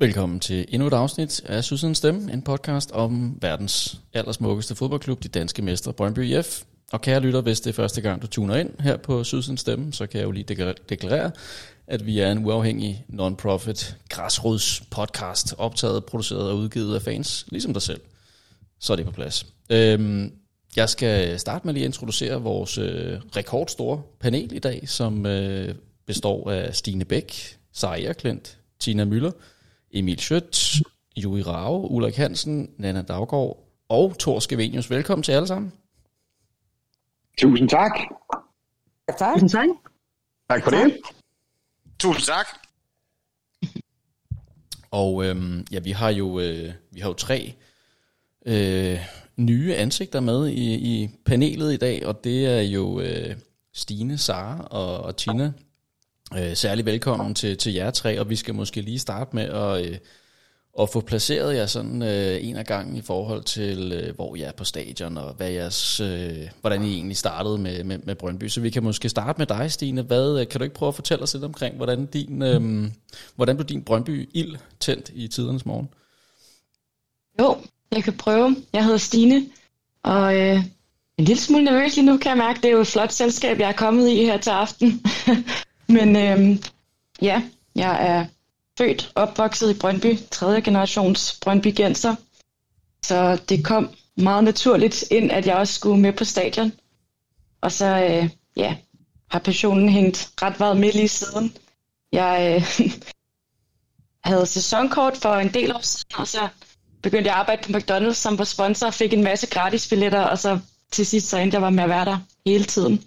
Velkommen til endnu et afsnit af Sydsiden Stemme, en podcast om verdens allersmukkeste fodboldklub, de danske mestre Brøndby IF. Og kære lytter, hvis det er første gang, du tuner ind her på Sydsens Stemme, så kan jeg jo lige deklarere, at vi er en uafhængig non-profit græsrods podcast, optaget, produceret og udgivet af fans, ligesom dig selv. Så er det på plads. Øhm, jeg skal starte med lige at introducere vores øh, rekordstore panel i dag, som øh, består af Stine Bæk, Sara Klint, Tina Møller, Emil Schødt, Juri Rave, Ulrik Hansen, Nana Daggaard og Thor Skevenius. Velkommen til alle sammen. Tusind tak. Ja, tak. Tusind tak. Tak for det. Tusind tak. Og øhm, ja, vi har jo øh, vi har jo tre øh, nye ansigter med i, i panelet i dag, og det er jo øh, Stine, Sara og, og Tina. Øh, særlig velkommen til, til jer tre, og vi skal måske lige starte med at, øh, at få placeret jer sådan øh, en af gangen i forhold til, øh, hvor I er på stadion, og hvad jeres, øh, hvordan I egentlig startede med, med, med Brøndby. Så vi kan måske starte med dig, Stine. Hvad, øh, kan du ikke prøve at fortælle os lidt omkring, hvordan, din, øh, hvordan blev din Brøndby ild tændt i tidernes morgen? Jo, jeg kan prøve. Jeg hedder Stine, og øh, en lille smule nervøs lige nu, kan jeg mærke. Det er jo et flot selskab, jeg er kommet i her til aften. Men øh, ja, jeg er født, opvokset i Brøndby, tredje generations Brøndby-genser. Så det kom meget naturligt ind, at jeg også skulle med på stadion. Og så øh, ja, har passionen hængt ret meget med lige siden. Jeg øh, havde sæsonkort for en del år siden, og så begyndte jeg at arbejde på McDonald's, som var sponsor, og fik en masse gratis billetter, og så til sidst så endte jeg var med at være der hele tiden.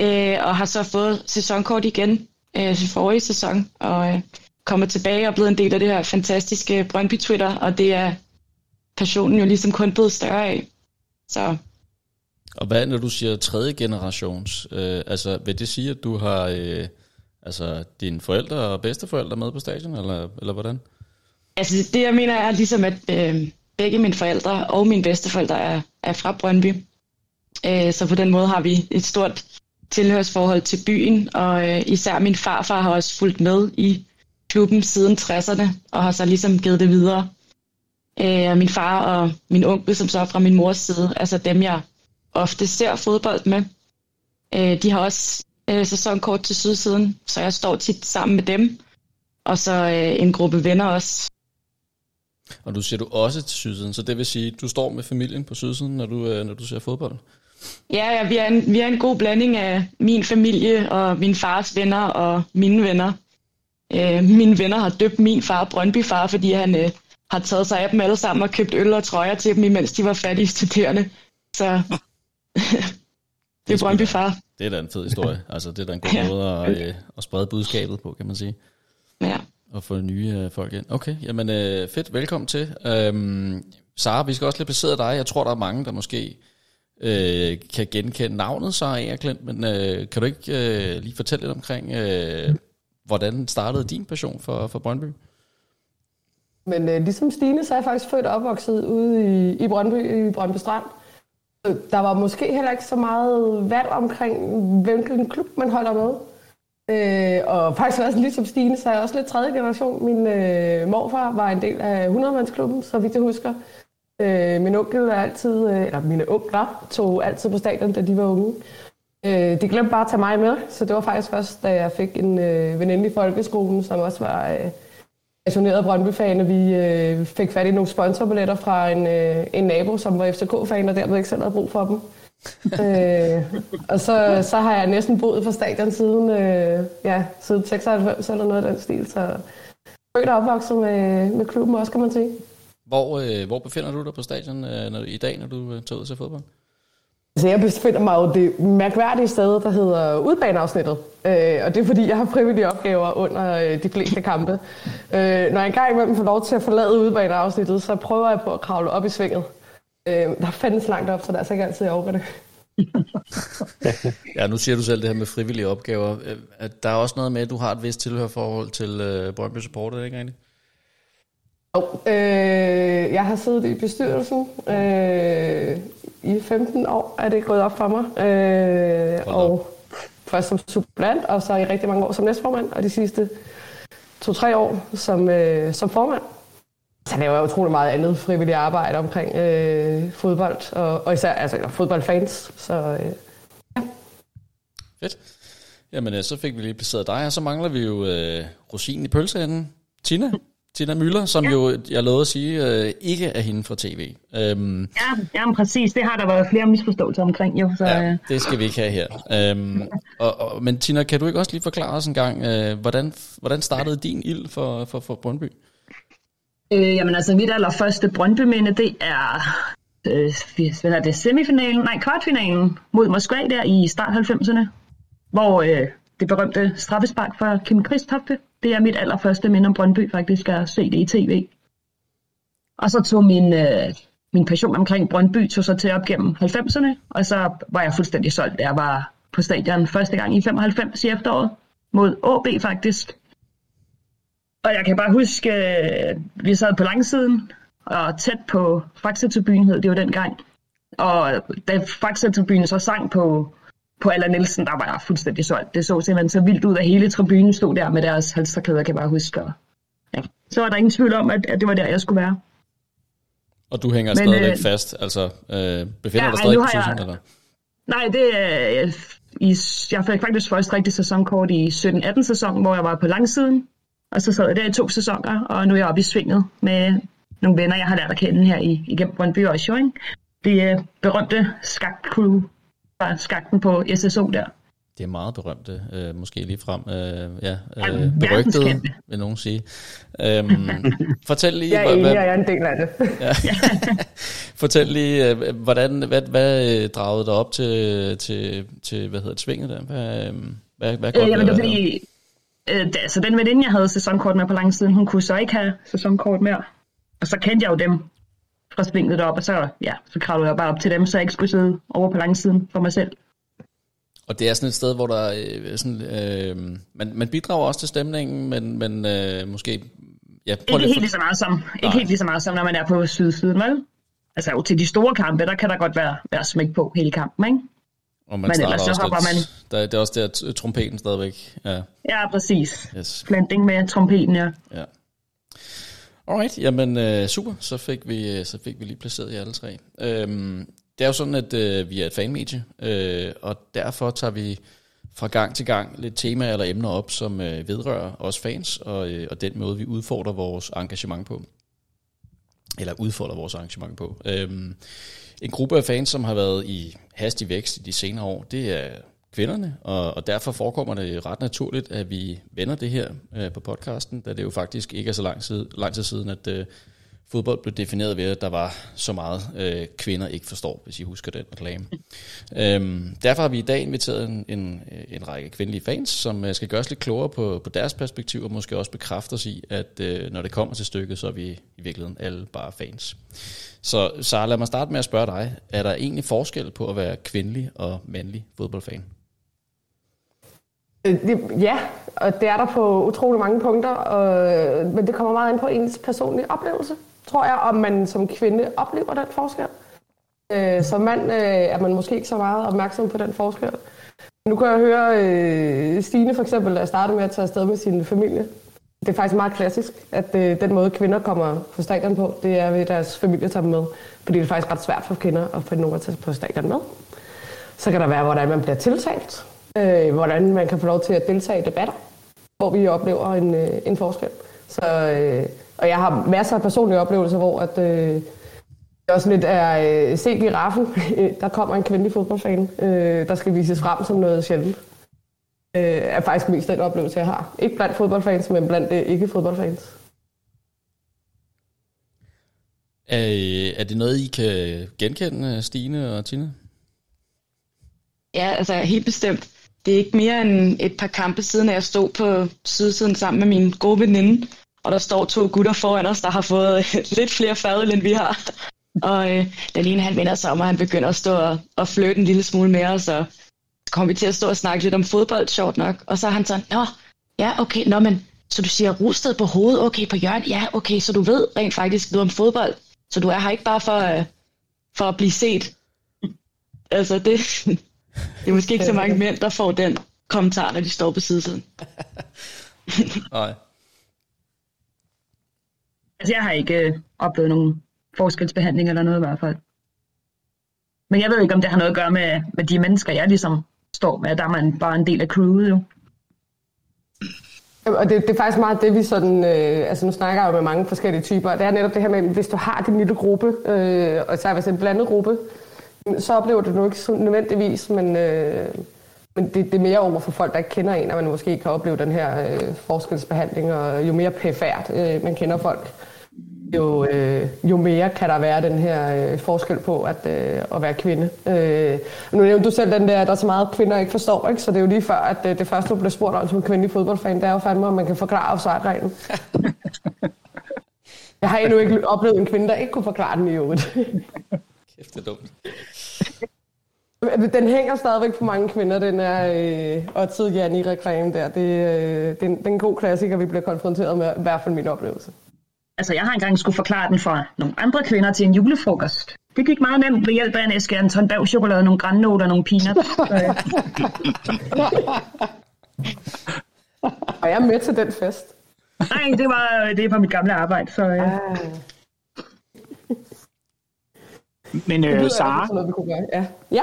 Øh, og har så fået sæsonkort igen øh, til forrige sæson, og øh, kommer tilbage og blevet en del af det her fantastiske Brøndby Twitter, og det er passionen jo ligesom kun blevet større af. Så. Og hvad når du siger tredje generations, øh, altså vil det sige, at du har øh, altså dine forældre og bedsteforældre med på stadion, eller, eller hvordan? Altså det jeg mener er ligesom, at øh, begge mine forældre og mine bedsteforældre er, er fra Brøndby. Øh, så på den måde har vi et stort tilhørsforhold til byen, og øh, især min farfar har også fulgt med i klubben siden 60'erne, og har så ligesom givet det videre. Øh, min far og min onkel, som så er fra min mors side, altså dem, jeg ofte ser fodbold med, øh, de har også øh, sæsonkort til sydsiden, så jeg står tit sammen med dem, og så øh, en gruppe venner også. Og du ser du også til sydsiden, så det vil sige, du står med familien på sydsiden, når du, øh, når du ser fodbold? Ja, ja vi, er en, vi er en god blanding af min familie og min fars venner og mine venner. Øh, mine venner har døbt min far Brøndby-far, fordi han øh, har taget sig af dem alle sammen og købt øl og trøjer til dem, imens de var fattige studerende. Så det er Brøndby-far. Det er da en fed historie. Altså, det er da en god ja. måde at, øh, at sprede budskabet på, kan man sige. Ja. Og få nye øh, folk ind. Okay, jamen øh, fedt. Velkommen til. Øhm, Sara, vi skal også lidt placere dig. Jeg tror, der er mange, der måske øh, kan genkende navnet Sara Egerklint, men øh, kan du ikke øh, lige fortælle lidt omkring, øh, hvordan startede din passion for, for Brøndby? Men øh, ligesom Stine, så er jeg faktisk født og opvokset ude i, i Brøndby, i Brøndby Strand. Øh, der var måske heller ikke så meget valg omkring, hvilken klub man holder med. Øh, og faktisk også ligesom Stine, så er jeg også lidt tredje generation. Min øh, morfar var en del af 100-mandsklubben, så vidt jeg husker. Øh, min onkel er altid, øh, eller mine onkler tog altid på stadion, da de var unge. Øh, de glemte bare at tage mig med, så det var faktisk først, da jeg fik en øh, veninde i folkeskolen, som også var øh, passioneret Brøndby-fan, og vi øh, fik fat i nogle sponsorbilletter fra en, øh, en nabo, som var FCK-fan, og dermed ikke selv havde brug for dem. øh, og så, så har jeg næsten boet på stadion siden, øh, ja, siden 96 eller noget af den stil, så født og opvokset med, med klubben også, kan man sige. Hvor, øh, hvor befinder du dig på stadion øh, når, i dag, når du øh, tager ud til fodbold? Altså, jeg befinder mig jo det mærkværdige sted, der hedder udbaneafsnittet. Øh, og det er fordi, jeg har frivillige opgaver under øh, de fleste kampe. Øh, når jeg engang imellem får lov til at forlade udbaneafsnittet, så prøver jeg på at kravle op i svinget. Øh, der findes langt op, så der er så ikke altid, jeg overgår det. ja, nu siger du selv det her med frivillige opgaver. Øh, der er også noget med, at du har et vist tilhørforhold til øh, Brøndby Supporter, ikke rigtigt? Jo, øh, jeg har siddet i bestyrelsen øh, i 15 år, er det gået op for mig. Øh, og først som supplant, og så i rigtig mange år som næstformand, og de sidste to-tre år som, øh, som formand. Så laver jeg utrolig meget andet frivilligt arbejde omkring øh, fodbold, og, og især altså, fodboldfans. Så øh, ja. Fedt. Jamen, øh, så fik vi lige placeret dig, og så mangler vi jo øh, rosinen i pølseenden. Tina, Tina Møller, som ja. jo, jeg lovede at sige, øh, ikke er hende fra tv. Øhm, ja, jamen præcis. Det har der været flere misforståelser omkring. Jo, så, ja, øh. det skal vi ikke have her. øhm, og, og, men Tina, kan du ikke også lige forklare os en gang, øh, hvordan, hvordan startede din ild for, for, for Brøndby? Øh, jamen altså, mit allerførste Brøndby-minde, det er, øh, hvad er det, semifinalen, nej, kvartfinalen mod Moskva der i start 90'erne, hvor øh, det berømte straffespark for Kim Kristofte, det er mit allerførste minde om Brøndby faktisk, at se det i tv. Og så tog min, øh, min passion omkring Brøndby tog så til op gennem 90'erne, og så var jeg fuldstændig solgt, da jeg var på stadion første gang i 95 i efteråret, mod AB faktisk. Og jeg kan bare huske, øh, vi sad på langsiden, og tæt på Faxe-tribunen hed det jo dengang. Og da Faxe-tribunen så sang på, på Allan Nielsen, der var jeg fuldstændig solgt. Det så simpelthen så vildt ud, at hele tribunen stod der med deres halsterklæder, kan jeg bare huske. Og, ja. Så var der ingen tvivl om, at, at det var der, jeg skulle være. Og du hænger Men, stadigvæk øh, fast, altså øh, befinder ja, dig stadig i position, eller? Nej, det er... Øh, i, jeg fik faktisk først rigtig sæsonkort i 17-18 sæson, hvor jeg var på langsiden. Og så sad jeg der i to sæsoner, og nu er jeg oppe i svinget med nogle venner, jeg har lært at kende her i, igennem Brøndby og Sjøring. Det er berømte skak-crew fra skakten på SSO der. Det er meget berømte, øh, måske lige frem, øh, ja, øh, berygtet, vil nogen sige. Øhm, fortæl lige... Jeg er enig, hvad, jeg er en del af det. ja. fortæl lige, øh, hvordan, hvad, hvad øh, dragede dig op til, til, til hvad hedder det, svinget der? Hvad, øh, hvad, hvad øh, jamen, det er fordi, øh, da, så den veninde, jeg havde sæsonkort med på lang siden, hun kunne så ikke have sæsonkort mere. Og så kendte jeg jo dem fra svinget derop, og så, ja, så kravlede jeg bare op til dem, så jeg ikke skulle sidde over på langsiden for mig selv. Og det er sådan et sted, hvor der øh, sådan, øh, man, man bidrager også til stemningen, men, men øh, måske... Ja, ikke helt for... lige så meget som, ikke helt lige så meget som, når man er på sydsiden, vel? Altså jo til de store kampe, der kan der godt være, være smæk på hele kampen, ikke? Og man men ellers så hopper lidt, man... Der, det er også der trompeten stadigvæk. Ja, ja præcis. Yes. Planting med trompeten, ja. ja. Alright, jamen øh, super, så fik, vi, øh, så fik vi lige placeret jer alle tre. Øhm, det er jo sådan, at øh, vi er et fanmedie, øh, og derfor tager vi fra gang til gang lidt temaer eller emner op, som øh, vedrører os fans, og, øh, og den måde, vi udfordrer vores engagement på. Eller udfordrer vores engagement på. Øhm, en gruppe af fans, som har været i hastig vækst i de senere år, det er kvinderne, og, og derfor forekommer det ret naturligt, at vi vender det her øh, på podcasten, da det jo faktisk ikke er så lang tid, lang tid siden, at øh, fodbold blev defineret ved, at der var så meget øh, kvinder ikke forstår, hvis I husker den reklame. øhm, derfor har vi i dag inviteret en, en, en række kvindelige fans, som øh, skal gøre os lidt klogere på, på deres perspektiv, og måske også bekræfte os i, at øh, når det kommer til stykket, så er vi i virkeligheden alle bare fans. Så Sara, lad mig starte med at spørge dig. Er der egentlig forskel på at være kvindelig og mandlig fodboldfan? Øh, ja, og det er der på utrolig mange punkter, og, men det kommer meget ind på ens personlige oplevelse, tror jeg, om man som kvinde oplever den forskel. Øh, som mand øh, er man måske ikke så meget opmærksom på den forskel. Nu kan jeg høre øh, Stine for eksempel, der startede med at tage afsted med sin familie. Det er faktisk meget klassisk, at øh, den måde kvinder kommer på stadion på, det er ved deres familie tager dem med. Fordi det er faktisk ret svært for kvinder at få nogen at tage på stadion med. Så kan der være, hvordan man bliver tiltalt øh, hvordan man kan få lov til at deltage i debatter, hvor vi oplever en, øh, en forskel. Så, øh, og jeg har masser af personlige oplevelser, hvor at, øh, det også lidt er øh, set i raffen. der kommer en kvindelig fodboldfan, øh, der skal vises frem som noget sjældent. Øh, er faktisk mest den oplevelse, jeg har. Ikke blandt fodboldfans, men blandt øh, ikke-fodboldfans. Er, er det noget, I kan genkende, Stine og Tine? Ja, altså helt bestemt det er ikke mere end et par kampe siden, at jeg stod på sydsiden sammen med min gode veninde, og der står to gutter foran os, der har fået lidt flere fadøl, end vi har. Og øh, den ene, han vender sig om, og han begynder at stå og, og flytte en lille smule mere, og så kom vi til at stå og snakke lidt om fodbold, sjovt nok. Og så er han sådan, nå, ja, okay, nå, men så du siger Rosted på hovedet, okay, på hjørnet, ja, okay, så du ved rent faktisk noget om fodbold. Så du er her ikke bare for, øh, for at blive set. altså, det, det er måske ikke så mange mænd, der får den kommentar, når de står på sidesiden. Nej. Altså, jeg har ikke øh, oplevet nogen forskelsbehandling eller noget i hvert fald. Men jeg ved ikke, om det har noget at gøre med, med de mennesker, jeg ligesom står med. Der er man bare en del af crewet jo. Og det, det er faktisk meget det, vi sådan... Øh, altså nu snakker jeg jo med mange forskellige typer. Det er netop det her med, hvis du har din lille gruppe, øh, og så er det en blandet gruppe, så oplever du det nu ikke så nødvendigvis, men, øh, men det, det er mere over for folk, der ikke kender en, at man måske kan opleve den her øh, forskelsbehandling, og jo mere pæfærd øh, man kender folk, jo, øh, jo mere kan der være den her øh, forskel på at, øh, at være kvinde. Øh, nu nævnte du selv den der, der er så meget kvinder ikke forstår, ikke? så det er jo lige før, at øh, det første, du bliver spurgt om som kvindelig fodboldfan, det er jo fandme, om man kan forklare offside-reglen. Jeg har endnu ikke oplevet en kvinde, der ikke kunne forklare den i øvrigt. Kæft, det er dumt. Den hænger stadigvæk på mange kvinder, den er øh, og tid Janni reklame der. Det, øh, det, er en, det er en god klassiker, vi bliver konfronteret med, i hvert fald min oplevelse. Altså, jeg har engang skulle forklare den for nogle andre kvinder til en julefrokost. Det gik meget nemt ved hjælp af en æske Anton Berg chokolade, nogle grænnoter og nogle peanuts. Og jeg er med til den fest. Nej, det var det er på mit gamle arbejde. Så, ja. Ah, Men det øh, Sara. Ja. ja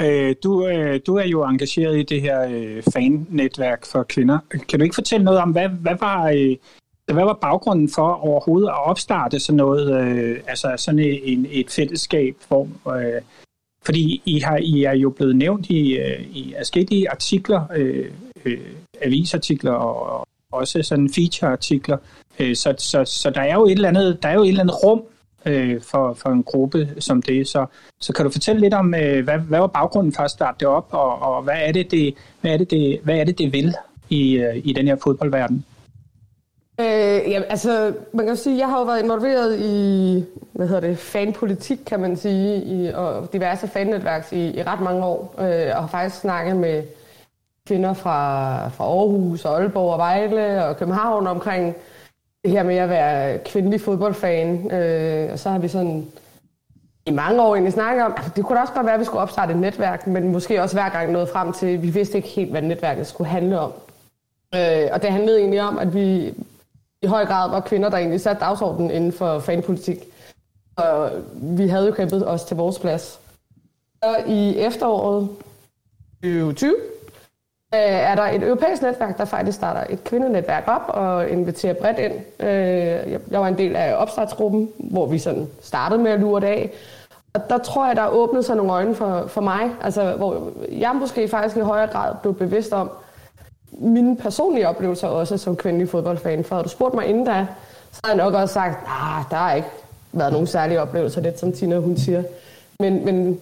øh, du, øh, du er jo engageret i det her øh, fan-netværk for kvinder. Kan du ikke fortælle noget om, hvad, hvad var... Øh, hvad var baggrunden for overhovedet at opstarte sådan noget, øh, altså sådan en, et fællesskab, hvor, øh, fordi I, har, I er jo blevet nævnt i, øh, i forskellige artikler, øh, øh, avisartikler og, og også sådan feature-artikler, øh, så, så, så der er jo et eller andet, der er jo et eller andet rum øh, for, for en gruppe som det. Så, så kan du fortælle lidt om, øh, hvad, hvad var baggrunden for at starte det op, og, og hvad er det, det, hvad er det, det, hvad er det, det vil i, øh, i den her fodboldverden? Øh, ja, altså, man kan sige, jeg har jo været involveret i, hvad hedder det, fanpolitik, kan man sige, i, og diverse fannetværks i, i ret mange år, øh, og har faktisk snakket med kvinder fra, fra Aarhus og Aalborg og Vejle og København omkring det her med at være kvindelig fodboldfan. Øh, og så har vi sådan i mange år egentlig snakket om, det kunne da også godt være, at vi skulle opstarte et netværk, men måske også hver gang nået frem til, vi vidste ikke helt, hvad netværket skulle handle om. Øh, og det handlede egentlig om, at vi i høj grad var kvinder, der egentlig satte dagsordenen inden for fanpolitik. Og vi havde jo kæmpet os til vores plads. Og i efteråret 2020 Øh, er der et europæisk netværk, der faktisk starter et kvindenetværk op og inviterer bredt ind. Øh, jeg var en del af opstartsgruppen, hvor vi sådan startede med at lure det af. Og der tror jeg, der åbnede sig nogle øjne for, for mig, altså, hvor jeg måske faktisk i højere grad blev bevidst om, mine personlige oplevelser også som kvindelig fodboldfan. For havde du spurgt mig inden da, så havde jeg nok også sagt, at nah, der har ikke været nogen særlige oplevelser, lidt som Tina hun siger. Men, men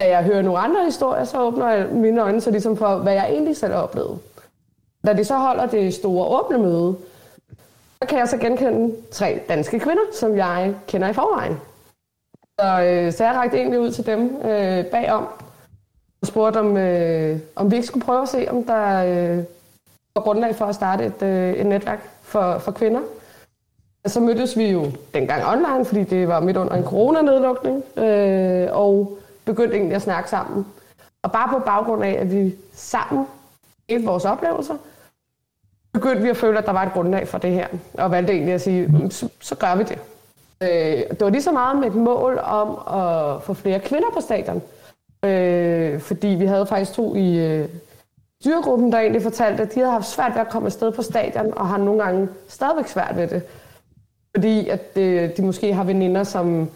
da jeg hører nogle andre historier, så åbner jeg mine øjne så ligesom for, hvad jeg egentlig selv har oplevet. Da de så holder det store åbne møde, så kan jeg så genkende tre danske kvinder, som jeg kender i forvejen. Så, øh, så jeg rakte egentlig ud til dem øh, bagom og spurgte, om, øh, om vi ikke skulle prøve at se, om der øh, var grundlag for at starte et, øh, et netværk for, for kvinder. Og så mødtes vi jo dengang online, fordi det var midt under en coronanedlukning, øh, og begyndte egentlig at snakke sammen. Og bare på baggrund af, at vi sammen delte vores oplevelser, begyndte vi at føle, at der var et grundlag for det her, og valgte egentlig at sige, mm, så, så gør vi det. Øh, det var lige så meget med et mål om at få flere kvinder på stadion. Øh, fordi vi havde faktisk to i øh, styregruppen, der egentlig fortalte, at de havde haft svært ved at komme afsted på stadion, og har nogle gange stadigvæk svært ved det. Fordi at øh, de måske har veninder, som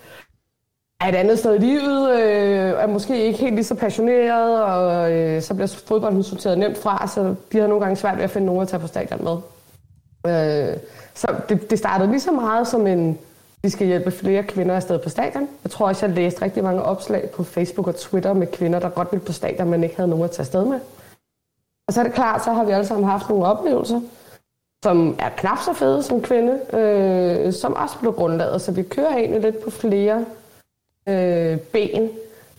er et andet sted i livet, øh, er måske ikke helt lige så passioneret, og øh, så bliver fodbolden sorteret nemt fra, så de har nogle gange svært ved at finde nogen at tage på stadion med. Øh, så det, det startede lige så meget som en, vi skal hjælpe flere kvinder afsted på stadion. Jeg tror også, jeg læste rigtig mange opslag på Facebook og Twitter med kvinder, der godt ville på stadion, men ikke havde nogen at tage afsted med. Og så er det klart, så har vi alle sammen haft nogle oplevelser, som er knap så fede som kvinde, øh, som også blev grundlaget. Så vi kører egentlig lidt på flere øh, ben.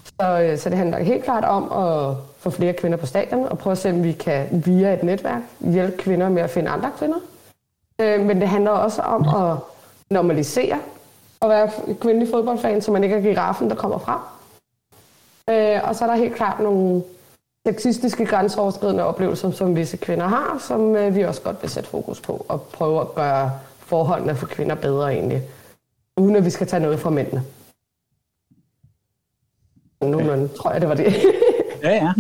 Så, øh, så det handler helt klart om at få flere kvinder på stadion, og prøve at se, om vi kan via et netværk hjælpe kvinder med at finde andre kvinder. Øh, men det handler også om at normalisere at være kvindelig fodboldfan, så man ikke er giraffen, der kommer frem. Øh, og så er der helt klart nogle sexistiske grænseoverskridende oplevelser, som visse kvinder har, som øh, vi også godt vil sætte fokus på og prøve at gøre forholdene for kvinder bedre egentlig. Uden at vi skal tage noget fra mændene. Nogenlunde, tror jeg, det var det. ja, ja.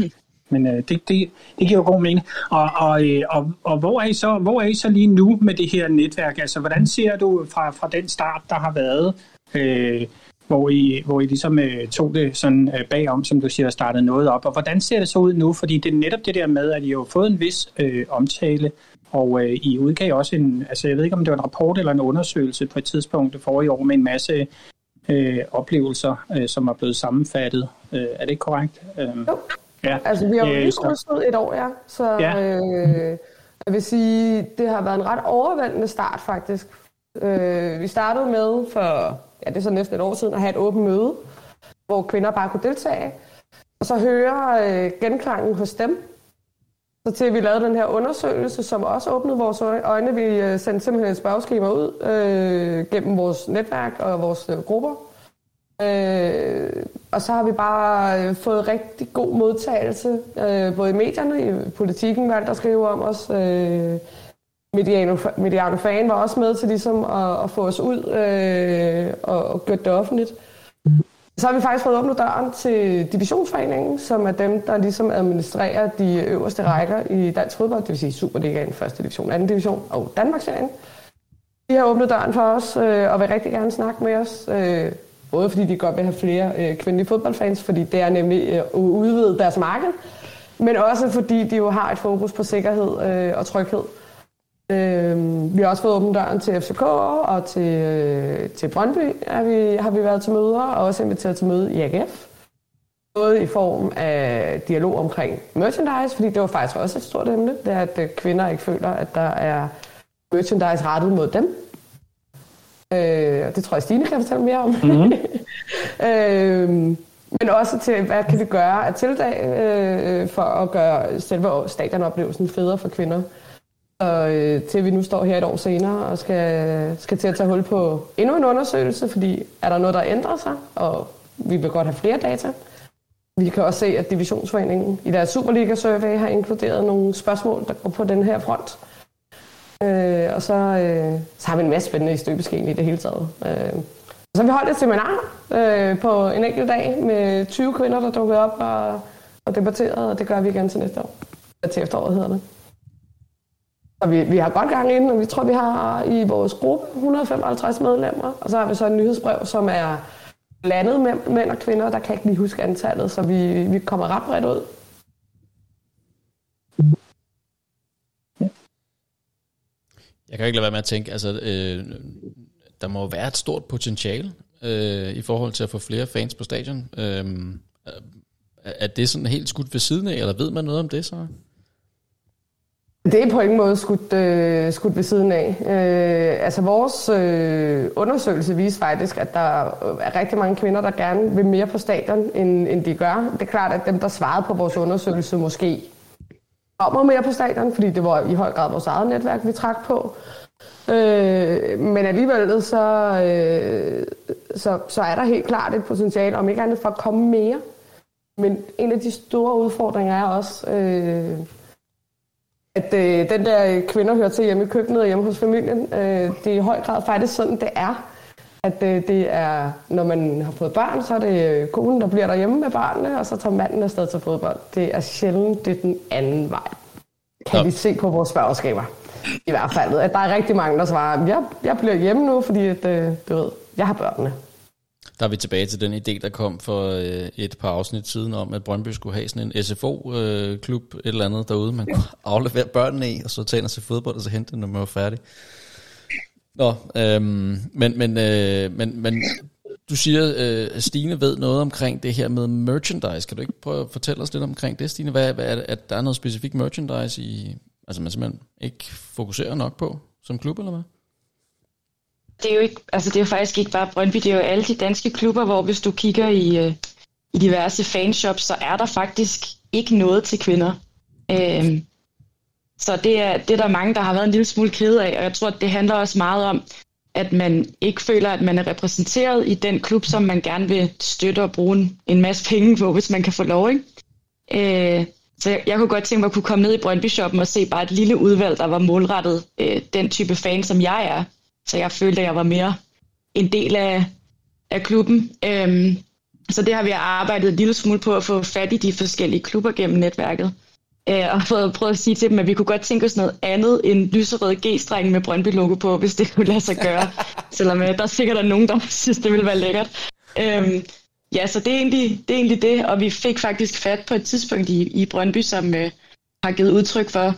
Men øh, det, det, det giver jo god mening. Og, og, øh, og, og hvor, er I så, hvor er I så lige nu med det her netværk? Altså, hvordan ser du fra, fra den start, der har været, øh, hvor, I, hvor I ligesom øh, tog det sådan øh, bagom, som du siger, og startede noget op? Og hvordan ser det så ud nu? Fordi det er netop det der med, at I har fået en vis øh, omtale, og øh, I udgav også en, altså jeg ved ikke, om det var en rapport eller en undersøgelse på et tidspunkt for i år med en masse øh, oplevelser, øh, som er blevet sammenfattet. Øh, er det ikke korrekt? Øh, jo. Ja. Altså, vi har jo lige krydset et år, ja. Så ja. Øh, jeg vil sige, det har været en ret overvældende start, faktisk. Øh, vi startede med for, ja, det er så næsten et år siden, at have et åbent møde, hvor kvinder bare kunne deltage. Og så høre øh, genklangen hos dem. Så til vi lavede den her undersøgelse, som også åbnede vores øjne. Vi øh, sendte simpelthen et spørgeskema ud øh, gennem vores netværk og vores øh, grupper Øh, og så har vi bare øh, fået rigtig god modtagelse, øh, både i medierne, i politikken valgte at skrive om os. Øh, Mediano, Mediano Fan var også med til ligesom at, at få os ud øh, og, og gøre det offentligt. Så har vi faktisk fået åbnet døren til Divisionsforeningen, som er dem, der ligesom administrerer de øverste rækker i dansk fodbold, det vil sige Superligaen, første division, anden division og Danmarksserien. De har åbnet døren for os øh, og vil rigtig gerne snakke med os. Øh, Både fordi de godt vil have flere øh, kvindelige fodboldfans, fordi det er nemlig øh, at udvide deres marked, men også fordi de jo har et fokus på sikkerhed øh, og tryghed. Øh, vi har også fået åbent døren til FCK og til, øh, til Brøndby er vi, har vi været til møder, og også inviteret til møde i AGF. Både i form af dialog omkring merchandise, fordi det var faktisk også et stort emne, det er, at øh, kvinder ikke føler, at der er merchandise rettet mod dem. Øh, det tror jeg, Stine kan fortælle mere om. Mm-hmm. øh, men også til, hvad kan vi gøre af tiltag øh, for at gøre selve stadionoplevelsen federe for kvinder. Og øh, til vi nu står her et år senere og skal, skal til at tage hul på endnu en undersøgelse, fordi er der noget, der ændrer sig, og vi vil godt have flere data. Vi kan også se, at Divisionsforeningen i deres Superliga-survey har inkluderet nogle spørgsmål, der går på den her front. Øh, og så, øh, så har vi en masse spændende i støbeskeen i det hele taget. Øh, så har vi holdt et seminar øh, på en enkelt dag med 20 kvinder, der dukkede op og, og debatterede, og det gør vi igen til næste år. Til efteråret hedder det. Og vi, vi har godt gang inden, og vi tror, vi har i vores gruppe 155 medlemmer. Og så har vi så et nyhedsbrev, som er blandet med mænd og kvinder. Der kan ikke lige huske antallet, så vi, vi kommer ret bredt ud. Jeg kan ikke lade være med at tænke, altså, øh, der må være et stort potentiale øh, i forhold til at få flere fans på stadion. Øh, er det sådan helt skudt ved siden af, eller ved man noget om det så? Det er på ingen måde skudt, øh, skudt ved siden af. Øh, altså vores øh, undersøgelse viser faktisk, at der er rigtig mange kvinder, der gerne vil mere på stadion, end, end de gør. Det er klart, at dem, der svarede på vores undersøgelse, måske kommer mere på stadion, fordi det var i høj grad vores eget netværk, vi trak på. Øh, men alligevel så, øh, så, så er der helt klart et potentiale, om ikke andet for at komme mere. Men en af de store udfordringer er også, øh, at øh, den der kvinder hører til hjemme i køkkenet og hjemme hos familien. Øh, det er i høj grad faktisk sådan, det er. At øh, det er, når man har fået børn, så er det konen, der bliver derhjemme med børnene, og så tager manden afsted til fodbold. Det er sjældent, det er den anden vej. Kan ja. vi se på vores spørgeskaber. I hvert fald. At der er rigtig mange, der svarer, jeg, jeg bliver hjemme nu, fordi at, øh, du ved, jeg har børnene. Der er vi tilbage til den idé, der kom for øh, et par afsnit siden om, at Brøndby skulle have sådan en SFO-klub, øh, et eller andet derude, man kunne aflevere børnene i, og så tage sig fodbold, og så hente dem, når man var færdig. Nå, øhm, men, men, øh, men, men du siger, øh, Stine ved noget omkring det her med merchandise. Kan du ikke prøve at fortælle os lidt omkring det, Stine? Hvad, hvad er det, at der er noget specifikt merchandise, i, altså man simpelthen ikke fokuserer nok på som klub, eller hvad? Det er jo ikke, altså det er jo faktisk ikke bare Brøndby, det er jo alle de danske klubber, hvor hvis du kigger i, øh, i diverse fanshops, så er der faktisk ikke noget til kvinder. Øhm, så det er, det er der mange, der har været en lille smule kede af, og jeg tror, at det handler også meget om, at man ikke føler, at man er repræsenteret i den klub, som man gerne vil støtte og bruge en masse penge på, hvis man kan få lov. Ikke? Øh, så jeg, jeg kunne godt tænke mig at kunne komme ned i Brøndby Shoppen og se bare et lille udvalg, der var målrettet øh, den type fan, som jeg er så jeg følte, at jeg var mere en del af, af klubben. Øhm, så det har vi arbejdet en lille smule på at få fat i de forskellige klubber gennem netværket. Øh, og fået prøvet at sige til dem, at vi kunne godt tænke os noget andet end lyserød G-streng med Brøndby-logo på, hvis det kunne lade sig gøre. Selvom øh, der er sikkert er nogen, der synes, det ville være lækkert. Øhm, ja, så det er, egentlig, det er egentlig det, og vi fik faktisk fat på et tidspunkt i, i Brøndby, som øh, har givet udtryk for,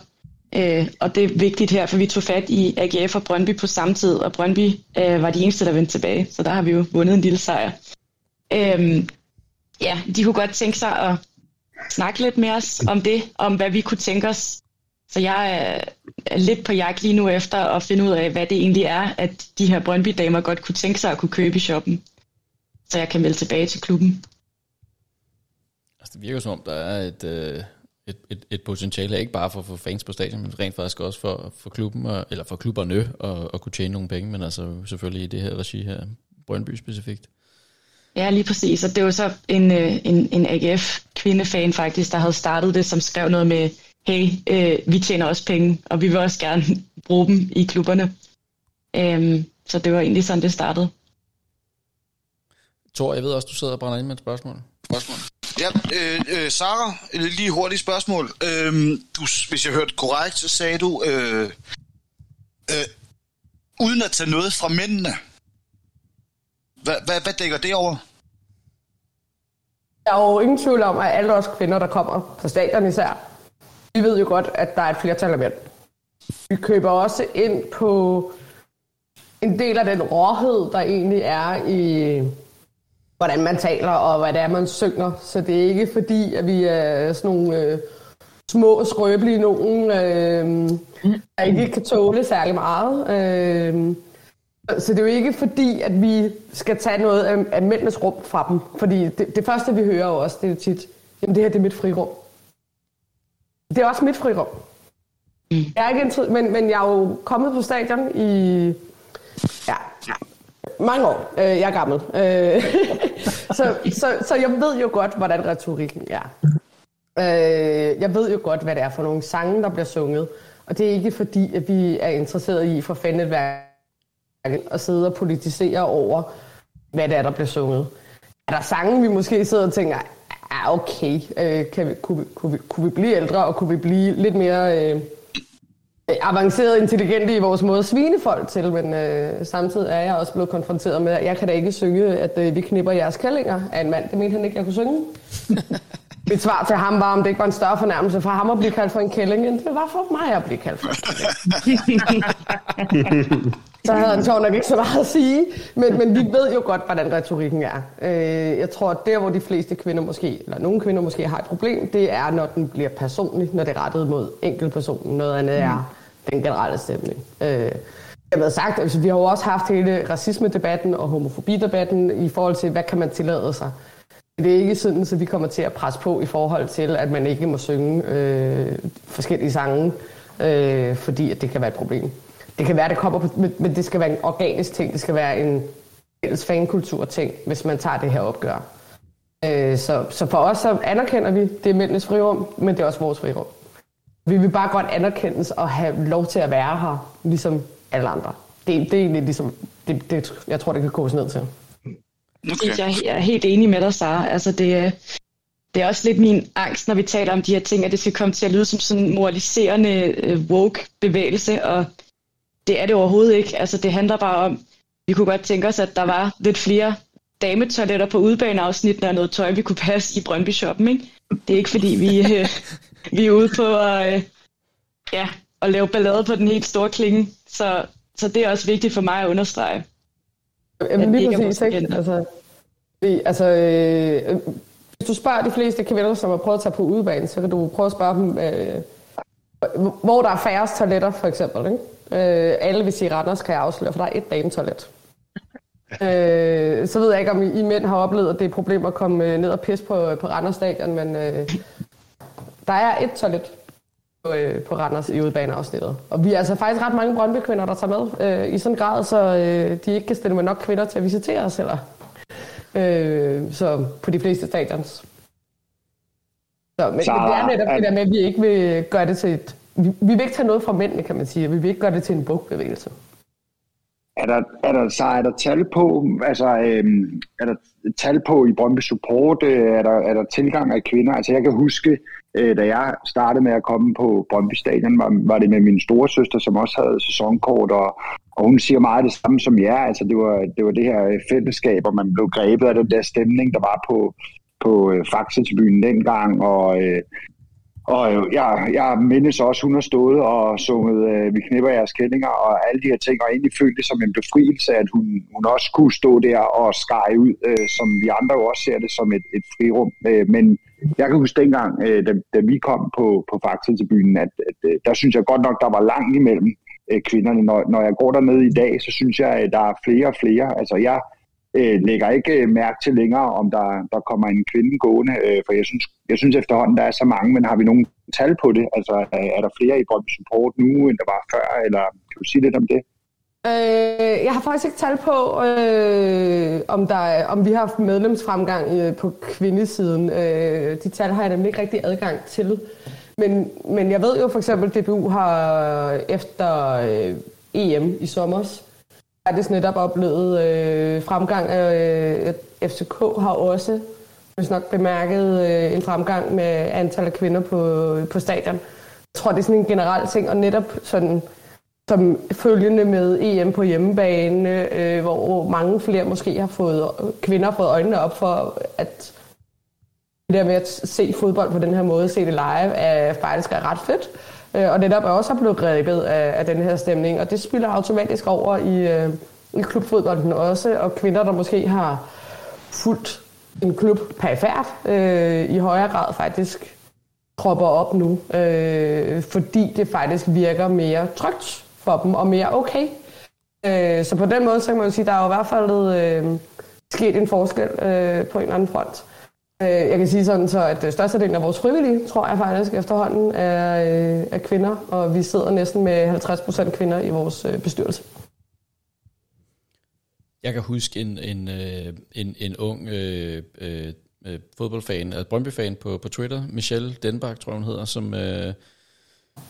øh, og det er vigtigt her, for vi tog fat i AGF og Brøndby på samme tid, og Brøndby øh, var de eneste, der vendte tilbage, så der har vi jo vundet en lille sejr. Øh, ja, de kunne godt tænke sig at snakke lidt med os om det, om hvad vi kunne tænke os. Så jeg øh, er lidt på jagt lige nu efter at finde ud af, hvad det egentlig er, at de her Brøndby-damer godt kunne tænke sig at kunne købe i shoppen. Så jeg kan melde tilbage til klubben. Altså, det virker som om, der er et, øh, et, et, et potentiale, ikke bare for at få fans på stadion, men rent faktisk også for, for klubben, og, eller for klubberne at, at kunne tjene nogle penge, men altså selvfølgelig i det her regi her, Brøndby specifikt. Ja, lige præcis. Og det var så en, øh, en, en AGF-kvindefan faktisk, der havde startet det, som skrev noget med, hey, øh, vi tjener også penge, og vi vil også gerne bruge dem i klubberne. Øhm, så det var egentlig sådan, det startede. Tor, jeg ved også, du sidder og brænder ind med et spørgsmål. spørgsmål. Ja, øh, øh, Sara, lige hurtigt spørgsmål. Øh, du, hvis jeg hørte korrekt, så sagde du, øh, øh, uden at tage noget fra mændene, hvad, hvad, hvad dækker det over? Der er jo ingen tvivl om, at alle os kvinder, der kommer på stadion især, vi ved jo godt, at der er et flertal af mænd. Vi køber også ind på en del af den råhed, der egentlig er i, hvordan man taler og hvad det er, man synger. Så det er ikke fordi, at vi er sådan nogle øh, små, skrøbelige nogen, øh, der ikke kan tåle særlig meget. Øh, så det er jo ikke fordi, at vi skal tage noget af, af mændenes rum fra dem. Fordi det, det første, vi hører også, det er jo tit, jamen det her det er mit frirum. Det er også mit frirum. Mm. Jeg er ikke en, men, men jeg er jo kommet på stadion i ja, mange år. Øh, jeg er gammel. Øh, så, så, så jeg ved jo godt, hvordan retorikken er. Øh, jeg ved jo godt, hvad det er for nogle sange, der bliver sunget. Og det er ikke fordi, at vi er interesseret i for fanden at sidde og politisere over, hvad det er, der bliver sunget. Er der sange, vi måske sidder og tænker, ja, okay, øh, kan vi, kunne, kunne, vi, kunne vi blive ældre, og kunne vi blive lidt mere øh, avanceret intelligente i vores måde at svine folk til, men øh, samtidig er jeg også blevet konfronteret med, at jeg kan da ikke synge, at øh, vi knipper jeres kællinger af en mand. Det mente han ikke, jeg kunne synge. Mit svar til ham var, om det ikke var en større fornærmelse for ham at blive kaldt for en kælling, end det var for mig at blive kaldt for en kælling. så havde han sjovt nok ikke så meget at sige. Men, men vi ved jo godt, hvordan retorikken er. Øh, jeg tror, at der, hvor de fleste kvinder måske, eller nogle kvinder måske har et problem, det er, når den bliver personlig, når det er rettet mod enkeltpersonen. Noget andet er den generelle stemning. Øh, jeg har sagt, altså, vi har jo også haft hele racisme-debatten og homofobi-debatten i forhold til, hvad kan man tillade sig. Det er ikke sådan, at vi kommer til at presse på i forhold til, at man ikke må synge øh, forskellige sange, øh, fordi at det kan være et problem. Det kan være, det kommer på, men det skal være en organisk ting. Det skal være en fælles fankultur-ting, hvis man tager det her opgør. Øh, så, så for os så anerkender vi, det er mændenes frirum, men det er også vores frirum. Vi vil bare godt anerkendes og have lov til at være her, ligesom alle andre. Det, det er egentlig ligesom, det, det, jeg tror, det kan koges ned til. Okay. Jeg er helt enig med dig, Sara. Altså det, det er også lidt min angst, når vi taler om de her ting, at det skal komme til at lyde som sådan en moraliserende uh, woke-bevægelse, og det er det overhovedet ikke. Altså det handler bare om, vi kunne godt tænke os, at der var lidt flere dametoiletter på udbaneafsnittene og noget tøj, vi kunne passe i Brøndby Shoppen. Ikke? Det er ikke fordi, vi, uh, vi er ude på at, uh, ja, at lave ballade på den helt store klinge. Så, så det er også vigtigt for mig at understrege. Jamen lige præcis, ikke? Altså, det, altså, øh, hvis du spørger de fleste kvinder, som har prøvet at tage på udebanen, så kan du prøve at spørge dem, øh, hvor der er færrest toiletter, for eksempel. Ikke? Øh, alle vil sige, Randers kan jeg afsløre, for der er et dametoilet. øh, så ved jeg ikke, om I, mænd har oplevet, at det er et problem at komme øh, ned og pisse på, på Randers stadion, men øh, der er et toilet på, øh, på Randers i udbaneafsnittet. Og vi er altså faktisk ret mange Brøndby-kvinder, der tager med øh, i sådan en grad, så øh, de ikke kan stille med nok kvinder til at visitere os heller. Øh, så på de fleste stadions. Så, men, men det er netop det der med, at vi ikke vil gøre det til et... Vi, vi vil ikke tage noget fra mændene, kan man sige. Vi vil ikke gøre det til en bogbevægelse. er der, er der, så er der tal på, altså øhm, er der tal på i Brøndby Support, øh, er, der, er der tilgang af kvinder? Altså jeg kan huske, øh, da jeg startede med at komme på Brøndby Stadion, var, var det med min store søster, som også havde sæsonkort, og, og hun siger meget det samme som jer. Altså det var det, var det her øh, fællesskab, og man blev grebet af den der stemning, der var på, på øh, Faxe-tribunen dengang, og øh, og øh, jeg, jeg mindes også, hun har stået og sunget øh, Vi knipper jeres kællinger og alle de her ting, og egentlig følte det som en befrielse, at hun, hun også kunne stå der og skære ud, øh, som vi andre jo også ser det som et, et frirum. Øh, men jeg kan huske dengang, øh, da, da vi kom på, på Faktet til byen, at, at øh, der synes jeg godt nok, der var langt imellem øh, kvinderne. Når, når jeg går derned i dag, så synes jeg, at der er flere og flere. Altså jeg øh, lægger ikke øh, mærke til længere, om der, der kommer en kvinde gående, øh, for jeg synes, jeg synes efterhånden, der er så mange, men har vi nogen tal på det? Altså øh, er der flere i Brøndby Support nu, end der var før, eller kan du sige lidt om det? Øh, jeg har faktisk ikke tal på, øh, om, der om vi har haft medlemsfremgang øh, på kvindesiden. Øh, de tal har jeg nemlig ikke rigtig adgang til. Men, men jeg ved jo for eksempel, at DBU har øh, efter øh, EM i sommer faktisk netop oplevet øh, fremgang. Øh, FCK har også hvis nok bemærket øh, en fremgang med antallet af kvinder på, på stadion. Jeg tror, det er sådan en generel ting, og netop sådan som følgende med EM på hjemmebane, øh, hvor mange flere måske har fået, kvinder har fået øjnene op for, at det der med at se fodbold på den her måde, se det live, er faktisk er ret fedt. Øh, og netop er også blevet grebet af, af den her stemning, og det spiller automatisk over i, øh, i klubfodbolden også, og kvinder, der måske har fuldt en klub perifært, øh, i højere grad faktisk tropper op nu, øh, fordi det faktisk virker mere trygt for dem, og mere okay. Øh, så på den måde, så kan man jo sige, der er jo i hvert fald øh, sket en forskel øh, på en eller anden front. Øh, jeg kan sige sådan, så at øh, størstedelen af vores frivillige, tror jeg faktisk efterhånden, er, øh, er kvinder, og vi sidder næsten med 50% kvinder i vores øh, bestyrelse. Jeg kan huske en, en, en, en ung øh, øh, fodboldfan, altså Brøndby-fan på, på Twitter, Michelle Denbach, tror jeg hun hedder, som, øh,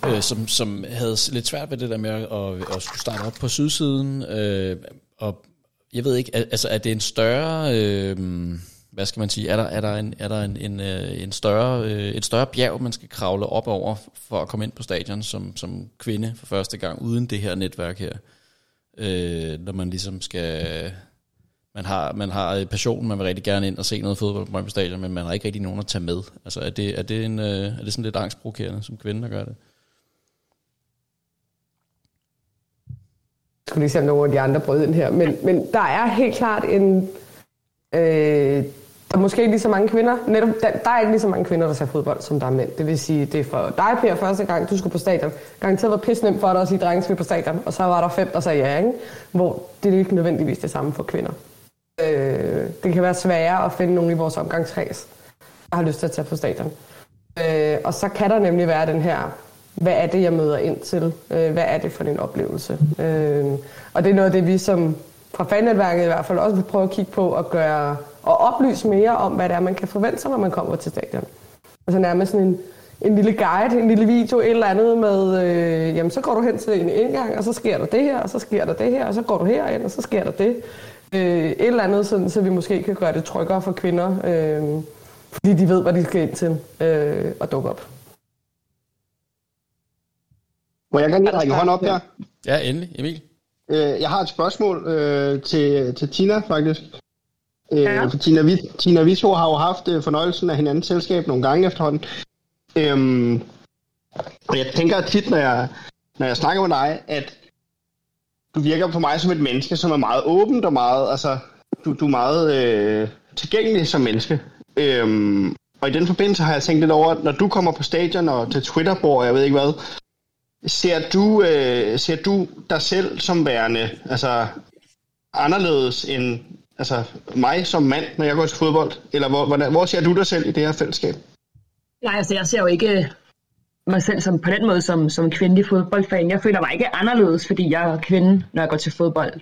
øh, som, som havde lidt svært ved det der med at, at, at skulle starte op på sydsiden. Øh, og jeg ved ikke, altså er det en større... Øh, hvad skal man sige, er der, er der, en, er der en, en, øh, en større, øh, et større bjerg, man skal kravle op over for at komme ind på stadion som, som kvinde for første gang, uden det her netværk her? Øh, når man ligesom skal... Man har, man har passion, man vil rigtig gerne ind og se noget fodbold på Brøndby Stadion, men man har ikke rigtig nogen at tage med. Altså er det, er det, en, øh, er det sådan lidt angstprovokerende som kvinde, der gør det? Jeg skulle lige se, om nogle af de andre brød ind her, men, men der er helt klart en... Øh, der er måske ikke lige så mange kvinder. Netop, der, der er ikke lige så mange kvinder, der ser fodbold, som der er mænd. Det vil sige, det er for dig, Per, første gang, du skulle på stadion. Garanteret var pisse nemt for dig at sige, drenge skal på stadion. Og så var der fem, der sagde ja, ikke? Hvor det er ikke nødvendigvis det samme for kvinder. Øh, det kan være sværere at finde nogen i vores omgangskreds, der har lyst til at tage på stadion. Øh, og så kan der nemlig være den her, hvad er det, jeg møder ind til? Øh, hvad er det for en oplevelse? Øh, og det er noget af det, vi som fra fannetværket i hvert fald også vil prøve at kigge på og gøre og oplyse mere om, hvad det er, man kan forvente sig, når man kommer til stadion. Altså nærmest sådan en, en lille guide, en lille video, et eller andet med, øh, jamen så går du hen til en indgang, og så sker der det her, og så sker der det her, og så går du herind, og så sker der det. Øh, et eller andet, sådan, så vi måske kan gøre det tryggere for kvinder, øh, fordi de ved, hvad de skal ind til øh, og dukke op. Må jeg gerne række hånd op her? Ja, endelig. Emil? Øh, jeg har et spørgsmål øh, til, til Tina, faktisk. Øh, ja. For Tina, vi, Tina vi to har jo haft øh, fornøjelsen af hinandens selskab nogle gange efterhånden. Øhm, og jeg tænker tit, når jeg, når jeg snakker med dig, at du virker på mig som et menneske, som er meget åbent og meget, altså, du, du er meget øh, tilgængelig som menneske. Øhm, og i den forbindelse har jeg tænkt lidt over, at når du kommer på stadion og til Twitter, jeg ved ikke hvad, ser du, øh, ser du dig selv som værende altså, anderledes end altså, mig som mand, når jeg går til fodbold? Eller hvor, hvor, hvor ser du dig selv i det her fællesskab? Nej, altså jeg ser jo ikke mig selv som, på den måde som, som kvindelig fodboldfan. Jeg føler mig ikke anderledes, fordi jeg er kvinde, når jeg går til fodbold.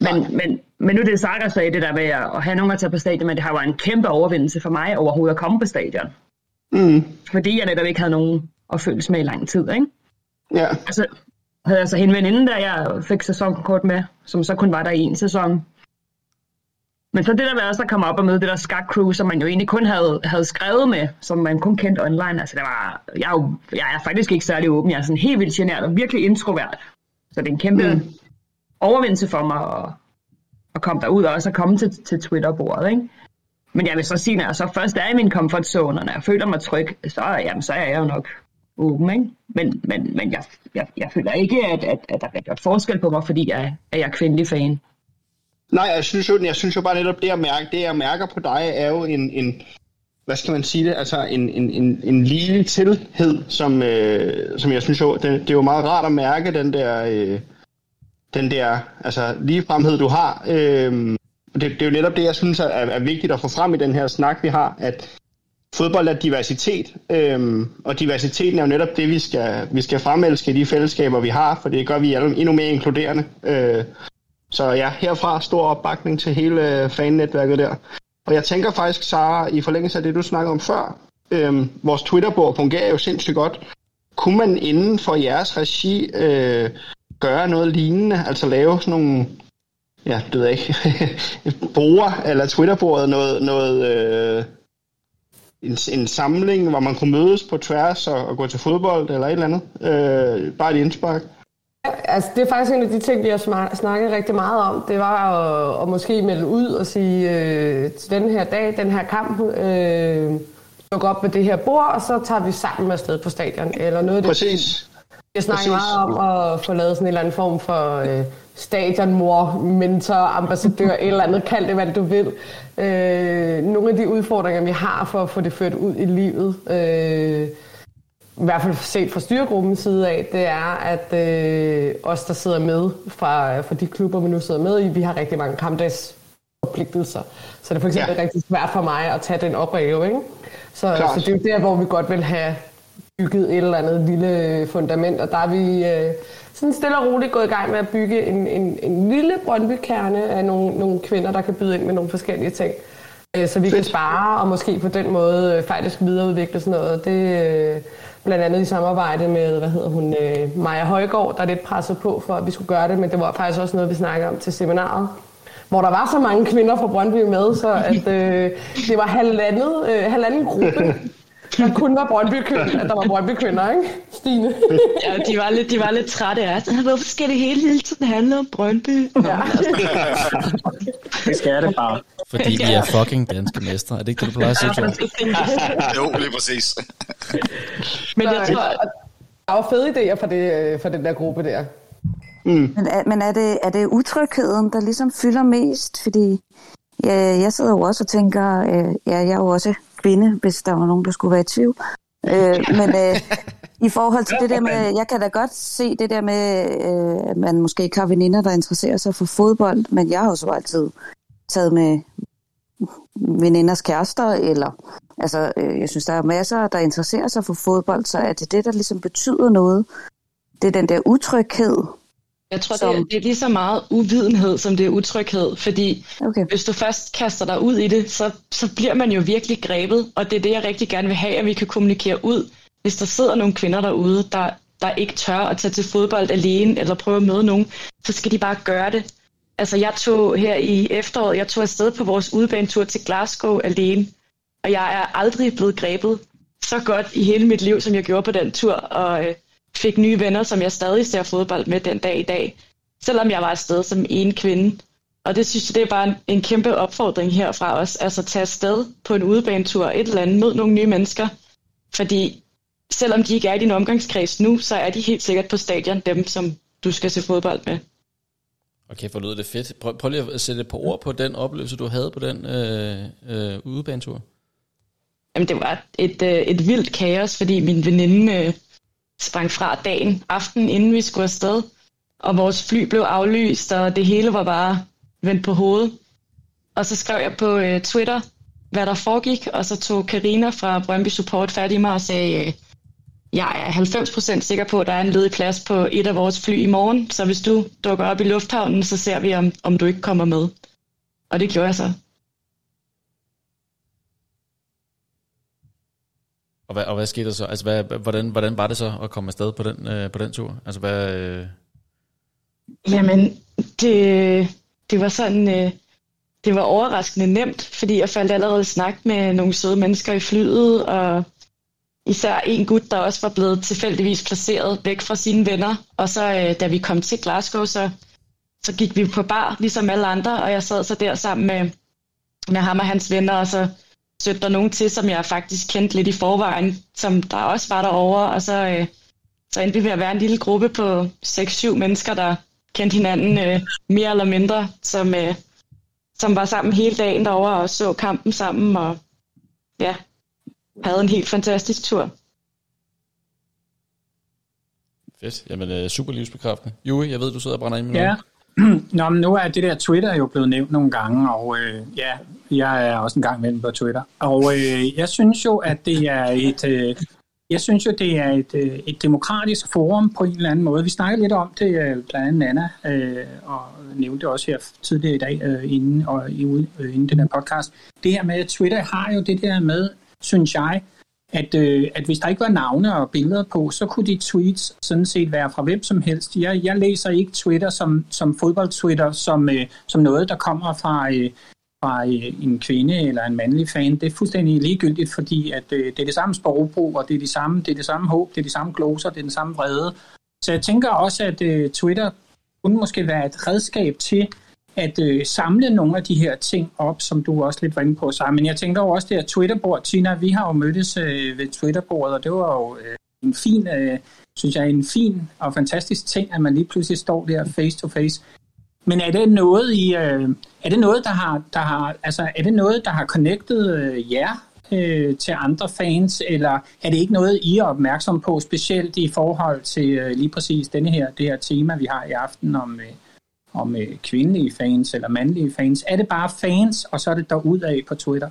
Men, men, men nu er det Saga sagde, det der med at have nogen at tage på stadion, men det har været en kæmpe overvindelse for mig overhovedet at komme på stadion. Mm. Fordi jeg netop ikke havde nogen at føles med i lang tid, ikke? Ja. Altså, havde altså hende veninde, der jeg fik sæsonkort med, som så kun var der i en sæson. Men så det der med også at komme op og møde det der skak crew, som man jo egentlig kun havde, havde skrevet med, som man kun kendte online. Altså det var, jeg, er jo, jeg er faktisk ikke særlig åben. Jeg er sådan helt vildt genert og virkelig introvert. Så det er en kæmpe mm. overvindelse for mig at, at komme derud og også at komme til, til Twitter-bordet. Ikke? Men jeg vil så sige, når jeg så først er i min comfort zone, og når jeg føler mig tryg, så, jamen, så er jeg jo nok åben. Ikke? Men, men, men jeg, jeg, jeg føler ikke, at, at, at der er gjort forskel på mig, fordi jeg, at jeg er kvindelig fan. Nej, jeg synes jo, jeg synes jo bare netop det, jeg, mærker, det jeg mærker på dig, er jo en, en hvad skal man sige det, altså en, en, en, en lille tilhed, som, øh, som jeg synes jo, det, det er jo meget rart at mærke den der, øh, den der altså ligefremhed, du har. Øh, det, det er jo netop det, jeg synes er, er vigtigt at få frem i den her snak, vi har, at fodbold er diversitet, øh, og diversiteten er jo netop det, vi skal, vi skal fremelske i de fællesskaber, vi har, for det gør vi endnu mere inkluderende. Øh, så ja, herfra stor opbakning til hele øh, fannetværket der. Og jeg tænker faktisk, Sara, i forlængelse af det, du snakkede om før, øhm, vores Twitter-bord fungerer jo sindssygt godt. Kunne man inden for jeres regi øh, gøre noget lignende, altså lave sådan nogle, ja, det ved jeg ikke, bruger eller Twitter-bordet noget, noget øh, en, en samling, hvor man kunne mødes på tværs og, og gå til fodbold eller et eller andet. Øh, bare et indspark. Altså, det er faktisk en af de ting, vi har snakket rigtig meget om. Det var at, at måske melde ud og sige, øh, til den her dag, den her kamp, øh, dukke op med det her bord, og så tager vi sammen afsted på stadion. Eller noget af det. Præcis. Jeg snakker meget om at få lavet sådan en eller anden form for øh, stadionmor, mentor, ambassadør, et eller andet, kald det hvad du vil. Øh, nogle af de udfordringer, vi har for at få det ført ud i livet, øh, i hvert fald set fra styregruppens side af, det er, at øh, os, der sidder med fra, fra de klubber, vi nu sidder med i, vi har rigtig mange kampdags forpligtelser. Så det er for eksempel ja. rigtig svært for mig at tage den opgave. Ikke? Så, så det er jo der, hvor vi godt vil have bygget et eller andet lille fundament, og der er vi øh, sådan stille og roligt gået i gang med at bygge en, en, en lille Brøndby-kerne af nogle, nogle kvinder, der kan byde ind med nogle forskellige ting. Øh, så vi Fedt. kan spare og måske på den måde øh, faktisk videreudvikle sådan noget. Det, øh, blandt andet i samarbejde med, hvad hedder hun, øh, Maja Højgaard, der lidt presset på for, at vi skulle gøre det, men det var faktisk også noget, vi snakkede om til seminaret hvor der var så mange kvinder fra Brøndby med, så at, øh, det var halvandet, øh, halvanden gruppe, der kun var Brøndby-kvinder, at der var Brøndby-kvinder, ikke, Stine? ja, de var lidt, de var lidt trætte af det. Hvorfor skal det hele, hele tiden handle om Brøndby? Ja. det skal det bare. Fordi vi er fucking danske mestre. Er det ikke det, du plejer at sige, Jo, lige præcis. Men jeg tror, der var fede idéer for, det, for den der gruppe der. Mm. Men, er, men er, det, er det utrygheden, der ligesom fylder mest? Fordi ja, jeg sidder jo også og tænker, øh, ja, jeg er jo også kvinde, hvis der var nogen, der skulle være i tvivl. Øh, men øh, i forhold til det der med, jeg kan da godt se det der med, øh, at man måske ikke har veninder, der interesserer sig for fodbold, men jeg har jo så altid taget med veninders kærester, eller altså, øh, jeg synes, der er masser, der interesserer sig for fodbold, så er det det, der ligesom betyder noget. Det er den der utryghed, jeg tror, som... det, er, det er lige så meget uvidenhed, som det er utryghed, fordi okay. hvis du først kaster dig ud i det, så, så bliver man jo virkelig grebet, og det er det, jeg rigtig gerne vil have, at vi kan kommunikere ud. Hvis der sidder nogle kvinder derude, der, der ikke tør at tage til fodbold alene, eller prøve at møde nogen, så skal de bare gøre det. Altså, jeg tog her i efteråret, jeg tog afsted på vores udebanetur til Glasgow alene, og jeg er aldrig blevet grebet så godt i hele mit liv, som jeg gjorde på den tur, og øh, fik nye venner, som jeg stadig ser fodbold med den dag i dag, selvom jeg var afsted som en kvinde. Og det synes jeg, det er bare en, en kæmpe opfordring her fra os, altså tage afsted på en udebanetur, et eller andet, mød nogle nye mennesker, fordi selvom de ikke er i din omgangskreds nu, så er de helt sikkert på stadion, dem som du skal se fodbold med. Okay, for lyder det fedt. Prøv, prøv lige at sætte et par ord på den oplevelse, du havde på den øh, øh, udebanetur. Jamen, det var et, øh, et vildt kaos, fordi min veninde øh, sprang fra dagen, aften inden vi skulle afsted. Og vores fly blev aflyst, og det hele var bare vendt på hovedet. Og så skrev jeg på øh, Twitter, hvad der foregik, og så tog Karina fra Brøndby Support fat i mig og sagde, øh, jeg er 90% sikker på, at der er en ledig plads på et af vores fly i morgen, så hvis du dukker op i lufthavnen, så ser vi, om, om du ikke kommer med. Og det gjorde jeg så. Og hvad, og hvad skete der så? Altså, hvad, hvordan, hvordan var det så at komme afsted på den, øh, på den tur? Altså, hvad, øh, Jamen, det, det var sådan, øh, det var overraskende nemt, fordi jeg faldt allerede i snak med nogle søde mennesker i flyet, og især en gut, der også var blevet tilfældigvis placeret væk fra sine venner. Og så øh, da vi kom til Glasgow, så, så gik vi på bar, ligesom alle andre, og jeg sad så der sammen med, med ham og hans venner, og så stødte der nogen til, som jeg faktisk kendte lidt i forvejen, som der også var derovre, og så, øh, så endte vi ved at være en lille gruppe på 6-7 mennesker, der kendte hinanden øh, mere eller mindre, som, øh, som var sammen hele dagen derovre og så kampen sammen, og ja, havde en helt fantastisk tur. Fedt. Jamen, uh, super livsbekræftende. Juri, jeg ved, du sidder og brænder ind med Ja. noget. Nå, men nu er det der Twitter jo blevet nævnt nogle gange, og øh, ja, jeg er også en gang imellem på Twitter. Og øh, jeg synes jo, at det er et... Øh, jeg synes jo, det er et, øh, et demokratisk forum på en eller anden måde. Vi snakkede lidt om det, øh, blandt andet Anna, øh, og nævnte også her tidligere i dag, øh, inden, og i, øh, inden den her podcast. Det her med, at Twitter har jo det der med, synes jeg, at, øh, at hvis der ikke var navne og billeder på, så kunne de tweets sådan set være fra hvem som helst. Jeg, jeg læser ikke Twitter som, som fodboldtwitter, som, øh, som noget, der kommer fra, øh, fra øh, en kvinde eller en mandlig fan. Det er fuldstændig ligegyldigt, fordi at, øh, det er det samme sprogbrug, og det er, de samme, det er det samme håb, det er de samme gloser, det er den samme vrede. Så jeg tænker også, at øh, Twitter kunne måske være et redskab til at øh, samle nogle af de her ting op, som du også lidt var inde på, Sarah. Men jeg tænker jo også, det her Twitterbord, Tina, vi har jo mødtes øh, ved Twitterbordet, og det var jo øh, en fin, øh, synes jeg, en fin og fantastisk ting, at man lige pludselig står der face to face. Men er det noget i, øh, er det noget, der har, der har, altså er det noget, der har connectet øh, jer øh, til andre fans, eller er det ikke noget, I er opmærksom på, specielt i forhold til øh, lige præcis denne her, det her tema, vi har i aften om, øh, om øh, kvindelige fans eller mandlige fans? Er det bare fans, og så er det derudad på Twitter?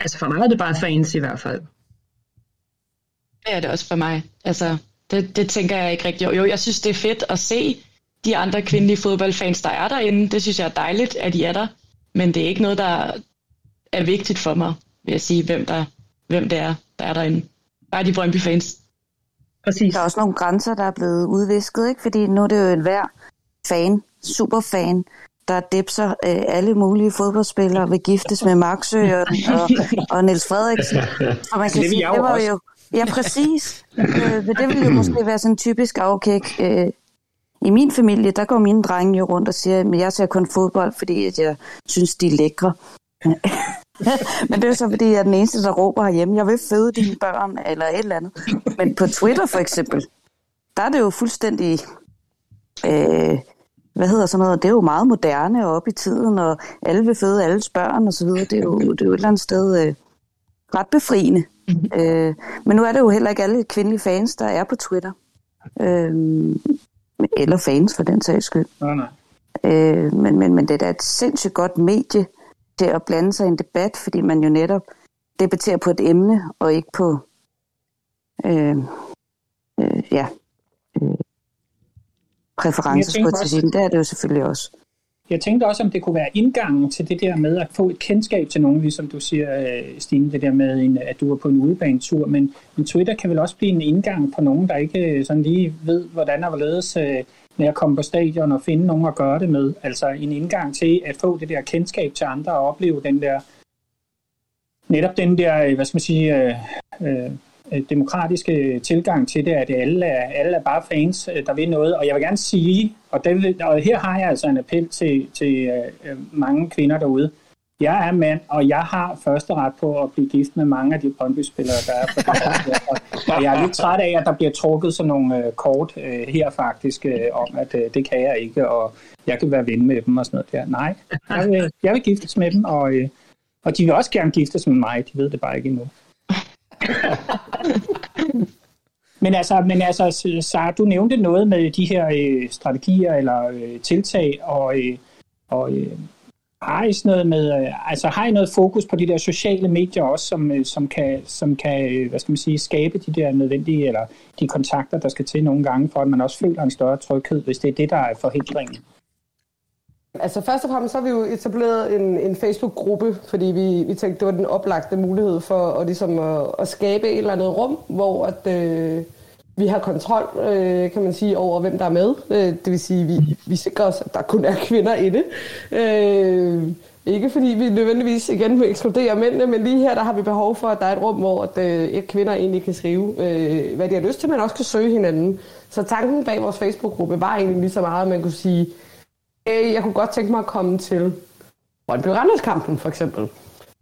Altså for mig er det bare fans i hvert fald. Det er det også for mig. Altså, det, det tænker jeg ikke rigtigt. Jo, jo, jeg synes, det er fedt at se de andre kvindelige fodboldfans, der er derinde. Det synes jeg er dejligt, at de er der. Men det er ikke noget, der er vigtigt for mig, vil jeg sige, hvem, der, hvem det er, der er derinde. Bare de Brøndby-fans. Præcis. Der er også nogle grænser, der er blevet udvisket, ikke? fordi nu er det jo en hver fan, superfan, der dipser øh, alle mulige fodboldspillere vil giftes med Maxø og, og, og Niels Frederiksen. Og man kan Det sige, det var også. jo... Ja, præcis. øh, men det ville jo måske være sådan typisk afkæk. Øh, I min familie, der går mine drenge jo rundt og siger, at jeg ser kun fodbold, fordi at jeg synes, de er lækre. Men det er så fordi, jeg er den eneste, der råber herhjemme, jeg vil føde dine børn, eller et eller andet. Men på Twitter for eksempel, der er det jo fuldstændig, øh, hvad hedder sådan noget, det er jo meget moderne og op i tiden, og alle vil føde alles børn og så videre. Det er jo, det er jo et eller andet sted øh, ret befriende. Øh, men nu er det jo heller ikke alle kvindelige fans, der er på Twitter. Øh, eller fans for den sags skyld. Nej, nej. Øh, men, men, men det er da et sindssygt godt medie til at blande sig i en debat, fordi man jo netop debatterer på et emne, og ikke på øh, øh, ja, øh, også- Det er det jo selvfølgelig også. Jeg tænkte også, om det kunne være indgangen til det der med at få et kendskab til nogen, ligesom du siger, øh, Stine, det der med, en, at du er på en udebanetur, men, men Twitter kan vel også blive en indgang på nogen, der ikke øh, sådan lige ved, hvordan og hvorledes øh, med at komme på stadion og finde nogen at gøre det med. Altså en indgang til at få det der kendskab til andre og opleve den der, netop den der, øh, hvad skal man sige, øh, øh, øh, demokratiske tilgang til det, at alle er, alle er bare fans, øh, der vil noget. Og jeg vil gerne sige, og, det, og her har jeg altså en appel til, til øh, mange kvinder derude. Jeg er mand, og jeg har første ret på at blive gift med mange af de Brøndby-spillere, der er på det her. Og, jeg er lidt træt af, at der bliver trukket sådan nogle øh, kort øh, her faktisk, øh, om at øh, det kan jeg ikke, og jeg kan være ven med dem og sådan noget der. Nej, jeg vil, jeg vil giftes med dem, og, øh, og de vil også gerne giftes med mig, de ved det bare ikke endnu. Men altså, men altså, Sara, du nævnte noget med de her øh, strategier eller øh, tiltag, og, øh, og øh, har I sådan noget med, øh, altså har I noget fokus på de der sociale medier også, som, øh, som kan, som kan øh, hvad skal man sige, skabe de der nødvendige, eller de kontakter, der skal til nogle gange, for at man også føler en større tryghed, hvis det er det, der er forhindringen? Altså først og fremmest så har vi jo etableret en, en Facebook-gruppe, fordi vi, vi tænkte, det var den oplagte mulighed for at, ligesom at, at skabe et eller andet rum, hvor at, øh, vi har kontrol, øh, kan man sige, over hvem der er med. Øh, det vil sige, vi, vi sikrer os, at der kun er kvinder i det. Øh, ikke fordi vi nødvendigvis igen vil ekskludere mændene, men lige her der har vi behov for, at der er et rum, hvor at, øh, kvinder egentlig kan skrive, øh, hvad de har lyst til, men også kan søge hinanden. Så tanken bag vores Facebook-gruppe var egentlig lige så meget, at man kunne sige, øh, jeg kunne godt tænke mig at komme til Brøndby Randers-kampen for eksempel.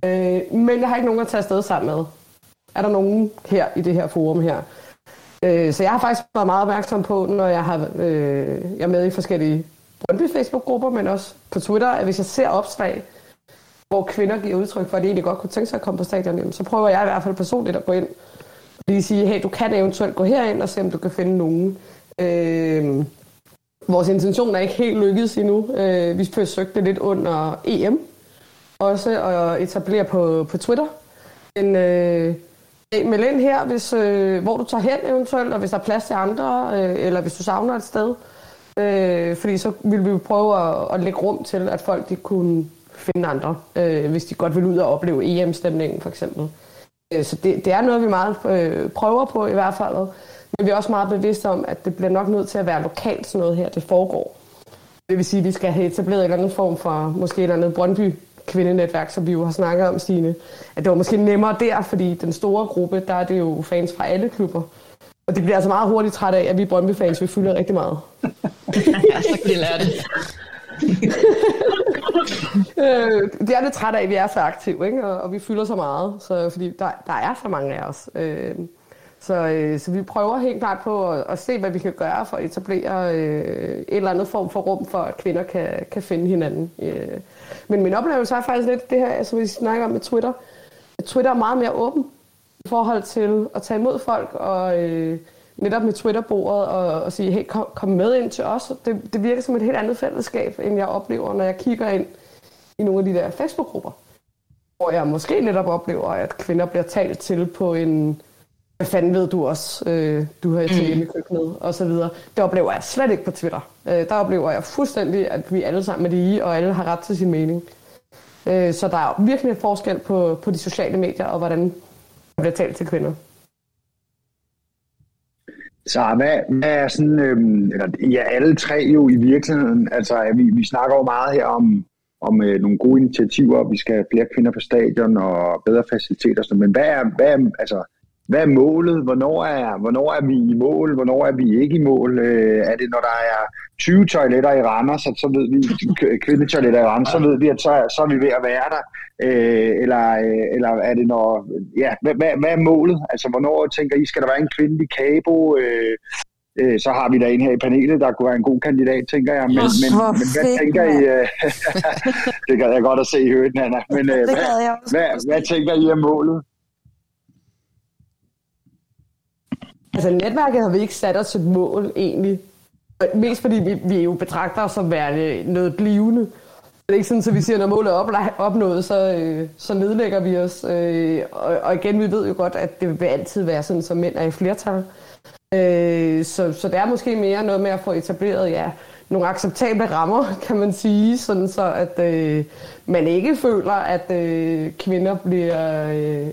Øh, men jeg har ikke nogen at tage afsted sammen med. Er der nogen her i det her forum her? Øh, så jeg har faktisk været meget opmærksom på, når jeg, har, øh, jeg er med i forskellige Brøndby Facebook-grupper, men også på Twitter, at hvis jeg ser opslag, hvor kvinder giver udtryk for, at de egentlig godt kunne tænke sig at komme på stadion, så prøver jeg i hvert fald personligt at gå ind og lige sige, hey, du kan eventuelt gå herind og se, om du kan finde nogen. Øh, vores intention er ikke helt lykkedes endnu. Øh, vi forsøgte lidt under EM, også at etablere på, på Twitter. En, øh, Øh, meld ind her, hvis, øh, hvor du tager hen eventuelt, og hvis der er plads til andre, øh, eller hvis du savner et sted. Øh, fordi så vil vi prøve at, at lægge rum til, at folk de kunne finde andre, øh, hvis de godt vil ud og opleve EM-stemningen for eksempel. Øh, så det, det er noget, vi meget øh, prøver på i hvert fald. Men vi er også meget bevidste om, at det bliver nok nødt til at være lokalt sådan noget her, det foregår. Det vil sige, at vi skal have etableret en eller anden form for måske et eller andet Brøndby kvindenetværk, som vi jo har snakket om, Stine. At det var måske nemmere der, fordi den store gruppe, der er det jo fans fra alle klubber. Og det bliver altså meget hurtigt træt af, at vi Brøndby-fans, vi fylder rigtig meget. ja, så kan de lære det. øh, det er det træt af, at vi er så aktive, ikke? Og, og vi fylder så meget, så, fordi der, der er så mange af os. Øh, så, øh, så vi prøver helt klart på at, at se, hvad vi kan gøre for at etablere øh, et eller andet form for rum for, at kvinder kan, kan finde hinanden. Øh. Men min oplevelse er faktisk lidt det her, som vi snakker om med Twitter. Twitter er meget mere åben i forhold til at tage imod folk og øh, netop med Twitter-bordet og, og sige, hey, kom, kom med ind til os. Det, det virker som et helt andet fællesskab, end jeg oplever, når jeg kigger ind i nogle af de der Facebook-grupper. Hvor jeg måske netop oplever, at kvinder bliver talt til på en hvad fanden ved du også, øh, du har til mm. i køkkenet, og så videre. Det oplever jeg slet ikke på Twitter. Øh, der oplever jeg fuldstændig, at vi alle sammen er lige, og alle har ret til sin mening. Øh, så der er virkelig en forskel på, på de sociale medier, og hvordan der bliver talt til kvinder. Så hvad, hvad er sådan, øhm, eller ja, alle tre jo i virkeligheden, altså vi, vi snakker jo meget her om, om øh, nogle gode initiativer, vi skal have flere kvinder på stadion og bedre faciliteter, sådan, men hvad er, hvad er, altså, hvad er målet? Hvornår er, hvornår er vi i mål? Hvornår er vi ikke i mål? Øh, er det, når der er 20 toiletter i Randers, så, så ved vi, kvindetoiletter i Randers, så ved vi, at så, så er vi ved at være der? Øh, eller, øh, eller er det når, ja, hvad, hvad, hvad er målet? Altså, hvornår tænker I, skal der være en kvindelig kabo? Øh, øh, så har vi da en her i panelet, der kunne være en god kandidat, tænker jeg. Men, men, men hvad tænker I? Øh, det kan jeg godt at se i højden, Anna. Men øh, hvad, hvad, hvad tænker I er målet? Altså netværket har vi ikke sat os et mål egentlig. Mest fordi vi, vi jo betragter os som værende noget blivende. Det er ikke sådan, at vi siger, at når målet er opnået, så, øh, så nedlægger vi os. Øh, og, og igen, vi ved jo godt, at det vil altid være sådan, som mænd er i flertal. Øh, så, så det er måske mere noget med at få etableret ja, nogle acceptable rammer, kan man sige, sådan så at øh, man ikke føler, at øh, kvinder bliver... Øh,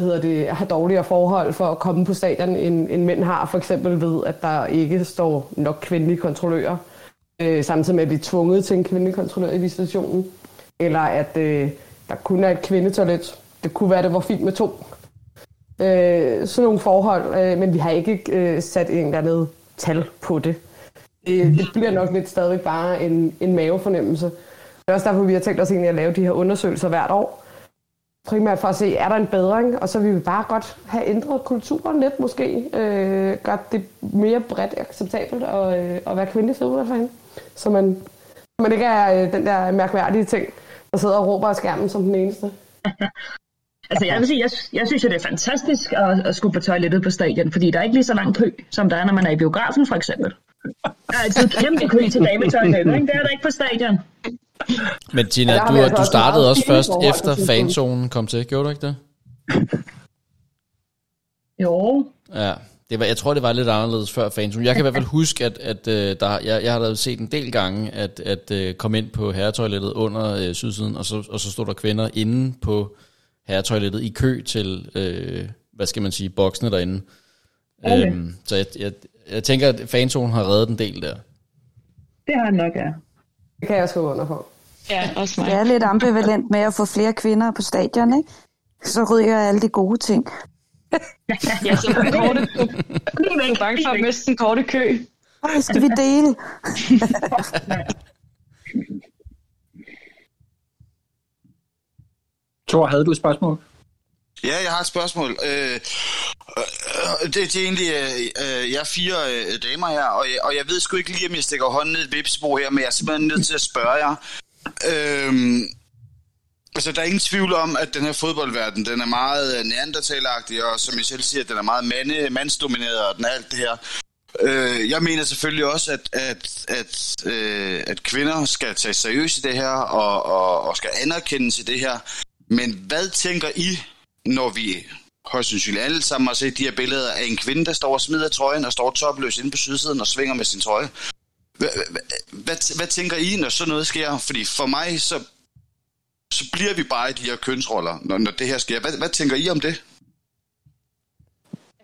hedder det, har dårligere forhold for at komme på stadion, end, end mænd har, for eksempel ved, at der ikke står nok kvindelige kontrollører, øh, samtidig med at vi er tvunget til en kvindelig kontrollør i visitationen, eller at øh, der kun er et kvindetoilet. Det kunne være, det var fint med to. Øh, sådan nogle forhold, øh, men vi har ikke øh, sat en eller andet tal på det. Det, det bliver nok lidt stadig bare en, en mavefornemmelse. Det er også derfor, vi har tænkt os egentlig at lave de her undersøgelser hvert år, primært for at se, er der en bedring, og så vil vi bare godt have ændret kulturen lidt måske, øh, gør det mere bredt acceptabelt at, øh, at være kvindelig fodboldfan, så man, man ikke er øh, den der mærkværdige ting, der sidder og råber af skærmen som den eneste. altså jeg vil sige, jeg, jeg synes jo, det er fantastisk at, at skulle på toilettet på stadion, fordi der er ikke lige så lang kø, som der er, når man er i biografen for eksempel. Der er altid kæmpe kø til dametoilettet, ikke? Det er der ikke på stadion. Men Tina, ja, du, altså du startede også først efter fanzonen kom til, gjorde du ikke det? Jo. Ja, det var, jeg tror, det var lidt anderledes før fanzonen. Jeg kan i hvert fald huske, at, at uh, der, jeg, jeg har da set en del gange, at, at uh, komme ind på herretoilettet under uh, sydsiden, og så, og så stod der kvinder inde på herretoilettet i kø til, uh, hvad skal man sige, boksene derinde. Okay. Øhm, så jeg, jeg, jeg tænker, at fanzonen har reddet en del der. Det har han nok, ja. Det kan jeg skrive under på. Ja, også mig. Jeg er lidt ambivalent med at få flere kvinder på stadion, ikke? Så ryger alle de gode ting. Ja, så den korte, jeg er bange for at miste den korte kø. Ej, skal vi dele? Thor, havde du et spørgsmål? Ja, jeg har et spørgsmål. Øh, Øh, øh, det, det er egentlig, øh, øh, jeg er fire øh, damer her, og jeg, og jeg ved sgu ikke lige, om jeg stikker hånden ned i et her, men jeg er simpelthen nødt til at spørge jer. Øh, altså, der er ingen tvivl om, at den her fodboldverden, den er meget neandertalagtig, og som jeg selv siger, den er meget mande, mandsdomineret, og den er alt det her. Øh, jeg mener selvfølgelig også, at, at, at, øh, at kvinder skal tage seriøst i det her, og, og, og skal anerkendes i det her. Men hvad tænker I, når vi højst sandsynligt alle sammen har set de her billeder af en kvinde, der står og smider trøjen og står topløs inde på sydsiden og svinger med sin trøje? Hvad, hvad, tænker I, når sådan noget sker? Fordi for mig, så, så bliver vi bare i de her kønsroller, når, når det her sker. Hvad, hvad tænker I om det?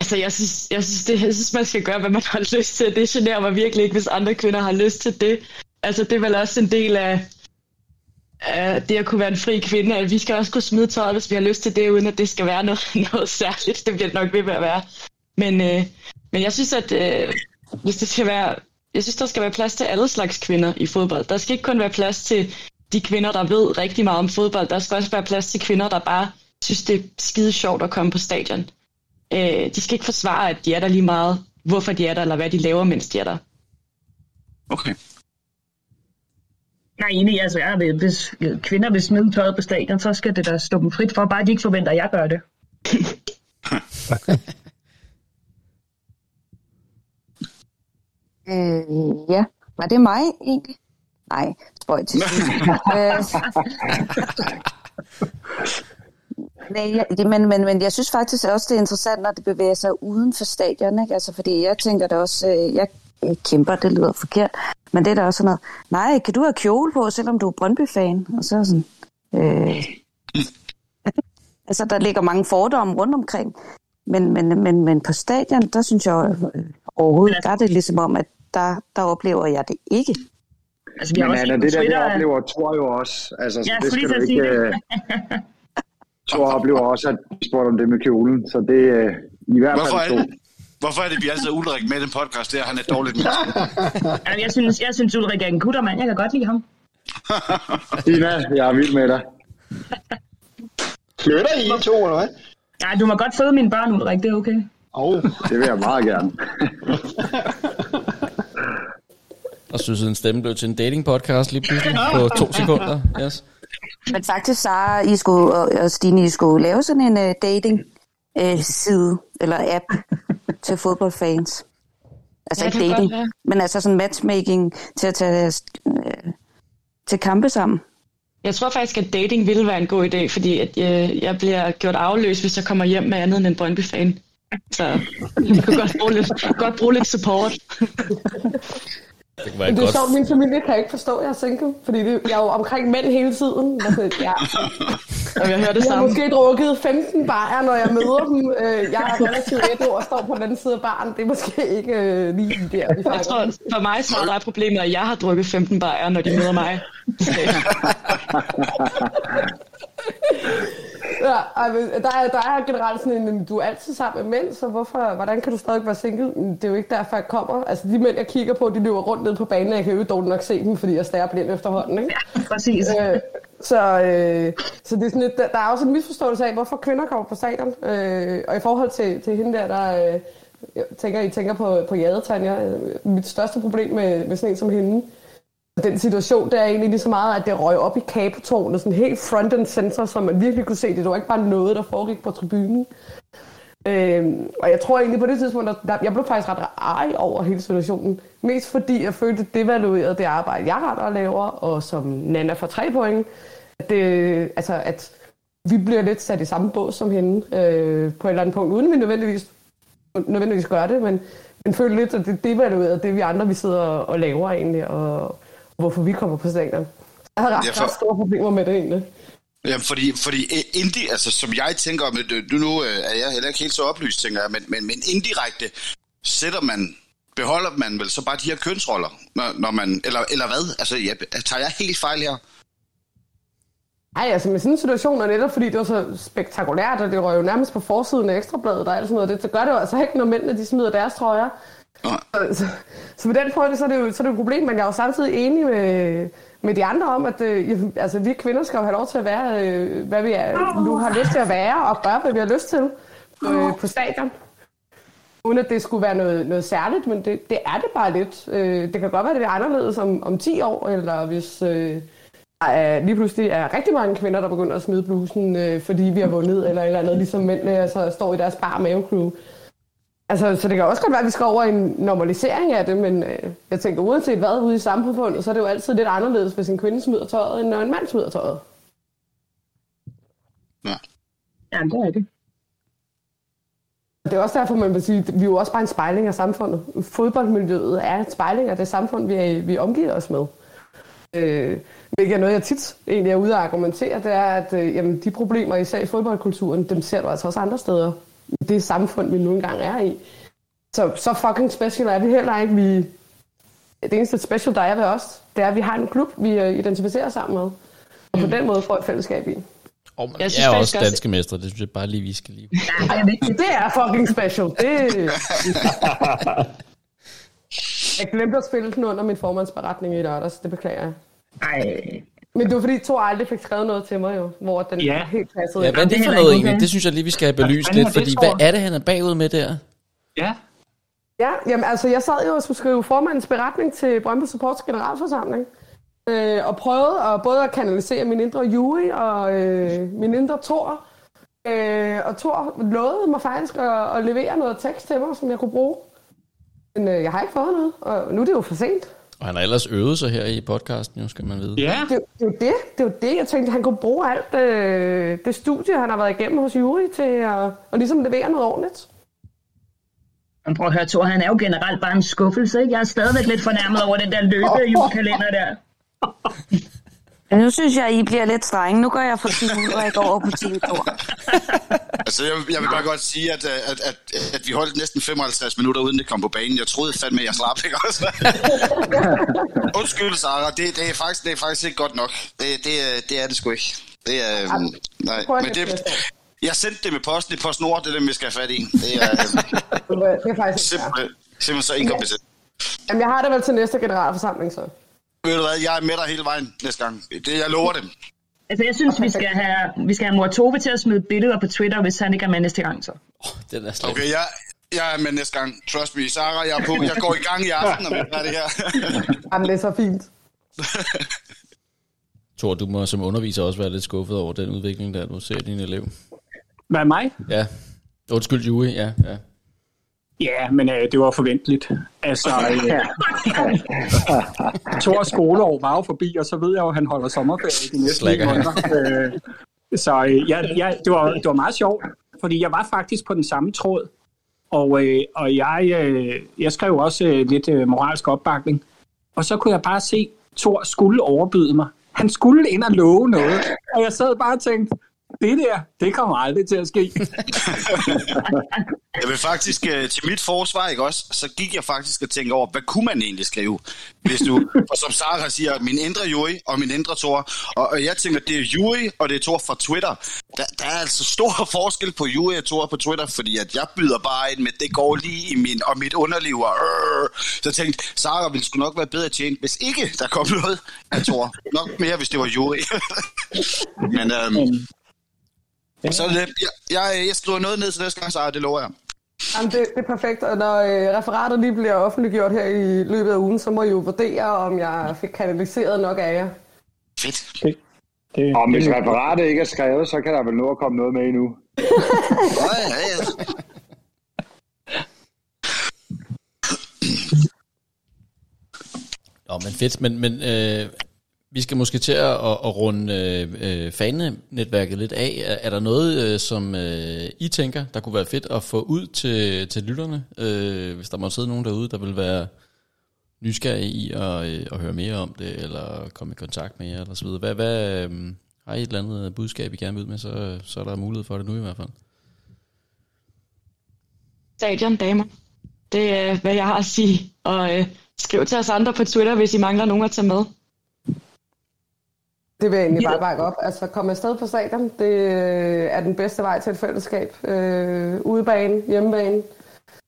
Altså, jeg synes, jeg, synes det, jeg synes, man skal gøre, hvad man har lyst til. Det generer mig virkelig ikke, hvis andre kvinder har lyst til det. Altså, det er vel også en del af, øh, det at kunne være en fri kvinde, at vi skal også kunne smide tøjet, hvis vi har lyst til det, uden at det skal være noget, noget særligt. Det bliver det nok ved med at være. Men, øh, men jeg synes, at øh, hvis det skal være, jeg synes, der skal være plads til alle slags kvinder i fodbold. Der skal ikke kun være plads til de kvinder, der ved rigtig meget om fodbold. Der skal også være plads til kvinder, der bare synes, det er skide sjovt at komme på stadion. Øh, de skal ikke forsvare, at de er der lige meget, hvorfor de er der, eller hvad de laver, mens de er der. Okay. Nej, enig, altså, jeg vil, hvis kvinder vil smide tøjet på stadion, så skal det da stå dem frit for, bare de ikke forventer, at jeg gør det. Øh, ja. Var det mig egentlig? Nej, spøj til øh, Nej, men, men, men jeg synes faktisk også, det er interessant, når det bevæger sig uden for stadion. Ikke? Altså, fordi jeg tænker det også, øh, jeg, jeg kæmper, det lyder forkert, men det er da også sådan noget, nej, kan du have kjole på, selvom du er Brøndby-fan? Og så er jeg sådan, øh, altså, der ligger mange fordomme rundt omkring. Men, men, men, men på stadion, der synes jeg øh, overhovedet, der er det ligesom om, at der, der oplever jeg det ikke. Altså, vi har Men også Anna, det der, det Twitter, oplever Thor jo også. Altså, så Ja, det skal du ikke... øh, Thor oplever også, at vi spurgte om det med kjolen, så det er øh, i hvert Hvorfor er fald to. Hvorfor er det vi altid har Ulrik med i den podcast? Det er, han er dårligt menneske. Ja, jeg synes, jeg synes Ulrik er en kuttermand. Jeg kan godt lide ham. Tina, jeg er vild med dig. Flytter I to, eller hvad? Ja, du må godt føde mine børn, Ulrik. Det er okay. Oh, Det vil jeg meget gerne. Og synes, en stemme blev til en dating podcast lige pludselig på to sekunder. Yes. Men faktisk, Sara I skulle, og Stine, I skulle lave sådan en uh, dating-side, eller app til fodboldfans. Altså Ja, ikke dating, godt være. men altså sådan matchmaking til at tage uh, til kampe sammen. Jeg tror faktisk, at dating ville være en god idé, fordi at jeg, jeg bliver gjort afløs, hvis jeg kommer hjem med andet end en Brøndby-fan. Så jeg kunne godt bruge lidt, godt bruge lidt support. Det kunne være Men det er godt. sjovt, min familie kan ikke forstå, at jeg er single, fordi det, jeg er jo omkring mænd hele tiden. Altså, ja. Og jeg hører det Jeg har samme. måske drukket 15 bajer, når jeg møder dem. Øh, Jeg er relativt ædru og står på den anden side af baren. Det er måske ikke øh, lige der, vi Jeg tror, for mig så er der problemet, at jeg har drukket 15 bajer, når de møder mig. Ja, der, er, der er generelt sådan en, du er altid sammen med mænd, så hvorfor, hvordan kan du stadig være single? Det er jo ikke derfor, jeg kommer. Altså, de mænd, jeg kigger på, de løber rundt ned på banen, og jeg kan jo dårligt nok se dem, fordi jeg stærer blind efterhånden, ikke? Præcis. Øh, så, øh, så det er sådan lidt, der, der er også en misforståelse af, hvorfor kvinder kommer på stadion. Øh, og i forhold til, til hende der, der øh, jeg tænker, I tænker på, på Jade, Tanja. Øh, Mit største problem med, med sådan en som hende, den situation, der er egentlig lige så meget, at det røg op i kabetårnet, sådan helt front and center, så man virkelig kunne se det. Det var ikke bare noget, der foregik på tribunen. Øhm, og jeg tror egentlig på det tidspunkt, at der, jeg blev faktisk ret ej over hele situationen. Mest fordi jeg følte, det devaluerede det arbejde, jeg retter og laver, og som Nana for tre point. At, det, altså, at vi bliver lidt sat i samme båd som hende øh, på et eller andet punkt, uden vi nødvendigvis, nødvendigvis gør det, men, men følte lidt, at det devaluerede det, vi andre vi sidder og laver egentlig, og hvorfor vi kommer på stadion. Jeg har ret, Ja, for- ret store problemer med det egentlig. Jamen, fordi, fordi indi, altså, som jeg tænker, nu, nu øh, er jeg heller ikke helt så oplyst, tænker jeg, men, men, men indirekte sætter man, beholder man vel så bare de her kønsroller, når, når man, eller, eller hvad? Altså, jeg, tager jeg helt fejl her? Nej, altså med sådan en situation, og netop fordi det var så spektakulært, og det var jo nærmest på forsiden af ekstrabladet og alt sådan noget, det, så gør det jo altså ikke, når mændene de smider deres trøjer. Så, så, så på den måde, så er, det jo, så er det et problem, men jeg er jo samtidig enig med, med de andre om, at øh, altså, vi kvinder skal jo have lov til at være, øh, hvad vi er, nu har lyst til at være, og gøre, hvad vi har lyst til øh, på stadion. Uden at det skulle være noget, noget særligt, men det, det er det bare lidt. Øh, det kan godt være, at det er anderledes om, om 10 år, eller hvis øh, der er, lige pludselig er rigtig mange kvinder, der begynder at smide blusen, øh, fordi vi har vundet, eller eller andet, ligesom mændene altså, står i deres bar mavecrew. Altså, så det kan også godt være, at vi skal over en normalisering af det, men øh, jeg tænker, uanset hvad ude i samfundet, så er det jo altid lidt anderledes, hvis en kvinde smider tøjet, end når en mand smider tøjet. Ja. Ja, det er det. Det er også derfor, man vil sige, at vi er jo også bare en spejling af samfundet. Fodboldmiljøet er en spejling af det samfund, vi, er, vi omgiver os med. Øh, hvilket er noget, jeg tit egentlig er ude at argumentere, det er, at øh, jamen, de problemer, især i fodboldkulturen, dem ser du altså også andre steder det samfund, vi nu engang er i. Så, så fucking special er vi heller ikke. Vi, det eneste special, der er ved os, det er, at vi har en klub, vi øh, identificerer sammen med. Og på den måde får et fællesskab i. Oh, jeg, jeg synes, er også danske mestre, det synes jeg bare lige, vi skal lige... Ja, det er fucking special. Det... Jeg glemte at spille den under min formandsberetning i lørdags, det beklager jeg. Ej, men det var fordi, to aldrig fik skrevet noget til mig jo, hvor den ja. helt passede. Ja, hvad er det for noget egentlig? Det synes jeg lige, vi skal have belyst lidt, fordi hvad er det, han er bagud med der? Ja. Ja, jamen altså, jeg sad jo og skulle skrive formandens beretning til Brøndby Supports generalforsamling, øh, og prøvede at både at kanalisere min indre Juri og øh, min indre Thor. Øh, og Thor lovede mig faktisk at, at levere noget tekst til mig, som jeg kunne bruge. Men øh, jeg har ikke fået noget, og nu er det jo for sent. Og han har ellers øvet sig her i podcasten, jo, skal man vide. Ja. Det, det, er jo det, det er jo det. Jeg tænkte, han kunne bruge alt øh, det studie, han har været igennem hos Jury, til at, at ligesom levere noget ordentligt. Men prøv at høre, Thor, han er jo generelt bare en skuffelse, ikke? Jeg er stadigvæk lidt fornærmet over den der løbe julekalender der. Ja, nu synes jeg, I bliver lidt strenge. Nu går jeg fra Team Ulrik over på Team Thor. altså, jeg, jeg vil bare godt sige, at, at, at, at vi holdt næsten 55 minutter, uden det kom på banen. Jeg troede fandme, jeg slap, ikke også? Undskyld, Sarah. Det, det, er faktisk, det er faktisk ikke godt nok. Det, det, det er det sgu ikke. Det er, øhm, nej, men det, jeg sendte det med posten i PostNord, det er dem, vi skal have fat i. Det er, øhm, det er faktisk simpelthen, simpelthen så inkompetent. Jamen, jeg har det vel til næste generalforsamling, så. Ved du hvad, jeg er med dig hele vejen næste gang. Det, jeg lover dem. Altså, jeg synes, vi skal have, vi skal have mor Tove til at smide billeder på Twitter, hvis han ikke er med næste gang, så. Oh, den er Okay, jeg, jeg er med næste gang. Trust me. Sarah, jeg er på. Jeg går i gang i aften, når vi er det her. Jamen, det er så fint. Thor, du må som underviser også være lidt skuffet over den udvikling, der du ser din elev. Hvad mig? Ja. Undskyld, Jue. Ja, ja. Ja, men øh, det var forventeligt. Altså, øh, Thors skoleår var jo forbi, og så ved jeg jo, at han holder sommerferie de næste måneder. Øh, så øh, ja, ja, det, var, det var meget sjovt, fordi jeg var faktisk på den samme tråd, og, øh, og jeg, øh, jeg skrev også øh, lidt øh, moralsk opbakning, og så kunne jeg bare se, at Thor skulle overbyde mig. Han skulle ind og love noget, og jeg sad bare og tænkte, det der, det kommer aldrig til at ske. jeg vil faktisk uh, til mit forsvar, ikke også, så gik jeg faktisk og tænkte over, hvad kunne man egentlig skrive, hvis du, og som Sarah siger, min indre Juri og min indre Tor, og, og jeg tænker, det er Juri og det er Tor fra Twitter. Der, der er altså stor forskel på Juri og Tor på Twitter, fordi at jeg byder bare ind med, det går lige i min, og mit underliv, og øh, så jeg tænkte, Sarah ville sgu nok være bedre tjent, hvis ikke der kom noget af Tor. Nok mere, hvis det var Juri. Men øhm, Ja. Så det, jeg, jeg, jeg skriver noget ned til næste gang, så det lover jeg. Jamen, det, det er perfekt, og når øh, referatet lige bliver offentliggjort her i løbet af ugen, så må I jo vurdere, om jeg fik kanaliseret nok af jer. Fedt. Det, det, og hvis referatet ikke er skrevet, så kan der vel nå at komme noget med endnu. ja, ja, ja. Nå, men fedt, men, men øh, vi skal måske til at, at runde øh, øh, fanenetværket lidt af. Er, er der noget, øh, som øh, I tænker, der kunne være fedt at få ud til, til lytterne? Øh, hvis der må sidde nogen derude, der vil være nysgerrige i at, øh, at høre mere om det, eller komme i kontakt med jer, eller så videre. Hvad, hvad, øh, har I et eller andet budskab, I gerne vil ud med, så, så er der mulighed for det nu i hvert fald. Stadion, damer. Det er, hvad jeg har at sige. Og øh, skriv til os andre på Twitter, hvis I mangler nogen at tage med. Det vil jeg egentlig bare bakke op. Altså, kom afsted på stadion. Det øh, er den bedste vej til et fællesskab. Øh, udebane, hjemmebane.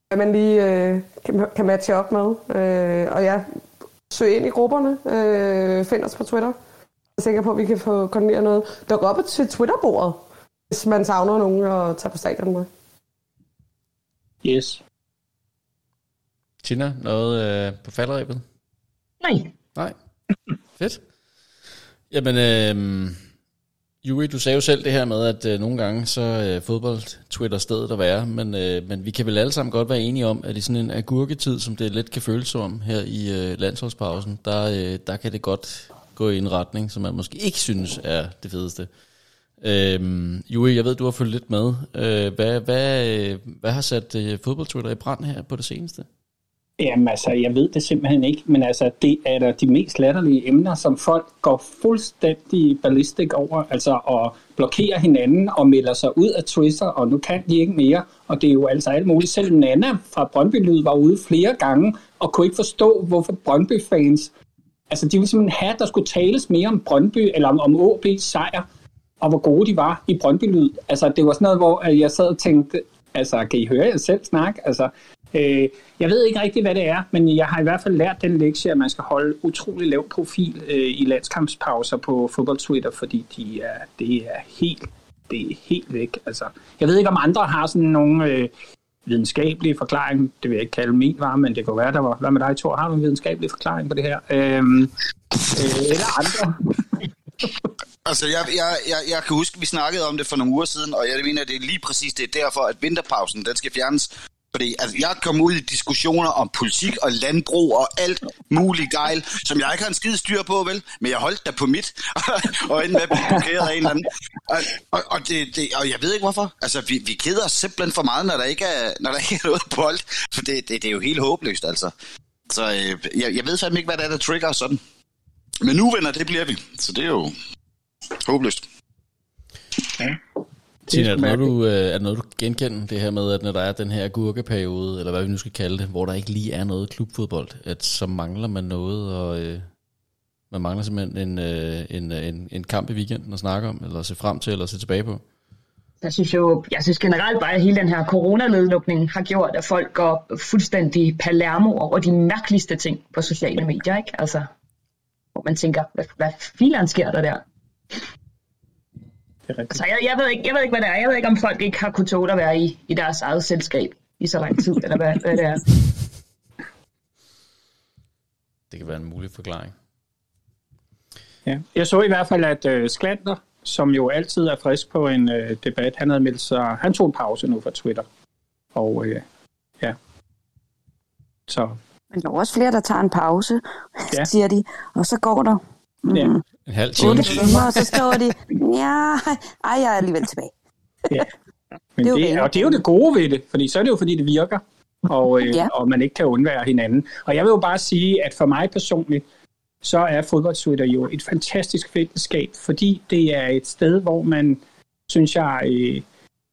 Hvad man lige øh, kan, kan matche op med. Øh, og ja, søg ind i grupperne. Øh, find os på Twitter. Jeg er sikker på, at vi kan få koordineret noget. Duk op til Twitterbordet, hvis man savner nogen at tage på stadion med. Yes. Tina, noget øh, på falderæbet? Nej. Nej. Fedt. Jamen, øh, Juri, du sagde jo selv det her med, at øh, nogle gange så øh, fodbold Twitter stedet at være, men, øh, men vi kan vel alle sammen godt være enige om, at i sådan en agurketid, som det let kan føles som her i øh, landsholdspausen, der, øh, der kan det godt gå i en retning, som man måske ikke synes er det fedeste. Øh, Juri, jeg ved, du har følt lidt med. Øh, hvad, hvad, øh, hvad har sat øh, fodbold-Twitter i brand her på det seneste? Jamen altså, jeg ved det simpelthen ikke, men altså, det er da de mest latterlige emner, som folk går fuldstændig ballistik over, altså at blokere hinanden og melder sig ud af Twitter, og nu kan de ikke mere, og det er jo altså alt muligt. Selv Nana fra Brøndby Lyd var ude flere gange, og kunne ikke forstå, hvorfor Brøndby-fans, altså de ville simpelthen have, at der skulle tales mere om Brøndby, eller om, om OB's sejr, og hvor gode de var i Brøndby Lyd. Altså, det var sådan noget, hvor øh, jeg sad og tænkte, altså, kan I høre jer selv snakke? Altså, Øh, jeg ved ikke rigtig, hvad det er, men jeg har i hvert fald lært den lektie, at man skal holde utrolig lav profil øh, i landskampspauser på fodboldtwitter, fordi de er, det er helt det er helt væk. Altså, jeg ved ikke, om andre har sådan nogle øh, videnskabelige forklaring. Det vil jeg ikke kalde min var, men det kan være, der var... Hvad med dig, Thor? Har du en videnskabelig forklaring på det her? Øhm, øh, eller andre? Altså, jeg, jeg, jeg, jeg kan huske, vi snakkede om det for nogle uger siden, og jeg mener, at det er lige præcis det er derfor, at vinterpausen den skal fjernes fordi altså, jeg kom ud i diskussioner om politik og landbrug og alt muligt gejl, som jeg ikke har en skide styr på, vel? Men jeg holdt der på mit, og endte med at blive blokeret af en eller anden. Og, og, og, det, det, og jeg ved ikke hvorfor. Altså, vi, vi keder os simpelthen for meget, når der ikke er, når der ikke er noget bold. For det, det, det er jo helt håbløst, altså. Så øh, jeg, jeg ved fandme ikke, hvad det er, der trigger sådan. Men nu, venner, det bliver vi. Så det er jo håbløst. Ja. Tina, er det, noget, du, øh, er det noget, du genkender det her med, at når der er den her gurkeperiode, eller hvad vi nu skal kalde det, hvor der ikke lige er noget klubfodbold, at så mangler man noget, og øh, man mangler simpelthen en, øh, en, en, en kamp i weekenden at snakke om, eller se frem til, eller se tilbage på? Jeg synes jo, jeg synes generelt bare, at hele den her coronanedlukning har gjort, at folk går fuldstændig palermo over de mærkeligste ting på sociale medier, ikke? Altså, hvor man tænker, hvad, hvad filen sker der der? Det er altså, jeg, jeg, ved ikke, jeg ved ikke, hvad det er. Jeg ved ikke, om folk ikke har kunnet tåle at være i, i deres eget selskab i så lang tid, eller hvad, hvad det er. Det kan være en mulig forklaring. Ja. Jeg så i hvert fald, at uh, Sklander, som jo altid er frisk på en uh, debat, han havde meldt sig, han tog en pause nu fra Twitter. Og uh, ja, så... Men der er også flere, der tager en pause, ja. siger de, og så går der mm, ja. En halv time. og så står de, ja, ej, jeg er alligevel tilbage. ja. Men det, det, og det er jo det gode ved det, fordi så er det jo fordi, det virker, og, øh, ja. og man ikke kan undvære hinanden. Og jeg vil jo bare sige, at for mig personligt, så er fodboldtwitter jo et fantastisk fællesskab, fordi det er et sted, hvor man, synes jeg, øh,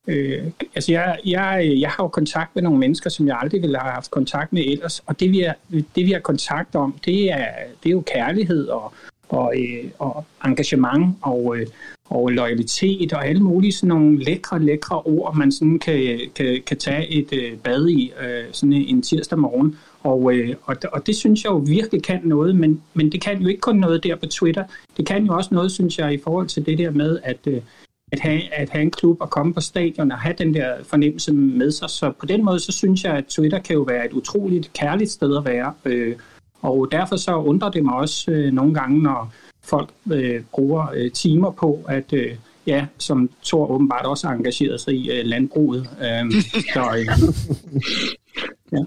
øh, altså jeg, jeg, jeg har jo kontakt med nogle mennesker, som jeg aldrig ville have haft kontakt med ellers, og det vi har, det, vi har kontakt om, det er, det er jo kærlighed og, og, øh, og engagement og, øh, og loyalitet og alle mulige sådan nogle lækre, lækre ord, man sådan kan, kan, kan tage et øh, bad i øh, sådan en tirsdag morgen. Og, øh, og, og det synes jeg jo virkelig kan noget, men, men det kan jo ikke kun noget der på Twitter. Det kan jo også noget, synes jeg, i forhold til det der med, at, øh, at, have, at have en klub og komme på stadion og have den der fornemmelse med sig. Så på den måde, så synes jeg, at Twitter kan jo være et utroligt kærligt sted at være. Øh, og derfor så undrer det mig også øh, nogle gange, når folk øh, bruger øh, timer på at, øh, ja, som Thor åbenbart også har engageret sig i, øh, landbruget. Øh, så, øh, ja.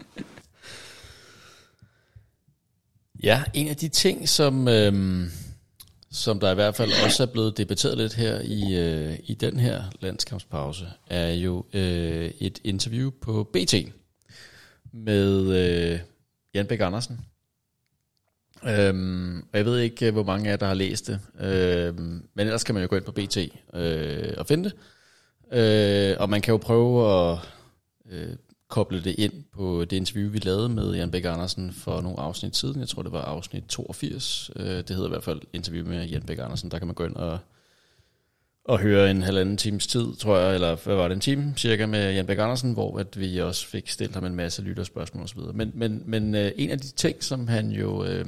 Ja, en af de ting, som, øh, som der i hvert fald også er blevet debatteret lidt her i, øh, i den her landskampspause, er jo øh, et interview på BT med øh, Jan Bæk Andersen, Øhm, og jeg ved ikke, hvor mange af jer, der har læst det. Øhm, men ellers kan man jo gå ind på BT øh, og finde det. Øh, og man kan jo prøve at øh, koble det ind på det interview, vi lavede med Jan Bæk Andersen for nogle afsnit siden. Jeg tror, det var afsnit 82. Øh, det hedder i hvert fald interview med Jan Bæk Andersen. Der kan man gå ind og, og høre en halvanden times tid, tror jeg, eller hvad var det, en time cirka med Jan Bæk Andersen, hvor at vi også fik stillet ham en masse lytterspørgsmål osv. Men, men, men øh, en af de ting, som han jo øh,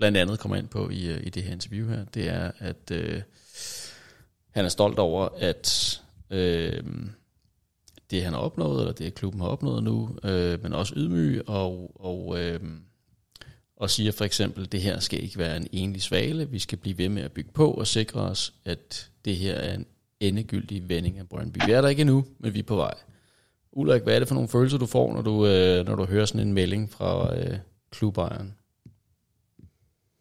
blandt andet kommer ind på i, øh, i det her interview her, det er, at øh, han er stolt over, at øh, det han har opnået, eller det klubben har opnået nu, øh, men også ydmyg, og, og, øh, og siger for eksempel, det her skal ikke være en enlig svale, vi skal blive ved med at bygge på og sikre os, at det her er en endegyldig vending af Brøndby. Vi er der ikke endnu, men vi er på vej. Ulrik, hvad er det for nogle følelser, du får, når du, øh, når du hører sådan en melding fra øh, klubejeren?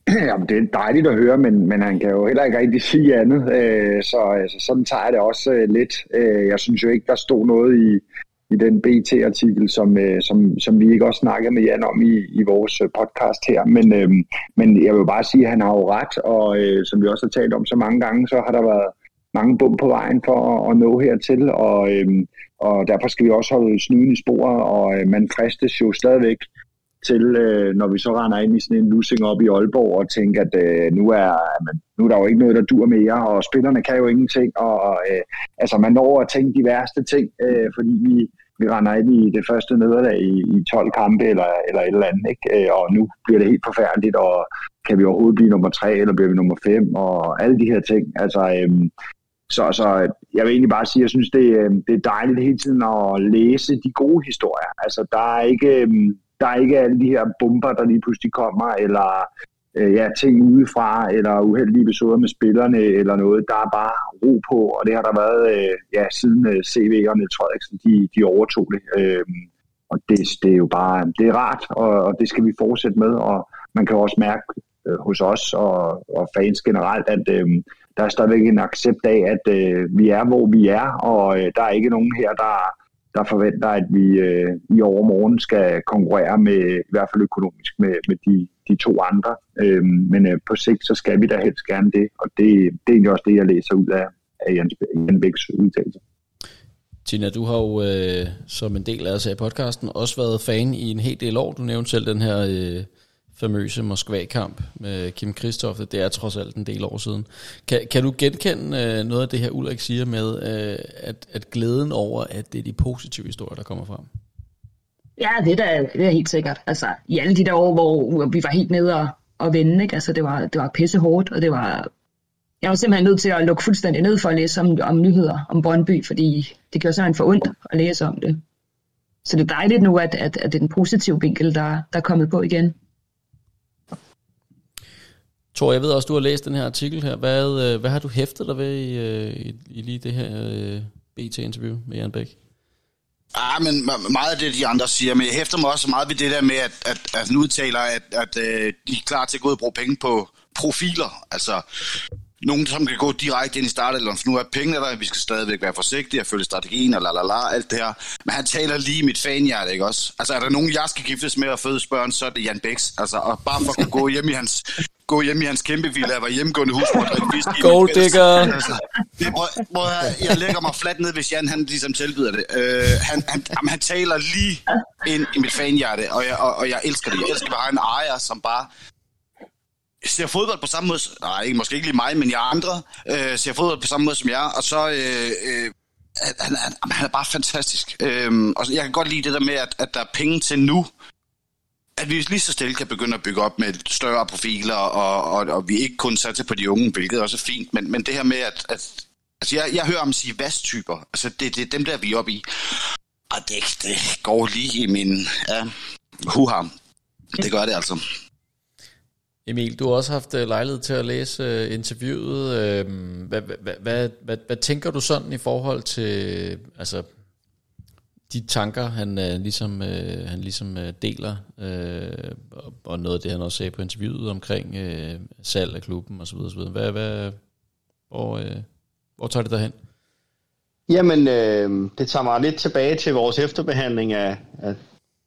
Jamen, det er dejligt at høre, men, men han kan jo heller ikke rigtig sige andet. Øh, så altså, sådan tager jeg det også øh, lidt. Øh, jeg synes jo ikke, der stod noget i, i den BT-artikel, som, øh, som, som vi ikke også snakkede med Jan om i, i vores øh, podcast her. Men, øh, men jeg vil bare sige, at han har jo ret, og øh, som vi også har talt om så mange gange, så har der været mange bum på vejen for at, at nå hertil, og, øh, og derfor skal vi også holde snuden i sporet, og øh, man fristes jo stadigvæk til, øh, når vi så render ind i sådan en losing op i Aalborg og tænker, at øh, nu, er, man, nu er der jo ikke noget, der dur mere, og spillerne kan jo ingenting, og øh, altså man når at tænke de værste ting, øh, fordi vi, vi render ind i det første nederlag i, i 12 kampe eller, eller et eller andet, ikke? Øh, og nu bliver det helt forfærdeligt, og kan vi overhovedet blive nummer 3, eller bliver vi nummer 5, og alle de her ting. Altså, øh, så, så jeg vil egentlig bare sige, at jeg synes, det, øh, det er dejligt hele tiden at læse de gode historier. Altså, der er ikke, øh, der er ikke alle de her bomber, der lige pludselig kommer, eller øh, ja, ting udefra, eller uheldige episoder med spillerne, eller noget. Der er bare ro på, og det har der været øh, ja, siden øh, CV og Niels Frederiksen, de, de overtog det. Øh, og det, det er jo bare, det er rart, og, og det skal vi fortsætte med, og man kan også mærke øh, hos os og, og fans generelt, at øh, der er stadigvæk en accept af, at øh, vi er, hvor vi er, og øh, der er ikke nogen her, der der forventer, at vi øh, i overmorgen skal konkurrere med, i hvert fald økonomisk, med, med de, de to andre. Øh, men øh, på sigt, så skal vi da helst gerne det, og det, det er egentlig også det, jeg læser ud af, af Jan, Jan Bæks udtalelse. Tina, du har jo øh, som en del af os her i podcasten også været fan i en hel del år. Du nævnte selv den her øh, famøse Moskva-kamp med Kim Kristoffer. Det er trods alt en del år siden. Kan, kan du genkende øh, noget af det her, Ulrik siger med, øh, at, at glæden over, at det er de positive historier, der kommer frem? Ja, det er, da, det er helt sikkert. Altså, i alle de der år, hvor vi var helt nede og, og vende, ikke? Altså, det var, det var pisse hårdt, og det var... Jeg var simpelthen nødt til at lukke fuldstændig ned for at læse om, om nyheder om Brøndby, fordi det gjorde simpelthen for ondt at læse om det. Så det er dejligt nu, at, at, at det er den positive vinkel, der, der er kommet på igen. Tor, jeg ved også, du har læst den her artikel her. Hvad, øh, hvad har du hæftet dig ved i, øh, i, i lige det her øh, BT-interview med Jan Bæk? Ah, men meget af det, de andre siger, men jeg hæfter mig også meget ved det der med, at, at, at han udtaler, at, at, at de er klar til at gå ud og bruge penge på profiler. Altså, nogen, som kan gå direkte ind i startalderen, for nu er pengene der, vi skal stadigvæk være forsigtige og følge strategien og la la la, alt det her. Men han taler lige mit fanhjerte, ikke også? Altså, er der nogen, jeg skal giftes med og føde børn, så er det Jan Bæks. Altså, og bare for at kunne gå hjem i hans gå hjem i hans kæmpe villa, jeg var hjemmegående hus og whisky. Gold digger. Altså, det, hvor, hvor jeg, jeg lægger mig fladt ned, hvis Jan han ligesom tilbyder det. Uh, han, han, jamen, han taler lige ind i mit fanhjerte, og jeg, og, og jeg elsker det. Jeg elsker at have en ejer, som bare ser fodbold på samme måde, nej, ikke, måske ikke lige mig, men jeg andre, øh, ser fodbold på samme måde som jeg, og så, øh, øh, han, han, han er bare fantastisk. Øh, og jeg kan godt lide det der med, at, at der er penge til nu, at vi lige så stille kan begynde at bygge op med større profiler, og, og, og vi ikke kun satser på de unge, hvilket også er fint, men, men det her med, at, at altså jeg, jeg hører om sige vasttyper, altså det, det er dem der, vi er oppe i, og det, det går lige i min ja, huha. Det gør det altså. Emil, du har også haft lejlighed til at læse interviewet. Hvad, hvad, hvad, hvad, hvad tænker du sådan i forhold til altså, de tanker, han øh, ligesom, øh, han ligesom øh, deler, øh, og, noget af det, han også sagde på interviewet omkring øh, salg af klubben osv. osv. Hvad, hvad, hvor, øh, hvor tager det derhen? Jamen, øh, det tager mig lidt tilbage til vores efterbehandling af, af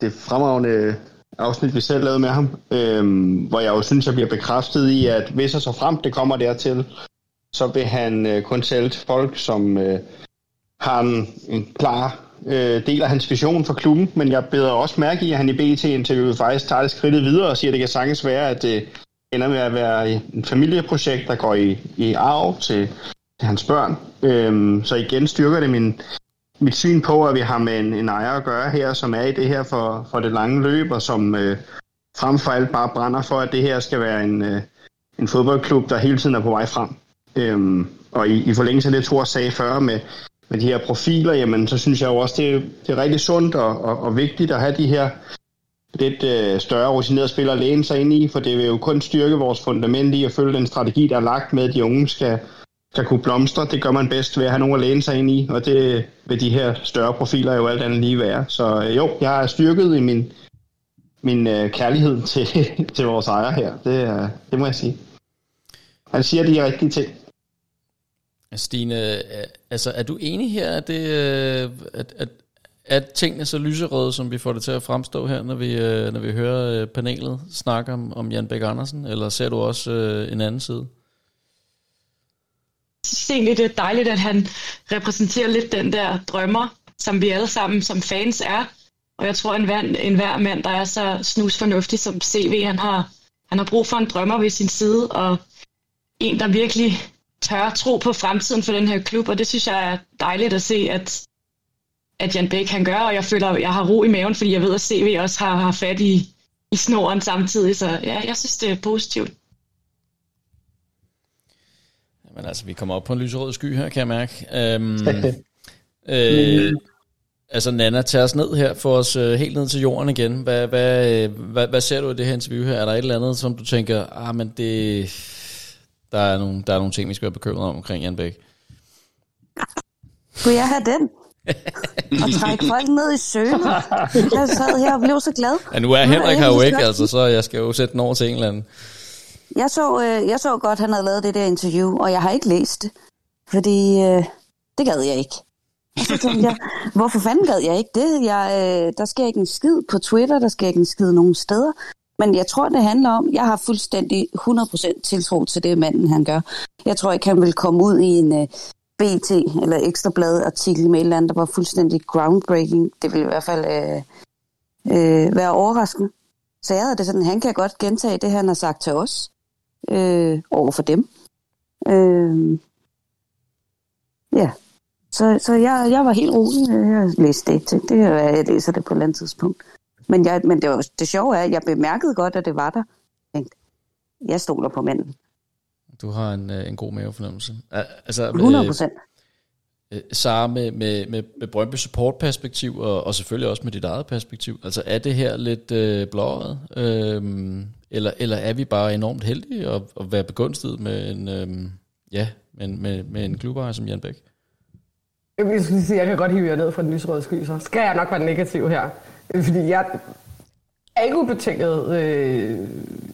det fremragende afsnit, vi selv lavede med ham, øh, hvor jeg jo synes, jeg bliver bekræftet i, at hvis og så frem det kommer dertil, så vil han øh, kun sælge til folk, som øh, har en, en klar øh, deler hans vision for klubben, men jeg beder også mærke i, at han i BT-interviewet faktisk tager det skridtet videre og siger, at det kan sagtens være, at det ender med at være en familieprojekt, der går i, i arv til, til hans børn. Øhm, så igen styrker det min, mit syn på, at vi har med en, en ejer at gøre her, som er i det her for, for det lange løb, og som øh, frem for alt bare brænder for, at det her skal være en, øh, en fodboldklub, der hele tiden er på vej frem. Øhm, og i, i forlængelse af det, Thor sagde før med, med de her profiler, jamen så synes jeg jo også, det, det er rigtig sundt og, og, og vigtigt at have de her lidt øh, større rutinerede spillere at læne sig ind i, for det vil jo kun styrke vores fundament i at følge den strategi, der er lagt med, at de unge skal, skal kunne blomstre. Det gør man bedst ved at have nogen at læne sig ind i, og det vil de her større profiler jo alt andet lige være. Så øh, jo, jeg er styrket i min, min øh, kærlighed til, til vores ejer her. Det, øh, det må jeg sige. Han siger de rigtige ting. Stine, øh, altså er du enig her, at, det, øh, at, at, at tingene så lyserøde, som vi får det til at fremstå her, når vi, øh, når vi hører panelet snakke om, om Jan Bæk Andersen, eller ser du også en anden side? synes egentlig, det er dejligt, at han repræsenterer lidt den der drømmer, som vi alle sammen som fans er. Og jeg tror, en hver, en hver mand, der er så snusfornuftig som CV, han har, han har brug for en drømmer ved sin side, og en, der virkelig tør tro på fremtiden for den her klub, og det synes jeg er dejligt at se, at, at Jan Bæk han gør, og jeg føler, at jeg har ro i maven, fordi jeg ved, at CV også har, har fat i, i snoren samtidig, så ja, jeg synes, det er positivt. Men altså, vi kommer op på en lyserød sky her, kan jeg mærke. Øhm, øh, altså, Nana, tager os ned her, for os øh, helt ned til jorden igen. Hvad, hvad, øh, hvad, hvad ser du i det her interview her? Er der et eller andet, som du tænker, ah, men det, der, er nogle, der er nogle ting, vi skal være bekymret om omkring Jan Bæk? Kunne jeg have den? og trække folk ned i søen. Jeg sad her og blev så glad. Ja, nu er Henrik her jo ikke, altså, så jeg skal jo sætte den over til en eller anden. Jeg så, øh, jeg så godt, at han havde lavet det der interview, og jeg har ikke læst det, fordi øh, det gad jeg ikke. Og så tænkte jeg, hvorfor fanden gad jeg ikke det? Jeg, øh, der sker ikke en skid på Twitter, der sker ikke en skid nogen steder. Men jeg tror, det handler om, jeg har fuldstændig 100% tiltro til det, manden han gør. Jeg tror ikke, han vil komme ud i en øh, uh, BT eller Ekstrablad artikel med et eller andet, der var fuldstændig groundbreaking. Det ville i hvert fald uh, uh, være overraskende. Så jeg havde det sådan, han kan godt gentage det, han har sagt til os øh, over for dem. Øh, ja, så, så jeg, jeg var helt rolig. Jeg læste det. Det kan være, jeg læser det på et eller andet tidspunkt. Men, jeg, men det, var, det sjove er, at jeg bemærkede godt, at det var der. Jeg jeg stoler på manden. Du har en, øh, en god mavefornemmelse. Altså, 100 procent. Øh, Sara, med, med, med, med Brøndby support perspektiv, og, og selvfølgelig også med dit eget perspektiv, altså er det her lidt øh, blåret? Øh, eller, eller er vi bare enormt heldige at, at være begunstiget med en, øhm, ja, med, med, med en klubejer som Jan Bæk? Jeg skulle sige, jeg kan godt hive jer ned fra den lysrøde sky, så skal jeg nok være negativ her. Fordi jeg er ikke ubetinget øh,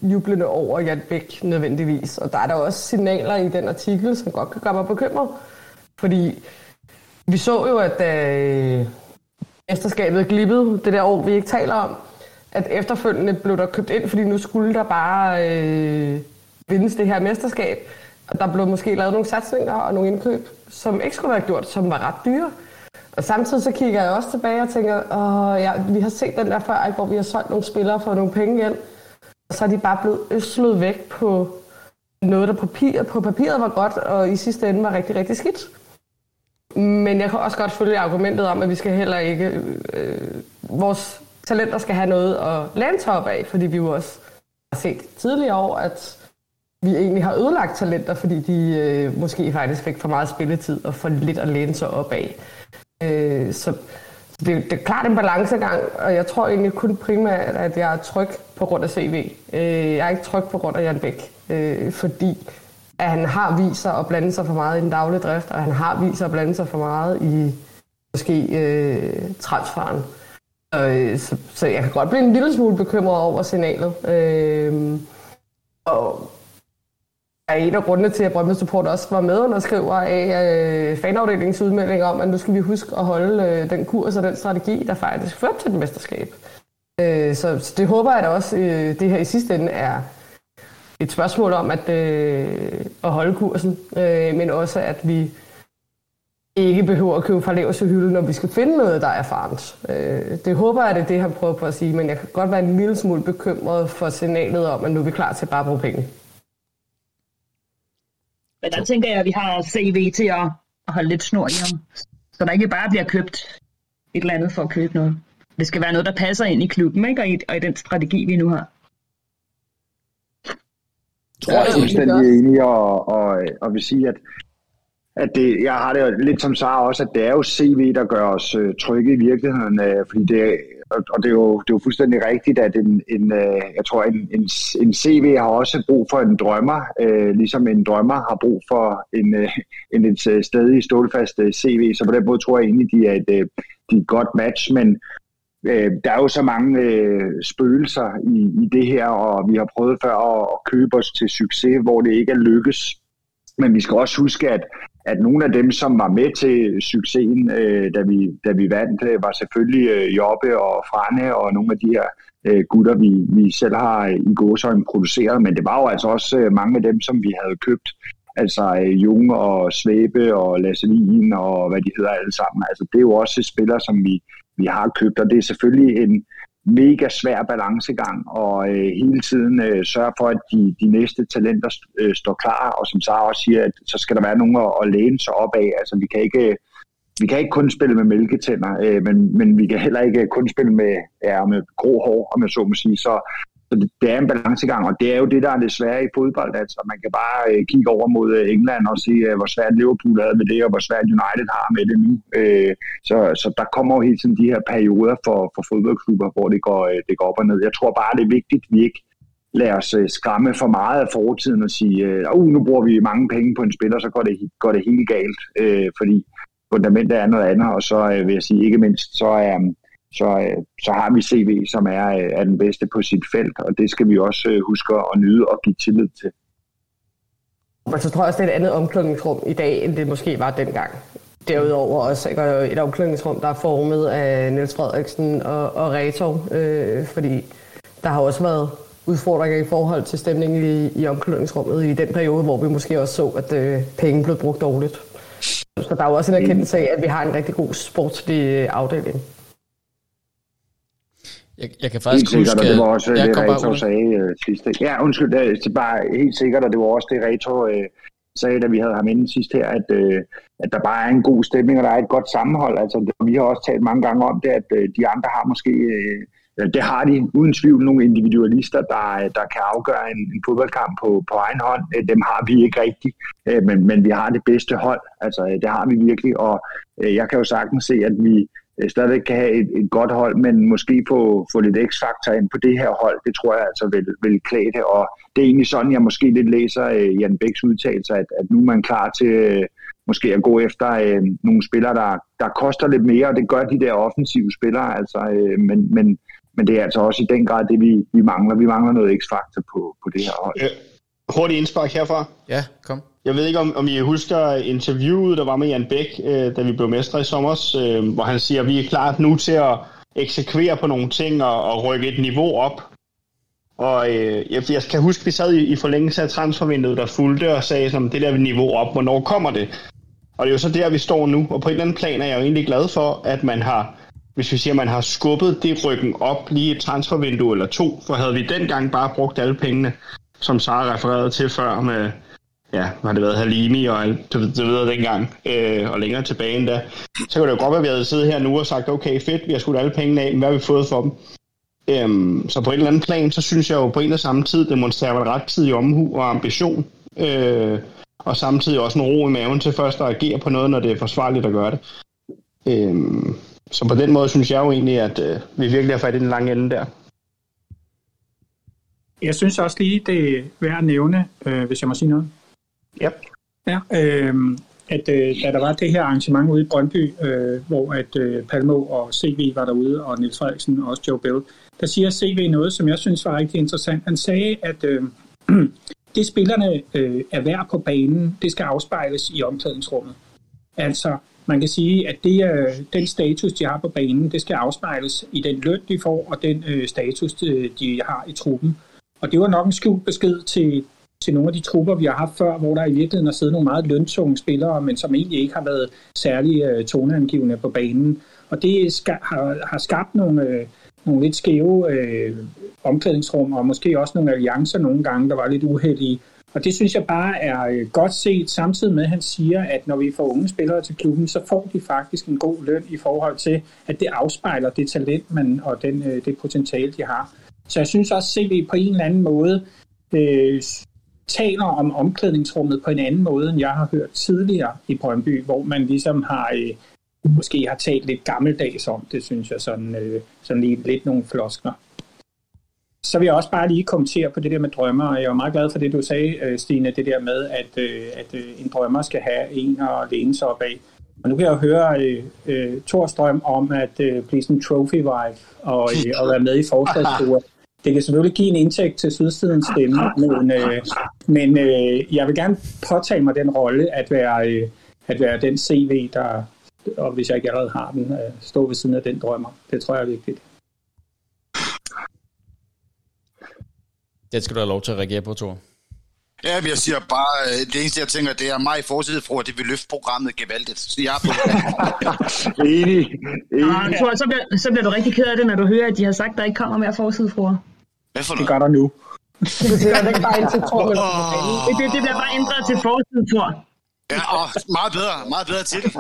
jublende over Jan Bæk nødvendigvis. Og der er der også signaler i den artikel, som godt kan gøre mig bekymret. Fordi vi så jo, at da øh, mesterskabet glippede det der år, vi ikke taler om, at efterfølgende blev der købt ind, fordi nu skulle der bare øh, vindes det her mesterskab. Og der blev måske lavet nogle satsninger og nogle indkøb, som ikke skulle være gjort, som var ret dyre. Og samtidig så kigger jeg også tilbage og tænker, åh, ja, vi har set den der før, ikke, hvor vi har solgt nogle spillere for nogle penge ind. Og så er de bare blevet øslet væk på noget, der på papir, på papiret var godt, og i sidste ende var rigtig, rigtig skidt. Men jeg kan også godt følge argumentet om, at vi skal heller ikke... Øh, vores talenter skal have noget at læne sig op af, fordi vi jo også har set tidligere år, at vi egentlig har ødelagt talenter, fordi de øh, måske faktisk fik for meget spilletid og for lidt at læne sig op af. Øh, så det, det er klart en balancegang, og jeg tror egentlig kun primært, at jeg er tryg på grund af CV. Øh, jeg er ikke tryg på grund af Jan Bæk, øh, fordi at han har vist sig at blande sig for meget i den daglige drift, og han har vist sig at blande sig for meget i måske øh, transferen. Øh, så, så jeg kan godt blive en lille smule bekymret over signalet. Øh, og er en af grundene til, at Brøndby Support også var med og skriver af øh, fanafdelingens udmelding om, at nu skal vi huske at holde øh, den kurs og den strategi, der faktisk førte til den mesterskab. Øh, så, så det håber jeg da også, øh, det her i sidste ende er et spørgsmål om at, øh, at holde kursen, øh, men også at vi ikke behøver at købe fra laveste hylde, når vi skal finde noget, der er erfarent. Øh, det håber jeg, det er det, han prøver på at sige, men jeg kan godt være en lille smule bekymret for signalet om, at nu er vi klar til bare at bruge penge. Men der tænker jeg, at vi har CV til at holde lidt snor i ham. Så der ikke bare bliver købt et eller andet for at købe noget. Det skal være noget, der passer ind i klubben, ikke? Og, i, og i den strategi, vi nu har. Tror jeg er fuldstændig enig, og, og, og vil sige, at, at det, jeg har det lidt som Sara også, at det er jo CV, der gør os øh, trygge i virkeligheden, øh, fordi det, og det er, jo, det er jo fuldstændig rigtigt, at en, en, øh, jeg tror, en, en, en CV har også brug for en drømmer, øh, ligesom en drømmer har brug for en, øh, en et øh, stadig stålfast øh, CV, så på den måde tror jeg egentlig, de er et, øh, de er et godt match, men øh, der er jo så mange øh, spøgelser i, i det her, og vi har prøvet før at, at købe os til succes, hvor det ikke er lykkes. Men vi skal også huske, at, at nogle af dem, som var med til succesen, øh, da, vi, da vi vandt, øh, var selvfølgelig øh, Jobbe og Frane og nogle af de her øh, gutter, vi, vi selv har øh, i gåsøjne produceret. Men det var jo altså også øh, mange af dem, som vi havde købt. Altså øh, Jung og Svæbe og Lasse Wien og hvad de hedder alle sammen. Altså det er jo også spillere, som vi, vi har købt, og det er selvfølgelig en mega svær balancegang, og øh, hele tiden øh, sørge for, at de, de næste talenter øh, står klar, og som Sara også siger, at så skal der være nogen at, at læne sig op af. Altså vi kan ikke, vi kan ikke kun spille med mælketænder, øh, men, men vi kan heller ikke kun spille med, ja, med grå hår, om jeg så må sige. Så, så det, det er en balancegang, og det er jo det, der er det svære i fodbold. Altså, man kan bare øh, kigge over mod øh, England og se, øh, hvor svært Liverpool havde med det, og hvor svært United har med det nu. Øh, så, så der kommer jo hele tiden de her perioder for, for fodboldklubber, hvor det går, øh, det går op og ned. Jeg tror bare, det er vigtigt, at vi ikke lader os øh, skræmme for meget af fortiden og sige, øh, uh, nu bruger vi mange penge på en spiller, så går det, går det helt galt. Øh, fordi fundamentet er noget andet, og så øh, vil jeg sige, ikke mindst, så er... Øh, så, øh, så har vi CV, som er, øh, er den bedste på sit felt, og det skal vi også øh, huske at nyde og give tillid til. Men så tror jeg også, det er et andet omklædningsrum i dag, end det måske var dengang. Derudover også ikke, et omklædningsrum, der er formet af Niels Frederiksen og, og Retor, øh, fordi der har også været udfordringer i forhold til stemningen i, i omklædningsrummet i den periode, hvor vi måske også så, at øh, penge blev brugt dårligt. Så der er jo også en erkendelse af, at vi har en rigtig god sportslig afdeling. Jeg, jeg kan faktisk helt huske, sikkert, det var også jeg det, Reto sagde uh, sidste. Ja, undskyld, det er bare helt sikkert, og det var også det, Reto uh, sagde, da vi havde ham inde sidst her, at, uh, at der bare er en god stemning, og der er et godt sammenhold. Altså, vi har også talt mange gange om det, at uh, de andre har måske... Uh, det har de uden tvivl nogle individualister, der, der kan afgøre en, en fodboldkamp på, på egen hånd. Dem har vi ikke rigtigt, men, men vi har det bedste hold. Altså, det har vi virkelig, og jeg kan jo sagtens se, at vi, Øh, stadigvæk kan have et, et godt hold, men måske få, få lidt x-faktor ind på det her hold, det tror jeg altså vil, vil klæde det. Og det er egentlig sådan, jeg måske lidt læser uh, Jan Bæks udtalelse, at, at nu er man klar til uh, måske at gå efter uh, nogle spillere, der, der koster lidt mere, og det gør de der offensive spillere, altså, uh, men, men, men det er altså også i den grad det, vi, vi mangler. Vi mangler noget x-faktor på, på det her hold. Øh, hurtig indspark herfra. Ja, kom. Jeg ved ikke, om, om I husker interviewet, der var med Jan Bæk, øh, da vi blev mestre i sommer, øh, hvor han siger, at vi er klar nu til at eksekvere på nogle ting og, og rykke et niveau op. Og øh, jeg, jeg kan huske, at vi sad i, i forlængelse af transfervinduet, der fulgte og sagde, at det der niveau op, hvornår kommer det? Og det er jo så der, vi står nu. Og på en eller anden plan er jeg jo egentlig glad for, at man har, hvis vi siger, at man har skubbet det ryggen op lige et transfervindue eller to, for havde vi dengang bare brugt alle pengene, som Sara refererede til før med ja, har det været Halimi og alt det, det videre dengang, øh, og længere tilbage endda, så kunne det jo godt være, at vi havde siddet her nu og sagt, okay, fedt, vi har skudt alle pengene af, men hvad har vi fået for dem? Øhm, så på en eller anden plan, så synes jeg jo på en og samme tid demonstrerer man ret tid i omhu og ambition, øh, og samtidig også en ro i maven til først at agere på noget, når det er forsvarligt at gøre det. Øhm, så på den måde synes jeg jo egentlig, at øh, vi virkelig har fat i den lange ende der. Jeg synes også lige, det er værd at nævne, øh, hvis jeg må sige noget. Ja. Ja, øh, at øh, da der var det her arrangement ude i Brøndby, øh, hvor at øh, Palmo og CV var derude, og Niels Frederiksen og også Joe Bell, der siger CV noget, som jeg synes var rigtig interessant. Han sagde, at øh, det spillerne øh, er værd på banen, det skal afspejles i omklædningsrummet. Altså, man kan sige, at det, øh, den status, de har på banen, det skal afspejles i den løn, de får, og den øh, status, de, de har i truppen. Og det var nok en skjult besked til, til nogle af de trupper, vi har haft før, hvor der i virkeligheden har siddet nogle meget løntunge spillere, men som egentlig ikke har været særlig øh, toneangivende på banen. Og det ska, har, har skabt nogle, øh, nogle lidt skæve øh, omklædningsrum, og måske også nogle alliancer nogle gange, der var lidt uheldige. Og det synes jeg bare er øh, godt set, samtidig med at han siger, at når vi får unge spillere til klubben, så får de faktisk en god løn i forhold til, at det afspejler det talent man, og den, øh, det potentiale, de har. Så jeg synes også, at CV på en eller anden måde øh, taler om omklædningsrummet på en anden måde, end jeg har hørt tidligere i Brøndby, hvor man ligesom har øh, måske har talt lidt gammeldags om det, synes jeg, sådan, øh, sådan lige lidt nogle floskler. Så vil jeg også bare lige kommentere på det der med drømmer, og jeg er meget glad for det, du sagde, øh, Stine, det der med, at, øh, at øh, en drømmer skal have en at læne sig op af. Og nu kan jeg jo høre øh, øh, Thors drøm om at øh, blive sådan en trophy wife og, øh, og være med i forsvarsgruppen. Det kan selvfølgelig give en indtægt til Sydstidens stemme, men, øh, men øh, jeg vil gerne påtage mig den rolle at være, øh, at være den CV, der, og hvis jeg ikke allerede har den, øh, stå ved siden af den drømmer. Det tror jeg er vigtigt. Det skal du have lov til at reagere på, Thor. Ja, men jeg siger bare, øh, det eneste jeg tænker, det er mig i forsiden for, at det vil løfte programmet gevaldigt. Så jeg er på Enig. Ah, jeg tror, så, bliver, så bliver du rigtig ked af det, når du hører, at de har sagt, at der ikke kommer mere forsidefruer. Hvad for Det noget? gør der nu. Det det ikke bare indtil Thor vil Det, det, det bliver bare ændret til forsidefruer. Ja, åh, meget bedre, meget bedre til det.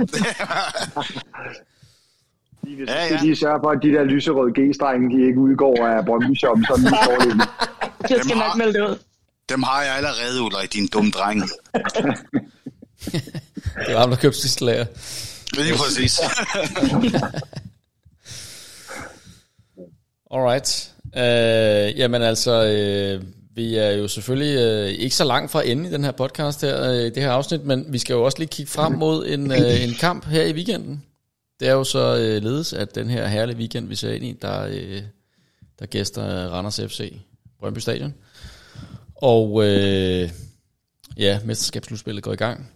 Ja, Ja, ja. De sørger for, at de der lyserøde G-strenge, de ikke udgår af Brøndby Shop, sådan lige står det. Jeg skal Dem nok har- melde det ud. Dem har jeg allerede, Ulrik, din dumme dreng. Det var ham, der købte sidste lager. Lige præcis. Alright. Øh, jamen altså, øh, vi er jo selvfølgelig øh, ikke så langt fra enden i den her podcast her, øh, det her afsnit, men vi skal jo også lige kigge frem mod en, øh, en kamp her i weekenden. Det er jo så øh, ledes, at den her herlige weekend, vi ser ind i, der, øh, der gæster Randers FC Brøndby Stadion. Og øh, ja, mesterskabsslutspillet går i gang.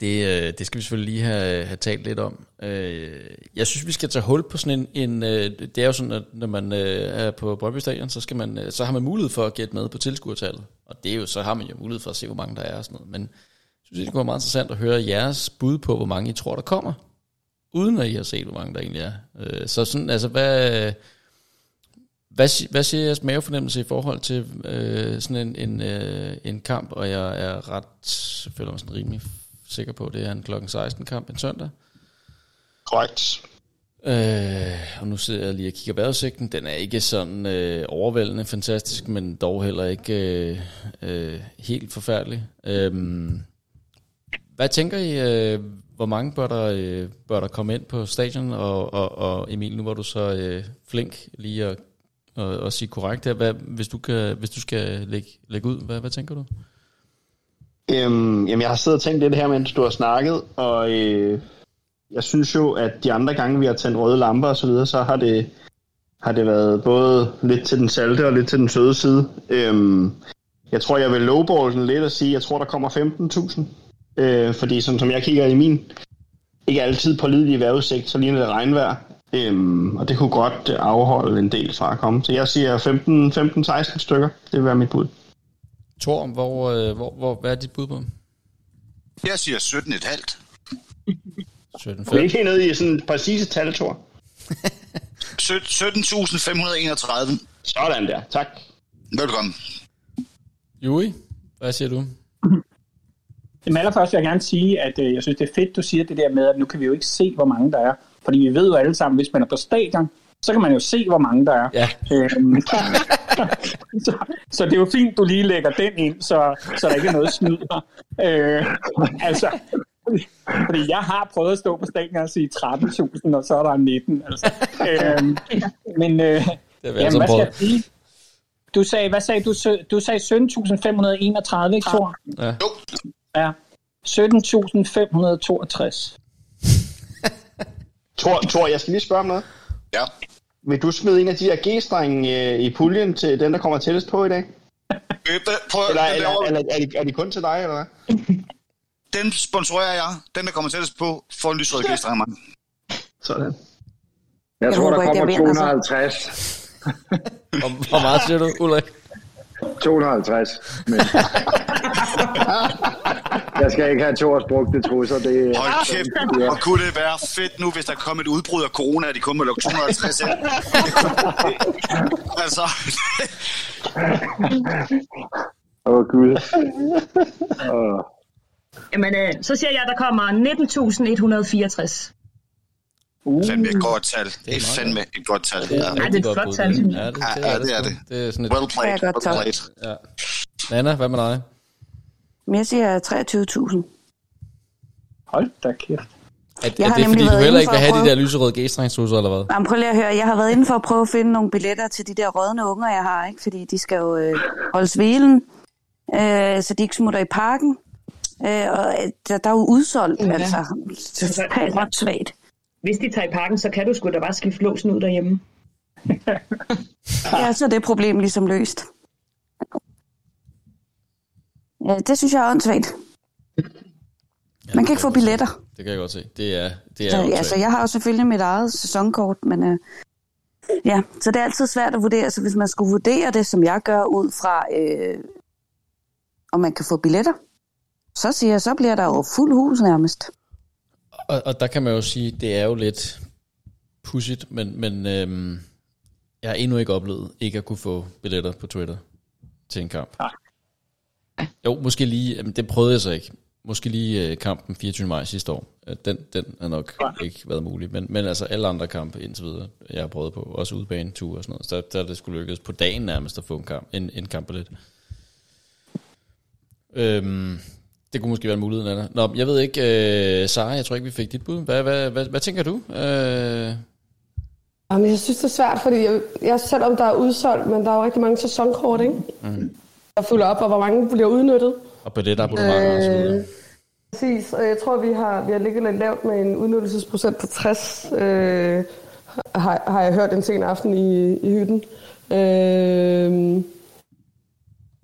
Det, øh, det skal vi selvfølgelig lige have, have talt lidt om. Øh, jeg synes, vi skal tage hul på sådan en... en øh, det er jo sådan, at når man er på Brøndby Stadion, så, skal man, så har man mulighed for at gætte med på tilskuertallet. Og det er jo, så har man jo mulighed for at se, hvor mange der er og sådan noget. Men jeg synes, det kunne være meget interessant at høre jeres bud på, hvor mange I tror, der kommer. Uden at I har set, hvor mange der egentlig er. Så sådan, altså, hvad... Hvad, hvad siger jeres mavefornemmelse i forhold til øh, sådan en, en, øh, en kamp, og jeg er ret, føler mig sådan rimelig sikker på, det er en klokken 16 kamp en søndag. Korrekt. Øh, og nu sidder jeg lige og kigger vejrudsigten. Den er ikke sådan øh, overvældende fantastisk, men dog heller ikke øh, øh, helt forfærdelig. Øh, hvad tænker I, øh, hvor mange bør der, øh, bør der komme ind på stadion? Og, og, og Emil, nu var du så øh, flink lige at, at, at sige korrekt her. Hvad, hvis, du kan, hvis du skal lægge, lægge ud, hvad, hvad tænker du? Øhm, jamen, jeg har siddet og tænkt lidt her, mens du har snakket, og øh, jeg synes jo, at de andre gange, vi har tændt røde lamper og så videre, så har det, har det været både lidt til den salte og lidt til den søde side. Øhm, jeg tror, jeg vil lowball den lidt og sige, jeg tror, der kommer 15.000. Øh, fordi sådan som jeg kigger i min ikke altid pålidelig vejrudsigt, så ligner det regnvejr. Øhm, og det kunne godt afholde en del fra at komme. Så jeg siger 15-16 stykker. Det vil være mit bud. Thor, hvor, øh, hvor, hvor, hvad er dit bud på? Jeg siger 17,5. 17 Du er ikke helt nede i sådan præcise tal, Thor. 17.531. Sådan der, tak. Velkommen. Juri, hvad siger du? Jamen allerførst vil jeg gerne sige, at øh, jeg synes, det er fedt, du siger det der med, at nu kan vi jo ikke se, hvor mange der er. Fordi vi ved jo alle sammen, hvis man er på stadion, så kan man jo se, hvor mange der er. Ja. Øhm, så, så det er jo fint, du lige lægger den ind, så, så der ikke er noget snyd her. Øh, altså, fordi jeg har prøvet at stå på stadion og sige 13.000, og så er der 19. Altså. Øhm, men øh, Det jamen, altså hvad skal jeg sige? Du sagde, hvad sagde du? Du sagde 17.531, ikke, Thor? Ja. Ja. 17.562. Thor, Thor, jeg skal lige spørge om noget. ja. Vil du smide en af de her G-strenge øh, i puljen til den, der kommer tættest på i dag? Prøv, Eller, den eller, eller er, de, er de kun til dig, eller hvad? den sponsorerer jeg. Den, der kommer tættest på, får en lysrød gæstremang. Sådan. Jeg, Jeg tror, der kommer vinder, så. 250. Hvor, hvor meget siger du, Ulrik? 250. Men... jeg skal ikke have Thors brugte trusser. Det, Hold kæft, hvor kunne det være fedt nu, hvis der kom et udbrud af corona, at de kun må lukke 250 ind. altså, Åh, oh, Gud. Oh. Jamen, øh, så siger jeg, at der kommer 19.164. fandme et godt tal. Det er fandme et godt tal. Ja, Ja, det er et godt flot tal, det. synes jeg. Ja, det, Ja, det er det. Det er sådan et... well played, Det er godt well played. Ja. Nana, hvad med dig? Jeg siger 23.000. Hold da kæft. Er, Jeg er har det nemlig fordi, du heller ikke vil at have de prøve- der lyserøde g-strengstrusser, eller hvad? Jamen, prøv lige at høre. Jeg har været inde for at prøve at finde nogle billetter til de der rådne unger, jeg har, ikke? Fordi de skal jo øh, holdes hvilen, øh, så de ikke smutter i parken. Øh, og øh, der, der er jo udsolgt, ja. Ja. altså. Det er helt svagt. Hvis de tager i parken, så kan du sgu da bare skifte låsen ud derhjemme. Ja, så er det problem ligesom løst. Ja, det synes jeg er åndssvagt. Man kan ikke få billetter. Det kan jeg godt se. Det er, det er Så, åndssvagt. altså, jeg har jo selvfølgelig mit eget sæsonkort, men øh, ja, så det er altid svært at vurdere. Så hvis man skulle vurdere det, som jeg gør, ud fra, øh, om man kan få billetter, så siger jeg, så bliver der jo fuld hus nærmest. Og, og der kan man jo sige, det er jo lidt pudsigt, men, men øhm, jeg har endnu ikke oplevet ikke at kunne få billetter på Twitter til en kamp. Nej. Jo, måske lige, jamen, det prøvede jeg så ikke. Måske lige øh, kampen 24. maj sidste år. Den, den har nok Nej. ikke været mulig. Men, men altså alle andre kampe indtil videre, jeg har prøvet på. Også udbaneture og sådan noget. Så der, der er det skulle lykkes på dagen nærmest at få en, kamp, en, en kampbillet. Øhm, det kunne måske være en mulighed, Anna. Nå, jeg ved ikke, øh, Sara, jeg tror ikke, vi fik dit bud. Hvad, hvad, hvad, hvad tænker du? Øh, Jamen, jeg synes, det er svært, fordi jeg, jeg, selvom der er udsolgt, men der er jo rigtig mange sæsonkort, ikke? Mm. Der fylder op, og hvor mange bliver udnyttet. og på det der abonnementer øh, og så videre. Øh, præcis, og jeg tror, vi har, vi har ligget lidt lavt med en udnyttelsesprocent på 60, øh, har, har jeg hørt en sen aften i, i hytten. Øh,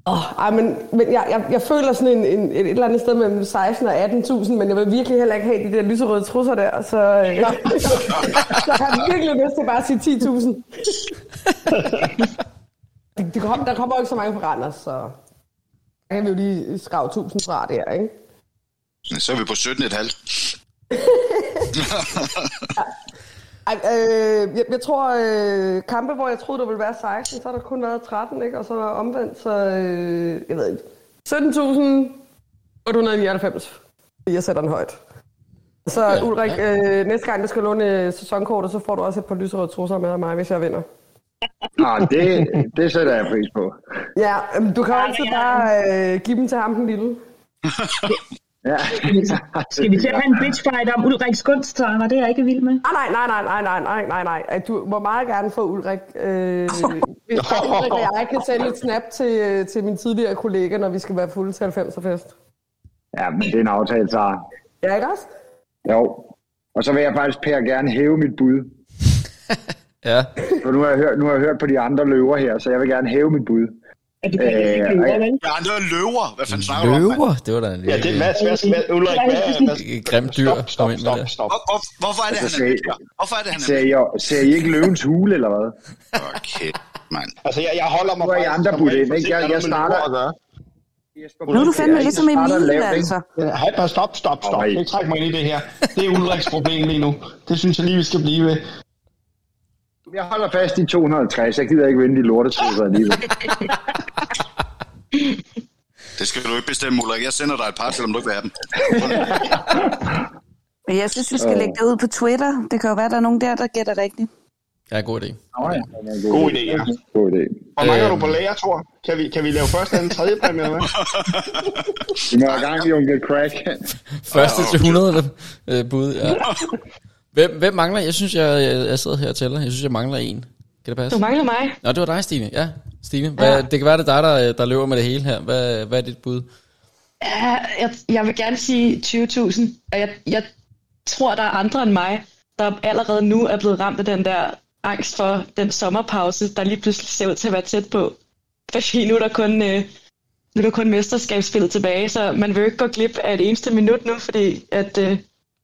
åh, ej, men, men jeg, jeg, jeg føler sådan en, en, et, eller andet sted mellem 16 og 18.000, men jeg vil virkelig heller ikke have de der lyserøde trusser der, så øh, jeg har virkelig lyst til bare at sige 10.000. Det, det kom, der kommer jo ikke så mange fra Randers, så der kan vi jo lige skrave 1000 fra der, ikke? Så er vi på 17,5. Ej, øh, jeg, jeg tror, øh, kampe, hvor jeg troede, der ville være 16, så har der kun været 13, ikke? Og så omvendt, så øh, jeg ved ikke, 17.899, jeg sætter den højt. Så Ja, Ulrik, ja. øh, næste gang, du skal låne sæsonkortet, så får du også et par lyserøde trusser med af mig, hvis jeg vinder. Ah, det, det sætter jeg pris på. Ja, øhm, du kan altid bare øh, give dem til ham, den lille. Ja. Skal vi til at have en bitchfight om så var det jeg ikke vild med? Nej, nej, nej, nej, nej, nej, nej, nej. Ej, Du må meget gerne få Ulrik. Øh, hvis Ulrik og jeg kan sende et snap til, øh, til min tidligere kollega, når vi skal være fulde til 90'er fest. ja, men det er en aftale, Sara. Ja, ikke også? Jo. Og så vil jeg faktisk, Per, gerne hæve mit bud. Ja, For nu har, jeg hørt, nu har jeg hørt på de andre løver her, så jeg vil gerne hæve mit bud. Du kan Øh, jeg- er andre løver. Hvad fanden snakker du om? løver. Det var da en Ja, det er hvad, hvad, hvad, Ulrik, hvad, grimt dyr, Stop, stop, stop, det. stop. Hvor, hvor, hvorfor er det, Altså, han er? Hvorfor er det, han er? I, ser I ikke løvens hule, eller hvad? Okay, mand. Altså, jeg, jeg holder mig Nu er I andre budt ind, ikke? Jeg- der er jeg starter-. Nu er du fandme Jeg ligesom starter Emil, altså. Bare stop, stop, stop. Oj. Ikke træk mig ind i det her. Det er Ulriks problem lige nu. Det synes jeg lige, vi skal blive ved. Jeg holder fast i 250. Jeg gider ikke vinde de lortetrusser alligevel. Det skal du ikke bestemme, Ulrik. Jeg sender dig et par, selvom du ikke vil have dem. Men jeg synes, vi skal lægge det ud på Twitter. Det kan jo være, der er nogen der, der gætter rigtigt. Ja, god idé. God idé, ja. God idé. Hvor mange har du Øhm. på lager, Thor? Kan vi, kan vi lave første, anden, tredje præmie, eller hvad? Vi må have gang i onkel Crack. Første til 100 øh, bud, ja. Hvem, hvem mangler? Jeg synes, jeg, jeg, jeg sidder her og tæller. Jeg synes, jeg mangler en. Kan det passe? Du mangler mig. Nå, det var dig, Stine. Ja, Stine. Hvad, Ja. Det kan være, det er dig, der, der løber med det hele her. Hvad, hvad er dit bud? Ja, jeg, jeg vil gerne sige 20.000, og jeg, jeg tror, der er andre end mig, der allerede nu er blevet ramt af den der angst for den sommerpause, der lige pludselig ser ud til at være tæt på. Fordi nu er der kun øh, nu er der kun mesterskabsspillet tilbage, så man vil jo ikke gå glip af et eneste minut nu, fordi at øh,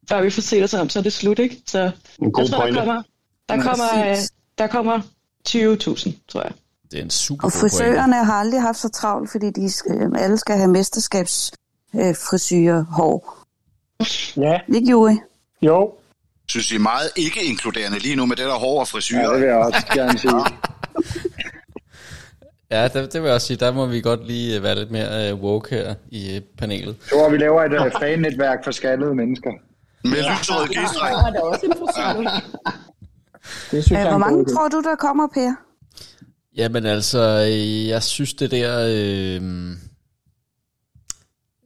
før vi får set os om, så er det slut, ikke? Så En god jeg tror, der pointe. kommer, der kommer, øh, der kommer 20.000, tror jeg. Det er en super Og frisørerne har aldrig haft så travlt, fordi de skal, alle skal have mesterskabsfrisyrer øh, hår. Ja, Ikke, Juri? jo. synes, I er meget ikke-inkluderende lige nu med det der hår og frisyrer. Ja, det vil jeg også gerne sige. Ja, det, det vil jeg også sige. Der må vi godt lige øh, være lidt mere uh, woke her i panelet. Jeg tror, vi laver et uh, fan-netværk for skaldede mennesker. Med lyserød g-streng. er. Det synes jeg Øh, er hvor mange god tror du, der kommer, Per? Jamen altså, øh, jeg synes det der... Øh,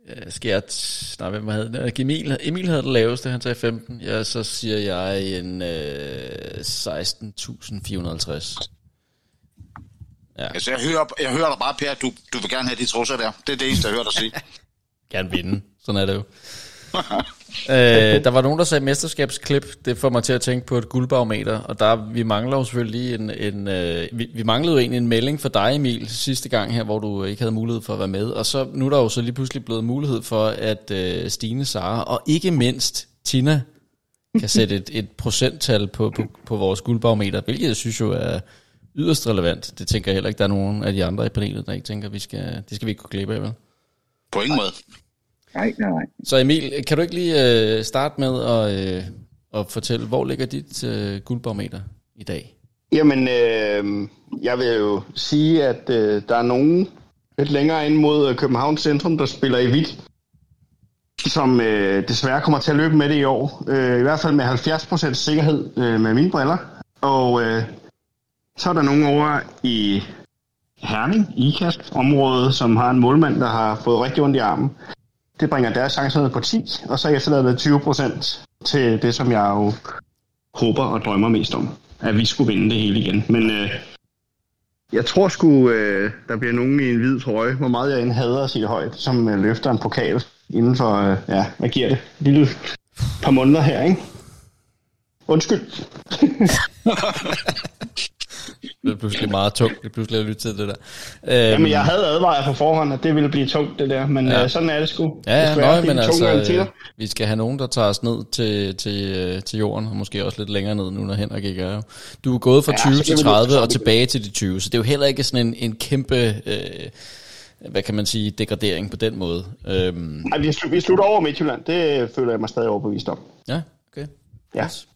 øh, skal jeg... T- nej, hvem havde det? Emil, Emil havde det laveste, han sagde 15. Ja, så siger jeg en øh, 16.450. Altså, jeg hører, jeg hører dig bare, Per, du, du vil gerne have de trusser der. Det er det eneste, jeg hører dig sige. Gerne vinde. Sådan er det jo. øh, der var nogen, der sagde mesterskabsklip. Det får mig til at tænke på et guldbarometer. Og der, vi mangler jo selvfølgelig en... en øh, vi, vi manglede jo egentlig en melding for dig, Emil, sidste gang her, hvor du ikke havde mulighed for at være med. Og så nu er der jo så lige pludselig blevet mulighed for, at øh, Stine, Sara og ikke mindst Tina kan sætte et, et procenttal på, på, på vores guldbarometer, hvilket jeg synes jo er yderst relevant. Det tænker jeg heller ikke, der er nogen af de andre i panelet, der ikke tænker, vi skal, det skal vi ikke kunne glemme af, vel? På ingen måde. Nej, nej, nej. Så Emil, kan du ikke lige øh, starte med at, øh, at fortælle, hvor ligger dit øh, guldbarometer i dag? Jamen, øh, jeg vil jo sige, at øh, der er nogen lidt længere ind mod øh, Københavns Centrum, der spiller i hvidt, som øh, desværre kommer til at løbe med det i år. Øh, I hvert fald med 70% sikkerhed øh, med mine briller. Og øh, så er der nogen over i Herning, IKAST område, som har en målmand, der har fået rigtig ondt i armen. Det bringer deres chancer ned på 10, og så efterlader det 20% til det, som jeg jo håber og drømmer mest om, at vi skulle vinde det hele igen. Men øh, jeg tror sgu, øh, der bliver nogen i en hvid trøje, hvor meget jeg end hader at sige højt, som øh, løfter en pokal inden for, øh, ja, hvad giver det? Et lille par måneder her, ikke? Undskyld. Det er pludselig meget tungt, det pludselig at lytte til det der. Øhm, Jamen, jeg havde advaret på forhånd, at det ville blive tungt, det der, men Ja. øh, sådan er det sgu. Ja, ja, nøj, men altså, øh, vi skal have nogen, der tager os ned til, til, øh, til jorden, og måske også lidt længere ned nu, når Henrik ikke er. Du er gået fra Ja, 20 så til kan vi 30 nå- og tilbage til de 20, så det er jo heller ikke sådan en, en kæmpe, øh, hvad kan man sige, degradering på den måde. Øhm, Ej, vi, slu- vi slutter over Midtjylland, det føler jeg mig stadig overbevist om. ja, okay. Ja. Yes.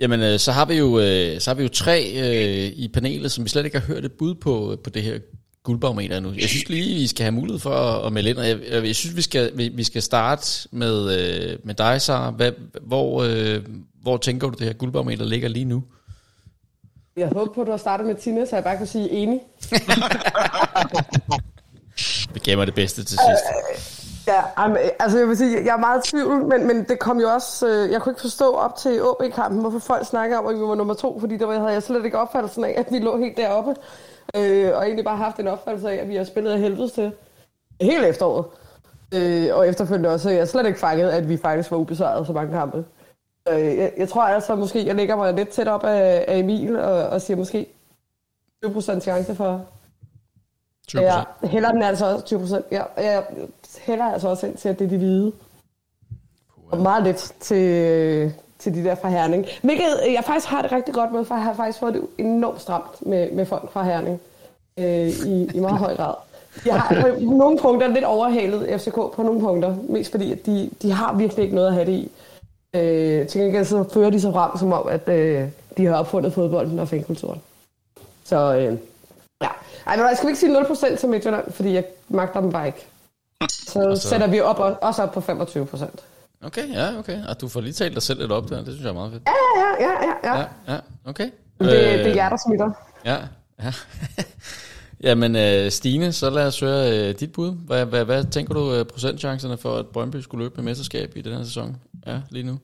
Jamen, øh, så har vi jo, øh, så har vi jo tre øh, i panelet, som vi slet ikke har hørt et bud på, på det her guldbarometer nu. Jeg synes lige, vi skal have mulighed for at, at melde ind, og jeg, jeg, jeg synes, vi skal, vi, vi skal starte med, øh, med dig, Sara. Hvad, hvor, øh, hvor tænker du, det her guldbarometer ligger lige nu? Jeg håber på, at du har startet med Tina, så jeg bare kan sige enig. Vi gemmer det bedste til sidst. Ja, altså jeg vil sige, jeg er meget i tvivl, men, men det kom jo også, øh, jeg kunne ikke forstå op til OB-kampen, hvorfor folk snakker om, at vi var nummer to, fordi der havde jeg slet ikke opfattelsen af, at vi lå helt deroppe, øh, og egentlig bare haft en opfattelse af, at vi har spillet af helvedes til hele efteråret. Øh, og efterfølgende også, så jeg slet ikke fanget, at vi faktisk var ubesejret så mange kampe. Øh, jeg, jeg tror altså måske, jeg lægger mig lidt tæt op af, af Emil, og, og siger måske 20% chance for, 20%. Ja, hælder den altså også 20 procent. Ja, jeg hælder altså også ind til, at det er de hvide. Og meget lidt til, til de der fra Herning. Hvilket jeg faktisk har det rigtig godt med, for jeg har faktisk fået det enormt stramt med, med folk fra Herning. Øh, i, I meget høj grad. Jeg har på nogle punkter lidt overhalet FCK på nogle punkter. Mest fordi, at de, de har virkelig ikke noget at have det i. Øh, til gengæld så fører de sig frem, som om, at øh, de har opfundet fodbolden og fankulturen. Så øh, ja. Ej, men jeg skal ikke sige 0% til Midtjylland, fordi jeg magter dem bare ikke. Så så- sætter vi op, også op på 25%. Okay, ja, okay. Og du får lige talt dig selv lidt op der. Det synes jeg er meget fedt. Ja, ja, ja, ja. ja. Ja, ja, okay. Det, det Øh, er jer, der smitter. Ja, ja. Jamen, øh, Stine, så lad os høre øh, dit bud. Hvad, hvad, hvad tænker du øh, procentchancerne for, at Brøndby skulle løbe med mesterskab i den her sæson? Ja, lige nu.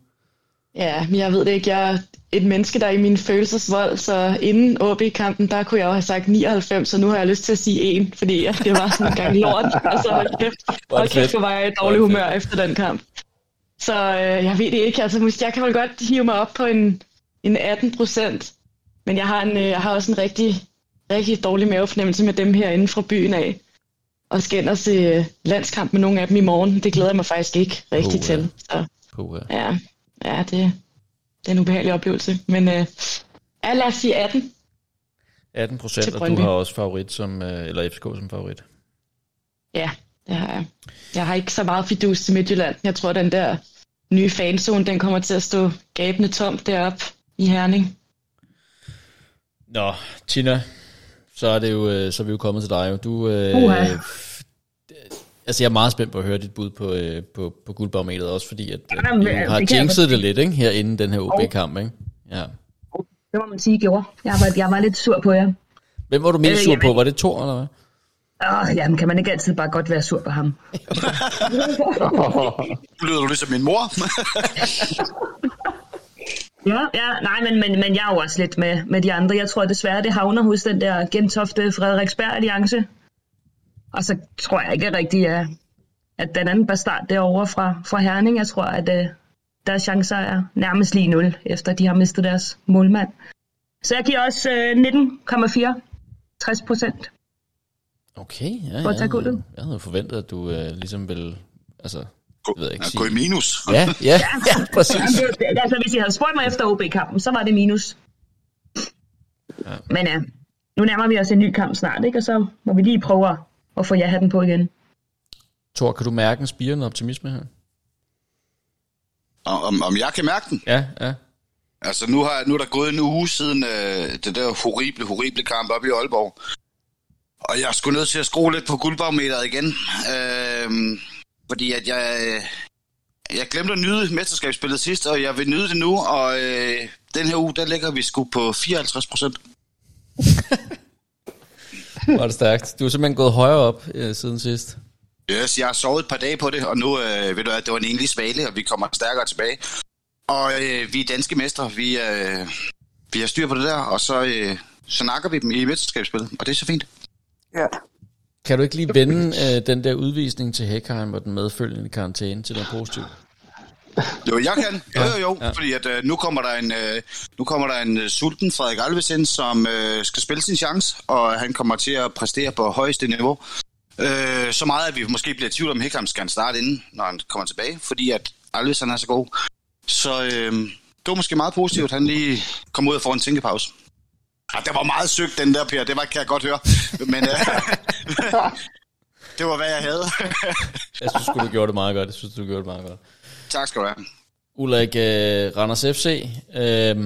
Ja, men jeg ved det ikke. Jeg er et menneske, der er i min følelsesvold, så inden OB-kampen, der kunne jeg jo have sagt 99, så nu har jeg lyst til at sige 1, fordi det var sådan en gang lort. Altså, hold kæft, Hvor hold det kæft, fedt. hvor var jeg i dårlig humør efter den kamp. Så øh, jeg ved det ikke. Altså, jeg kan vel godt hive mig op på en, en 18 procent, men jeg har, en, øh, jeg har også en rigtig, rigtig dårlig mavefornemmelse med dem herinde fra byen af. og skal ind og se landskamp med nogle af dem i morgen. Det glæder jeg mig faktisk ikke rigtig Puha. til. Så, Puh, ja, ja det, det er en ubehagelig oplevelse. Men øh, ja, lad os sige 18. 18 procent, og du har også favorit som, øh, eller FCK som favorit. Ja, det har jeg. Jeg har ikke så meget fidus til Midtjylland. Jeg tror, den der nye fanzone, den kommer til at stå gabende tomt deroppe i Herning. Nå, Tina, så er det jo, øh, så er vi jo kommet til dig. Du, øh, Uha. f- altså jeg er meget spændt på at høre dit bud på, øh, på, på guldbarometeret, også fordi at, at Jamen, du øh, har jeg jinxet det lidt, ikke? Her inden den her OB-kamp, ikke? Ja. Det må man sige, I gjorde. Jeg var, jeg var lidt sur på jer. Hvem var du mest Øh, sur på? Var det Thor, eller hvad? Åh, jamen, kan man ikke altid bare godt være sur på ham? Lyder du ligesom min mor? Ja, ja nej, men, men, men jeg er jo også lidt med, med de andre. Jeg tror desværre, det havner hos den der Gentofte Frederiksberg Alliance. Og så tror jeg ikke rigtig, at, at den anden bastard derovre fra, fra Herning, jeg tror, at uh, deres chancer er nærmest lige nul, efter de har mistet deres målmand. Så jeg giver også uh, 19,4. 60 procent. Okay, ja, For at tage ja. guldet. Jeg havde forventet, at du øh, ligesom ville, altså, Gå, ved jeg ikke ja, sige. gå i minus. ja, ja, ja, præcis. Altså, hvis I havde spurgt mig efter OB-kampen, så var det minus. Ja. Men ja, nu nærmer vi os en ny kamp snart, ikke? og så må vi lige prøve at- at få ja-hatten på igen. Thor, kan du mærke en spirende optimisme her? Og- Om, om jeg kan mærke den? Ja, ja. Altså, nu, har, nu er der gået en uge siden øh, det der horrible, horrible kamp op i Aalborg. Og jeg skulle nødt til at skrue lidt på guldbarometeret igen. Øh, fordi at jeg, øh, jeg glemte at nyde mesterskabsspillet sidst, og jeg vil nyde det nu. Og øh, den her uge, der ligger vi sgu på 54 procent. Var det stærkt. Du er simpelthen gået højere op øh, siden sidst. Yes, jeg har sovet et par dage på det, og nu øh, ved du at det var en enlig svale, og vi kommer stærkere tilbage. Og øh, vi er danske mestre. Vi, øh, vi har styr på det der, og så, øh, så nakker vi dem i mesterskabsspillet, og det er så fint. Ja. Kan du ikke lige vende øh, den der udvisning til Hækheim og den medfølgende karantæne til noget positivt? Jo, jeg kan. Jo, jo, jo. Ja. Fordi at, øh, nu kommer der en, øh, nu kommer der en øh, sulten Frederik Alvesen, som øh, skal spille sin chance, og han kommer til at præstere på højeste niveau. Øh, så meget, at vi måske bliver i tvivl om, Hickam skal han starte inden, når han kommer tilbage, fordi at Alves han er så god. Så øh, det var måske meget positivt, at han lige kom ud og får en tænkepause. Ah, det var meget søgt, den der, Per. Det var, kan jeg godt høre. Men øh, det var, hvad jeg havde. Jeg synes du gjorde det meget godt. Jeg synes, du gjorde det meget godt. Tak skal du have. Ulrik, øh, Randers FC øh,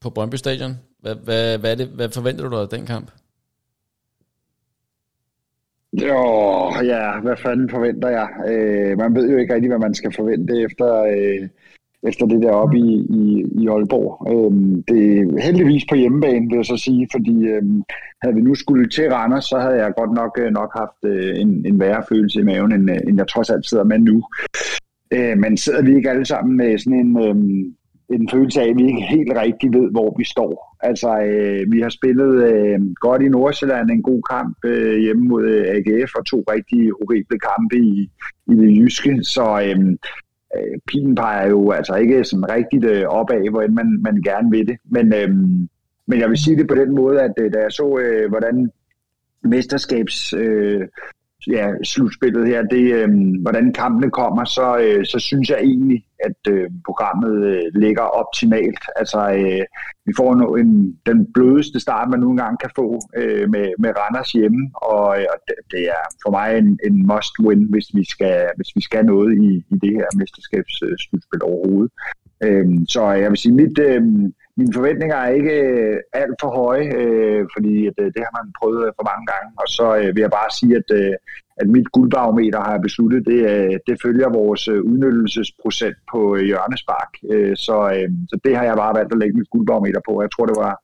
på Brøndby Stadion. Hvad, hvad, hvad, er det, hvad forventer du dig af den kamp? Jo, ja, hvad fanden forventer jeg? Øh, man ved jo ikke rigtig, hvad man skal forvente efter, øh, efter det der oppe i, i, i Aalborg. Øh, det er heldigvis på hjemmebane, vil jeg så sige, fordi øh, havde vi nu skulle til Randers, så havde jeg godt nok, øh, nok haft øh, en, en værre følelse i maven, end, øh, end jeg trods alt sidder med nu. Øh, men sidder vi ikke alle sammen med sådan en, øh, en følelse af, at vi ikke helt rigtig ved, hvor vi står. Altså, øh, vi har spillet øh, godt i Nordsjælland, en god kamp øh, hjemme mod øh, AGF, og to rigtig horrible kampe i, i det jyske, så øh, øh, pilen peger jo altså ikke sådan rigtigt øh, opad, hvor end man, man gerne vil det. Men, øh, men jeg vil sige det på den måde, at øh, da jeg så, øh, hvordan mesterskabs... Øh, ja, slutspillet her, det, øh, hvordan kampene kommer, så, øh, så synes jeg egentlig, at øh, programmet øh, ligger optimalt. Altså, øh, vi får nu en, den blødeste start, man nogle gange kan få øh, med, med Randers hjemme, og, øh, og det, det er for mig en, en must-win, hvis vi skal, hvis vi skal noget i, i det her mesterskabsslutspil øh, overhovedet. Øh, så jeg vil sige, mit, øh, mine forventninger er ikke øh, alt for høje, øh, fordi at, øh, det har man prøvet øh, for mange gange. Og så øh, vil jeg bare sige, at, øh, at mit guldbarometer har jeg besluttet, det, øh, det følger vores øh, udnyttelsesprocent på øh, hjørnespark. Øh, så, øh, så det har jeg bare valgt at lægge mit guldbarometer på. Jeg tror, det var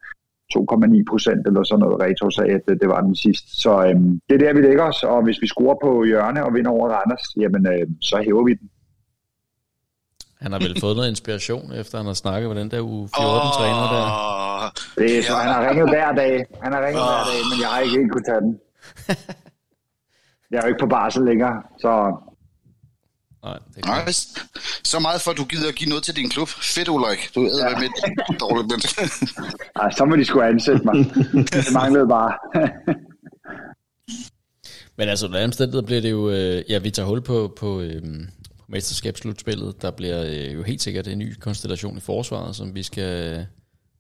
2,9 procent eller sådan noget. Reto sagde, at det, det var den sidste. Så øh, det er der, vi lægger os. Og hvis vi scorer på hjørne og vinder over Randers, jamen øh, så hæver vi den. Han har vel fået noget inspiration, efter han har snakket med den der uge 14-træner der. Det er, så han har ringet hver dag. Han har ringet Åh. hver dag, men jeg har ikke helt kunne tage den. Jeg er jo ikke på barsel længere, så Nej, det er Nej, så meget for, at du gider at give noget til din klub. Fedt, Ulrik. Du er ja. med dårligt menneske. ej, så må de skulle ansætte mig. Det manglede bare. Men altså, under omstændigheder bliver det jo, øh, ja, vi tager hul på, på, øh, på mesterskabsslutspillet. Der bliver øh, jo helt sikkert en ny konstellation i forsvaret, som vi skal,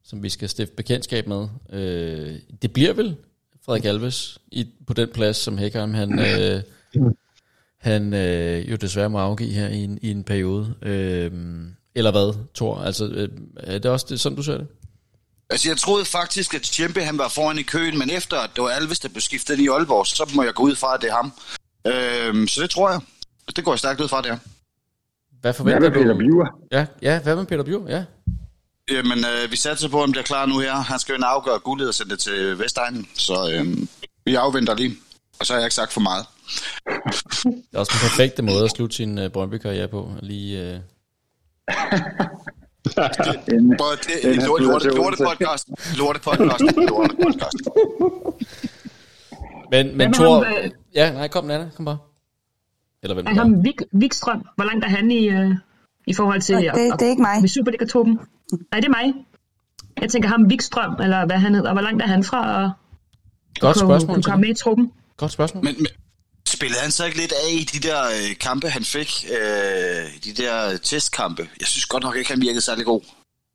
som vi skal stifte bekendtskab med. Øh, det bliver vel Frederik Alves i, på den plads, som Hækkerm, han, øh, han øh, jo desværre må afgive her i en, i en periode. Øh, eller hvad, Thor? Altså, øh, er det også det, sådan, du ser det? Altså, jeg troede faktisk, at Tjempe han var foran i køen, men efter at det var Alves, der blev skiftet i Aalborg, så må jeg gå ud fra, at det er ham. Øh, så det tror jeg. Det går jeg stærkt ud fra, det er. Hvad forventer Hvad med Peter du? Biver? Ja, ja, hvad med Peter Bjur? Ja. Jamen, øh, vi satser på, at han bliver klar nu her. Han skal jo afgøre guldet og sende det til Vestegnen, så øhm, vi afventer lige. Og så har jeg ikke sagt for meget. Det er også den perfekte måde at slutte sin uh, Brøndby-karriere på. Lige. En, det, Den en her lorte, lorte, lorte podcast. Lorte podcast. Lorte podcast. Men, men Thor... øh? Ja, nej, kom Nana, kom bare. Eller hvem Er det ham Vik, Vikstrøm, hvor langt er han i, øh, i forhold til... Det, det er ikke mig. Med Superliga-truppen? Nej, det er mig. Jeg tænker ham Vikstrøm, eller hvad han hedder. Hvor langt er han fra at Godt kunne, spørgsmål. kunne komme med i truppen? Godt spørgsmål. Men, men spillede han så ikke lidt af i de der øh, kampe, han fik? Øh, de der testkampe? Jeg synes godt nok ikke, han virkede særlig god.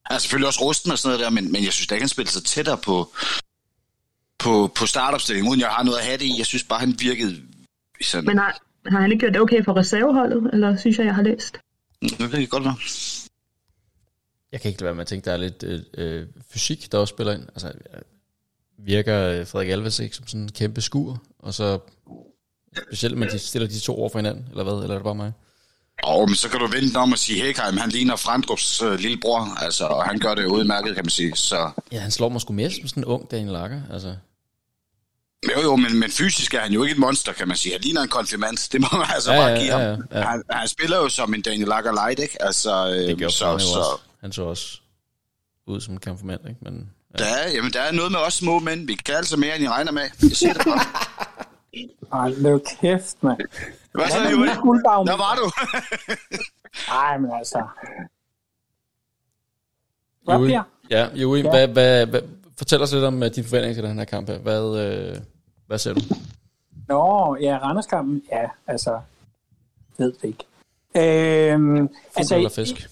Han er selvfølgelig også rusten og sådan noget der, men, men jeg synes da ikke, han spillede sig tættere på, på, på startopstillingen, uden jeg har noget at have det i. Jeg synes bare, han virkede sådan... Men har, har han ikke gjort det okay for reserveholdet, eller synes jeg, jeg har læst? Nu kan det godt være. Jeg kan ikke lade være med at tænke, der er lidt øh, øh, fysik, der også spiller ind. Altså, øh, virker øh, Frederik Alves ikke som sådan en kæmpe skur, og så specielt, man de stiller de to over for hinanden, eller hvad, eller er det bare mig? Og men så kan du vente om at sige, Hækheim, han ligner Frandrups øh, lillebror, altså, og han gør det udmærket, kan man sige. Så, Ja, han slår mig sgu mere som sådan en ung Daniel Lager, altså. Jo, jo, men, men fysisk er han jo ikke et monster, kan man sige. Han ligner en konfirmand, det må man altså Ja, bare ja, give ja, ham. ja, ja. Han, han spiller jo som en Daniel Lager light, ikke? Altså, øh, Det gjorde så, så, jo så, også. Han så også ud som en konfirmand, ikke? Men, ja. Der er, jamen, der er noget med os små mænd. Vi kan altså mere, end I regner med. Jeg siger det godt. Ej, løb kæft, mand. Hvad så, guldbagm? Der var du. Ej, men altså... Hvad, ja, Juri, Ja. ja. Hvad, hvad, hvad, fortæl os lidt om uh, dine forventninger til den her kamp her. Hvad, øh, hvad ser du? Nå, ja, Randerskampen, ja, altså, ved det ikke. Øhm, Altså, altså, eller fisk?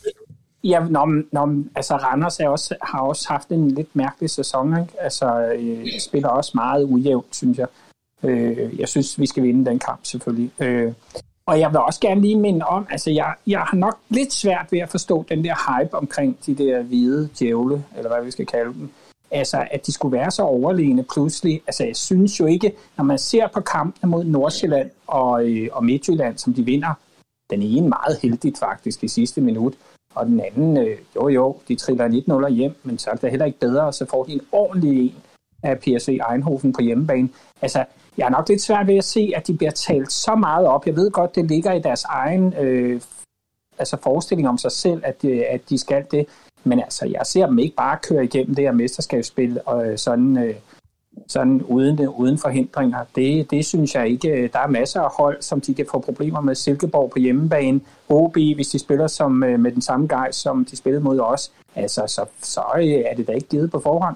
ja, nå, nå, altså, Randers er også, har også haft en lidt mærkelig sæson, ikke? Altså, øh, spiller også meget ujævnt, synes jeg. Øh, jeg synes, vi skal vinde den kamp, selvfølgelig. Øh, og jeg vil også gerne lige minde om, altså, jeg, jeg har nok lidt svært ved at forstå den der hype omkring de der hvide djævle, eller hvad vi skal kalde dem. Altså, at de skulle være så overlegne pludselig. Altså, jeg synes jo ikke, når man ser på kampene mod Nordsjælland og, øh, og Midtjylland, som de vinder, den ene meget heldigt faktisk i sidste minut, og den anden, øh, jo jo, de triller 1-0 hjem, men så er det heller ikke bedre, og så får de en ordentlig en af PSV Eindhoven på hjemmebane. Altså, jeg er nok lidt svært ved at se, at de bliver talt så meget op. Jeg ved godt, det ligger i deres egen øh, altså forestilling om sig selv, at de, at de skal det. Men altså, jeg ser dem ikke bare køre igennem det her mesterskabsspil og øh, sådan, øh, sådan uden, øh, uden forhindringer. Det, det synes jeg ikke. Øh, der er masser af hold, som de kan få problemer med. Silkeborg på hjemmebane, OB, hvis de spiller som, med den samme gejst, som de spillede mod os. Altså, så, så er det da ikke givet på forhånd.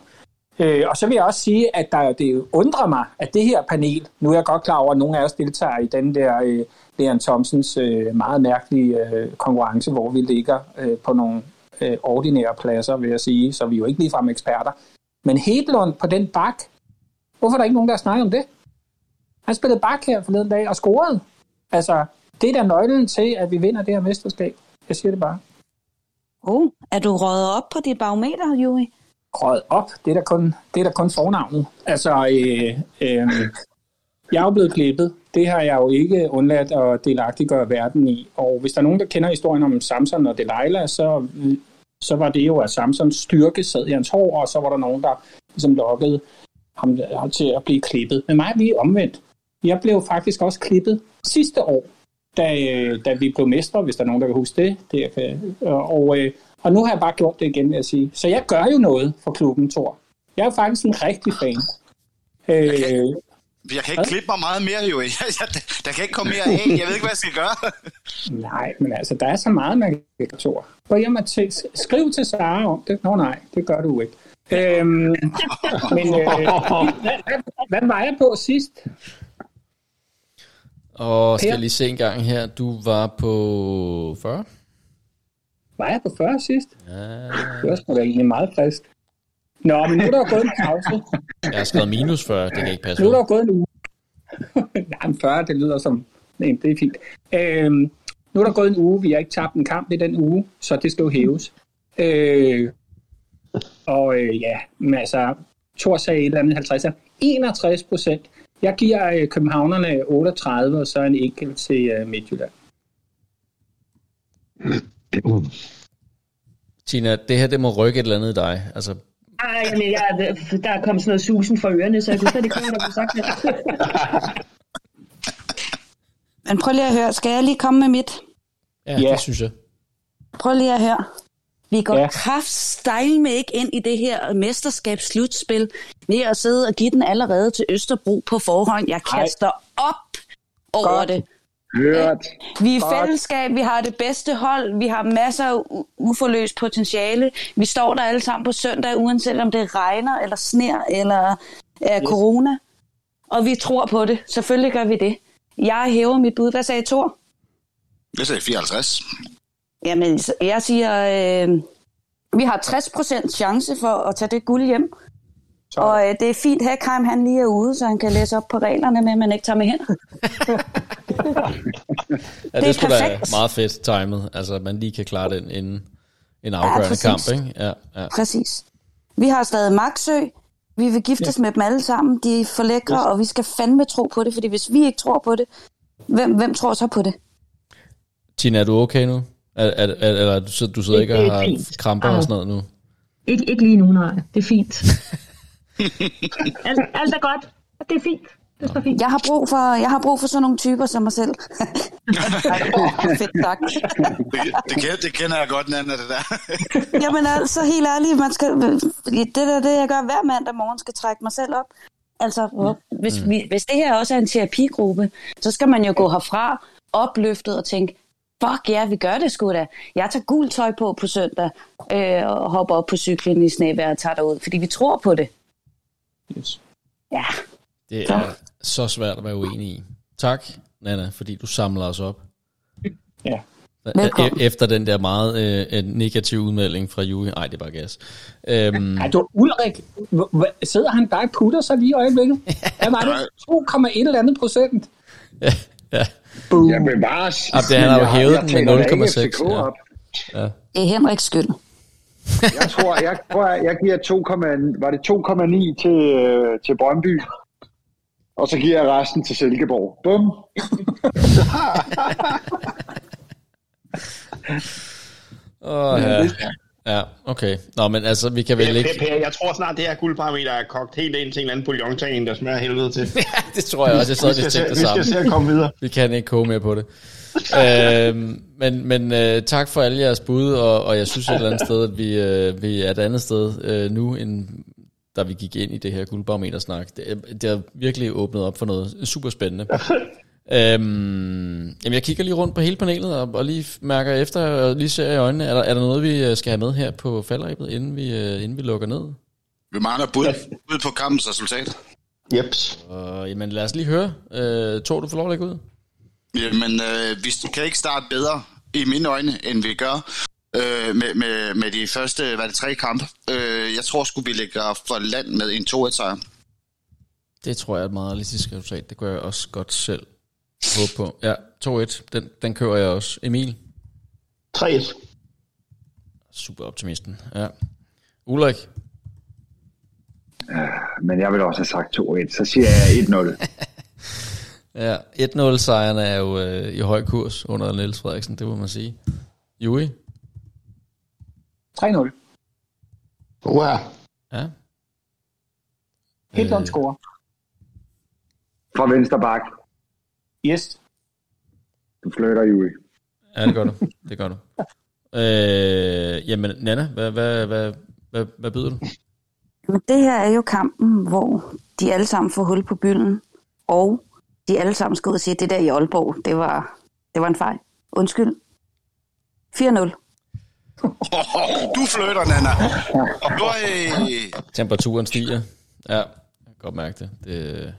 Øh, og så vil jeg også sige, at der, det undrer mig, at det her panel, nu er jeg godt klar over, at nogle af os deltager i den der øh, Leon Thompsons øh, meget mærkelige øh, konkurrence, hvor vi ligger øh, på nogle øh, ordinære pladser, vil jeg sige, så vi er jo ikke ligefrem eksperter. Men Hedlund på den bak, hvorfor er der ikke nogen, der snakker om det? Han spillede bak her forleden dag og scorede. Altså, det er da nøglen til, at vi vinder det her mesterskab. Jeg siger det bare. Oh, er du røget op på dit barometer, Juri? røget op. Det er da kun, det er da kun fornavnet. Altså, øh, øh, jeg er jo blevet klippet. Det har jeg jo ikke undladt at delagtiggøre verden i. Og hvis der er nogen, der kender historien om Samson og Delilah, så, så var det jo, at Samsons styrke sad i hans hår, og så var der nogen, der ligesom lokkede ham til at blive klippet. Men mig er lige omvendt. Jeg blev faktisk også klippet sidste år, da, øh, da vi blev mestre, hvis der er nogen, der kan huske det. det jeg kan, og, øh, og nu har jeg bare gjort det igen, vil jeg sige. Så jeg gør jo noget for klubben, Thor. Jeg er faktisk en rigtig fan. Øh, Jeg kan ikke klippe mig meget mere, jo. Jeg, jeg, der kan ikke komme mere af. Jeg ved ikke, hvad jeg skal gøre. nej, men altså, der er så meget, man kan gøre. Gå hjem og til, skriv til Sara om det. Nå nej, det gør du ikke. Øhm, men øh, hvad, hvad, hvad var jeg på sidst? Og skal jeg lige se en gang her. Du var på 40? Var jeg på 40 sidst? Ja, Det var sgu da egentlig meget frist. Nå, men nu er der jo gået en pause. jeg har skrevet minus 40, det kan ikke passe. Nu er der gået en uge. Nej, men 40, det lyder som... Nej, det er fint. Øhm, nu er der gået en uge. Vi har ikke tabt en kamp i den uge, så det skal jo hæves. Øh, og øh, ja, men altså, Thor sagde et eller andet 50. 61 procent. Jeg giver øh, københavnerne 38, og så en enkelt til øh, Midtjylland. Tina, det her det må rykke et eller andet i dig. Altså, Ej, jamen, jeg, der er kommet sådan noget susen for ørerne, så jeg kunne slet ikke høre, hvad der blev sagt. Men prøv lige at høre, skal jeg lige komme med mit? ja, Ja. det synes jeg. Prøv lige at høre. Vi går Ja. kraftstejl med ikke ind i det her mesterskabsslutspil ved at sidde og give den allerede til Østerbro på forhånd. Jeg Ej. kaster op over Godt. det. Hørt. Vi er Godt. fællesskab, vi har det bedste hold, vi har masser af uforløst potentiale. Vi står der alle sammen på søndag, uanset om det regner, eller sner, eller er yes. corona. Og vi tror på det. Selvfølgelig gør vi det. Jeg hæver mit bud. Hvad sagde Thor? Jeg sagde 54. Jamen, jeg siger, øh, vi har 60% chance for at tage det guld hjem. Og øh, det er fint, Hækheim han lige er ude, så han kan læse op på reglerne med, at man ikke tager med hen. Ja, det, er det skulle da perfekt. meget fedt timet. Altså, at man lige kan klare den inden en afgørende præcis. kamp, ikke? Ja, ja. Præcis. Vi har stadig Maxø. Vi vil giftes ja. med dem alle sammen. De er for lækre, yes. og vi skal fandme tro på det, fordi hvis vi ikke tror på det, hvem, hvem tror så på det? Tina, er du okay nu? Er, er, er, eller du, sidder- du sidder ikke og er har fint. kramper og sådan noget nu? Ikke, ikke lige nu, nej. Det er fint. alt, alt er godt. Det er fint. Det er så fint. Jeg har brug for, jeg har brug for sådan nogle typer som mig selv. Fedt tak. Det, det, kender, det kender jeg godt, Nana, det der. Jamen altså, helt ærligt, man skal, fordi det der det, jeg gør hver mandag morgen, skal trække mig selv op. Altså, hvis, vi, hvis det her også er en terapigruppe, så skal man jo gå herfra opløftet og tænke, fuck ja, vi gør det sgu da. Jeg tager gult tøj på på søndag, øh, og hopper op på cyklen i snevejr og tager derud, fordi vi tror på det. Yes. Ja, Det er så svært at være uenig i. Tak, Nana, fordi du samler os op. Ja. Velkommen. E- Efter den der meget øh, en negativ udmelding fra Julie. Nej, det er bare gas. Øhm, Ej, du, Ulrik, sidder han bare og putter sig lige i øjeblikket? Hvad var det? 2,1 eller andet procent? ja, ja. Boom. Jeg bevares. Ja, det, han har jo hævet den med da ikke 0,6, FCK ja. op. det er Henriks skyld. Jeg tror, jeg, tror, jeg, jeg giver 2, var det 2,9 til, øh, til Brøndby. Og så giver jeg resten til Silkeborg. Bum. Åh, ja. ja, okay. Nå, men altså, vi kan vel ikke... per, jeg tror snart, det her guldparameter er kogt helt ind til en eller anden bouillon der smager helvede til. det tror jeg også. Jeg sad vi og skal, se, tænkte det vi skal samme. se at komme videre. Vi kan ikke koge mere på det. Øhm, men men øh, tak for alle jeres bud, og, og jeg synes et eller andet sted, at vi, øh, vi er et andet sted øh, nu, end da vi gik ind i det her guldbarometersnak. Det, det har virkelig åbnet op for noget super spændende. øhm, jamen jeg kigger lige rundt på hele panelet, og, og lige mærker efter, og lige ser i øjnene, er der, er der noget, vi øh, skal have med her på faldrebet, inden vi, øh, inden vi lukker ned? Vi mangler bud, bud på kampens resultat. Jeps. Og, jamen lad os lige høre. Øh, Tor, du får lov at lægge ud? Jamen, øh, vi kan ikke starte bedre i mine øjne, end vi gør øh, med, med, med de første, hvad er det, tre kampe. Øh, jeg tror sgu, vi ligger for land med en 2-1 sejr. Det tror jeg er et meget realistisk resultat. Det gør jeg også godt selv håbe på. Ja, 2-1. Den, den kører jeg også. Emil? 3-1. Super optimisten. Ja. Ulrik? Men jeg vil også have sagt 2-1. Så siger jeg 1-0. Ja, 1-0 sejren er jo øh, i høj kurs under Niels Frederiksen, det må man sige. Juri? 3-0. Uha. Ja. Helt Øh. on score. Fra venstre bak. Yes. Du flytter, Juri. Ja, det gør du. Det gør du. Øh, jamen, Nana, hvad, hvad, hvad, hvad, hvad byder du? Men det her er jo kampen, hvor de alle sammen får hul på bylden, og de alle sammen skal ud og sige, at det der i Aalborg, det var, det var en fejl. Undskyld. 4-0. Du flytter, Nana. Øh, Temperaturen stiger. Ja, jeg kan godt mærke det. det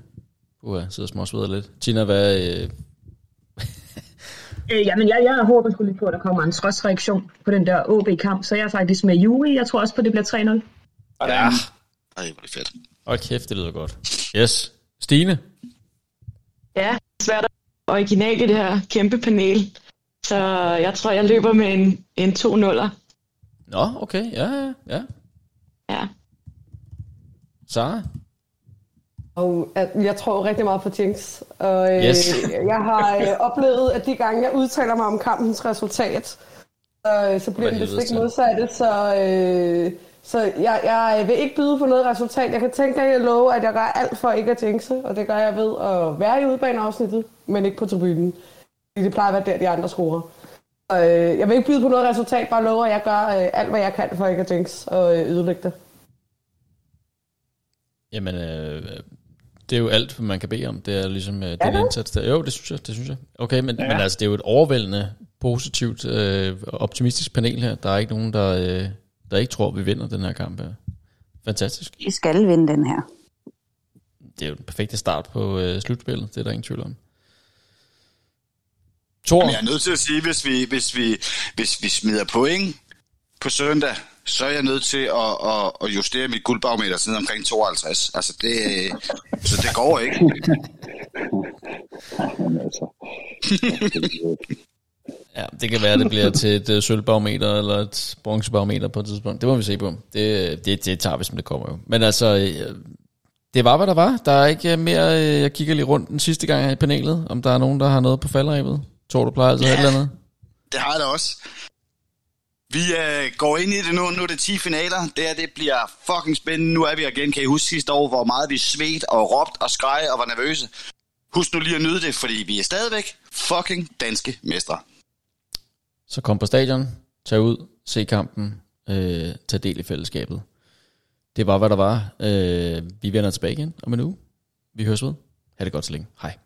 uh, jeg sidder småsveder lidt. Tina, hvad, øh, Øh, jamen, jeg, jeg håber sgu lidt på, at der kommer en trodsreaktion på den der OB-kamp, så jeg er faktisk med Juri. Jeg tror også på, at det bliver 3-0. Ja. Ej, hvor er det fedt. Hold kæft, det lyder godt. Yes. Stine? Ja, det er svært original i det her kæmpe panel. Så jeg tror, jeg løber med en, en 2-0'er. Nå, okay. Ja, ja, ja. Ja. Sara? Og at jeg tror rigtig meget på Jinx. Og øh, Yes. jeg har øh, oplevet, at de gange, jeg udtaler mig om kampens resultat, øh, så bliver det stik modsatte. Så, øh, så jeg, jeg vil ikke byde på noget resultat. Jeg kan tænke, at jeg lover, at jeg gør alt for ikke at jinxe, og det gør jeg ved at være i udbaneafsnittet, men ikke på tribunen. Fordi det plejer at være der, de andre scorer. Og, øh, jeg vil ikke byde på noget resultat, bare lover, at jeg gør øh, alt, hvad jeg kan for ikke at jinx og øh, ødelægge det. Jamen, øh, det er jo alt, hvad man kan bede om. Det er ligesom øh, den det? indsats der. Jo, det synes jeg. Det synes jeg. Okay, men, ja. Ja. men altså, det er jo et overvældende, positivt, øh, optimistisk panel her. Der er ikke nogen, der, øh, der ikke tror, vi vinder den her kamp her. Fantastisk. Vi skal vinde den her. Det er jo den perfekte start på øh, slutspillet. Det er der ingen tvivl om. Thor? Men jeg er nødt til at sige, hvis vi, hvis vi, hvis vi smider point på søndag, så er jeg nødt til at, at, at justere mit guldbarometer siden omkring 52. Altså det, så det går ikke. Ja, det kan være, det bliver til et øh, sølvbarometer eller et bronzebarometer på et tidspunkt. Det må vi se på. Det, det, det tager vi, som det kommer jo. Men altså, øh, det var, hvad der var. Der er ikke øh, mere... Jeg kigger lige rundt den sidste gang her i panelet, om der er nogen, der har noget på faldrebet. Tror du plejer altså have et eller andet? Det har jeg da også. Vi øh, går ind i det nu. Nu er det 10 finaler. Det her det bliver fucking spændende. Nu er vi igen. Kan I huske sidste år, hvor meget vi svedt og råbt og skreg og var nervøse? Husk nu lige at nyde det, fordi vi er stadigvæk fucking danske mestre. Så kom på stadion, tag ud, se kampen, øh, tag del i fællesskabet. Det var, hvad der var. Øh, vi vender tilbage igen om en uge. Vi høres ved. Ha' det godt så længe. Hej.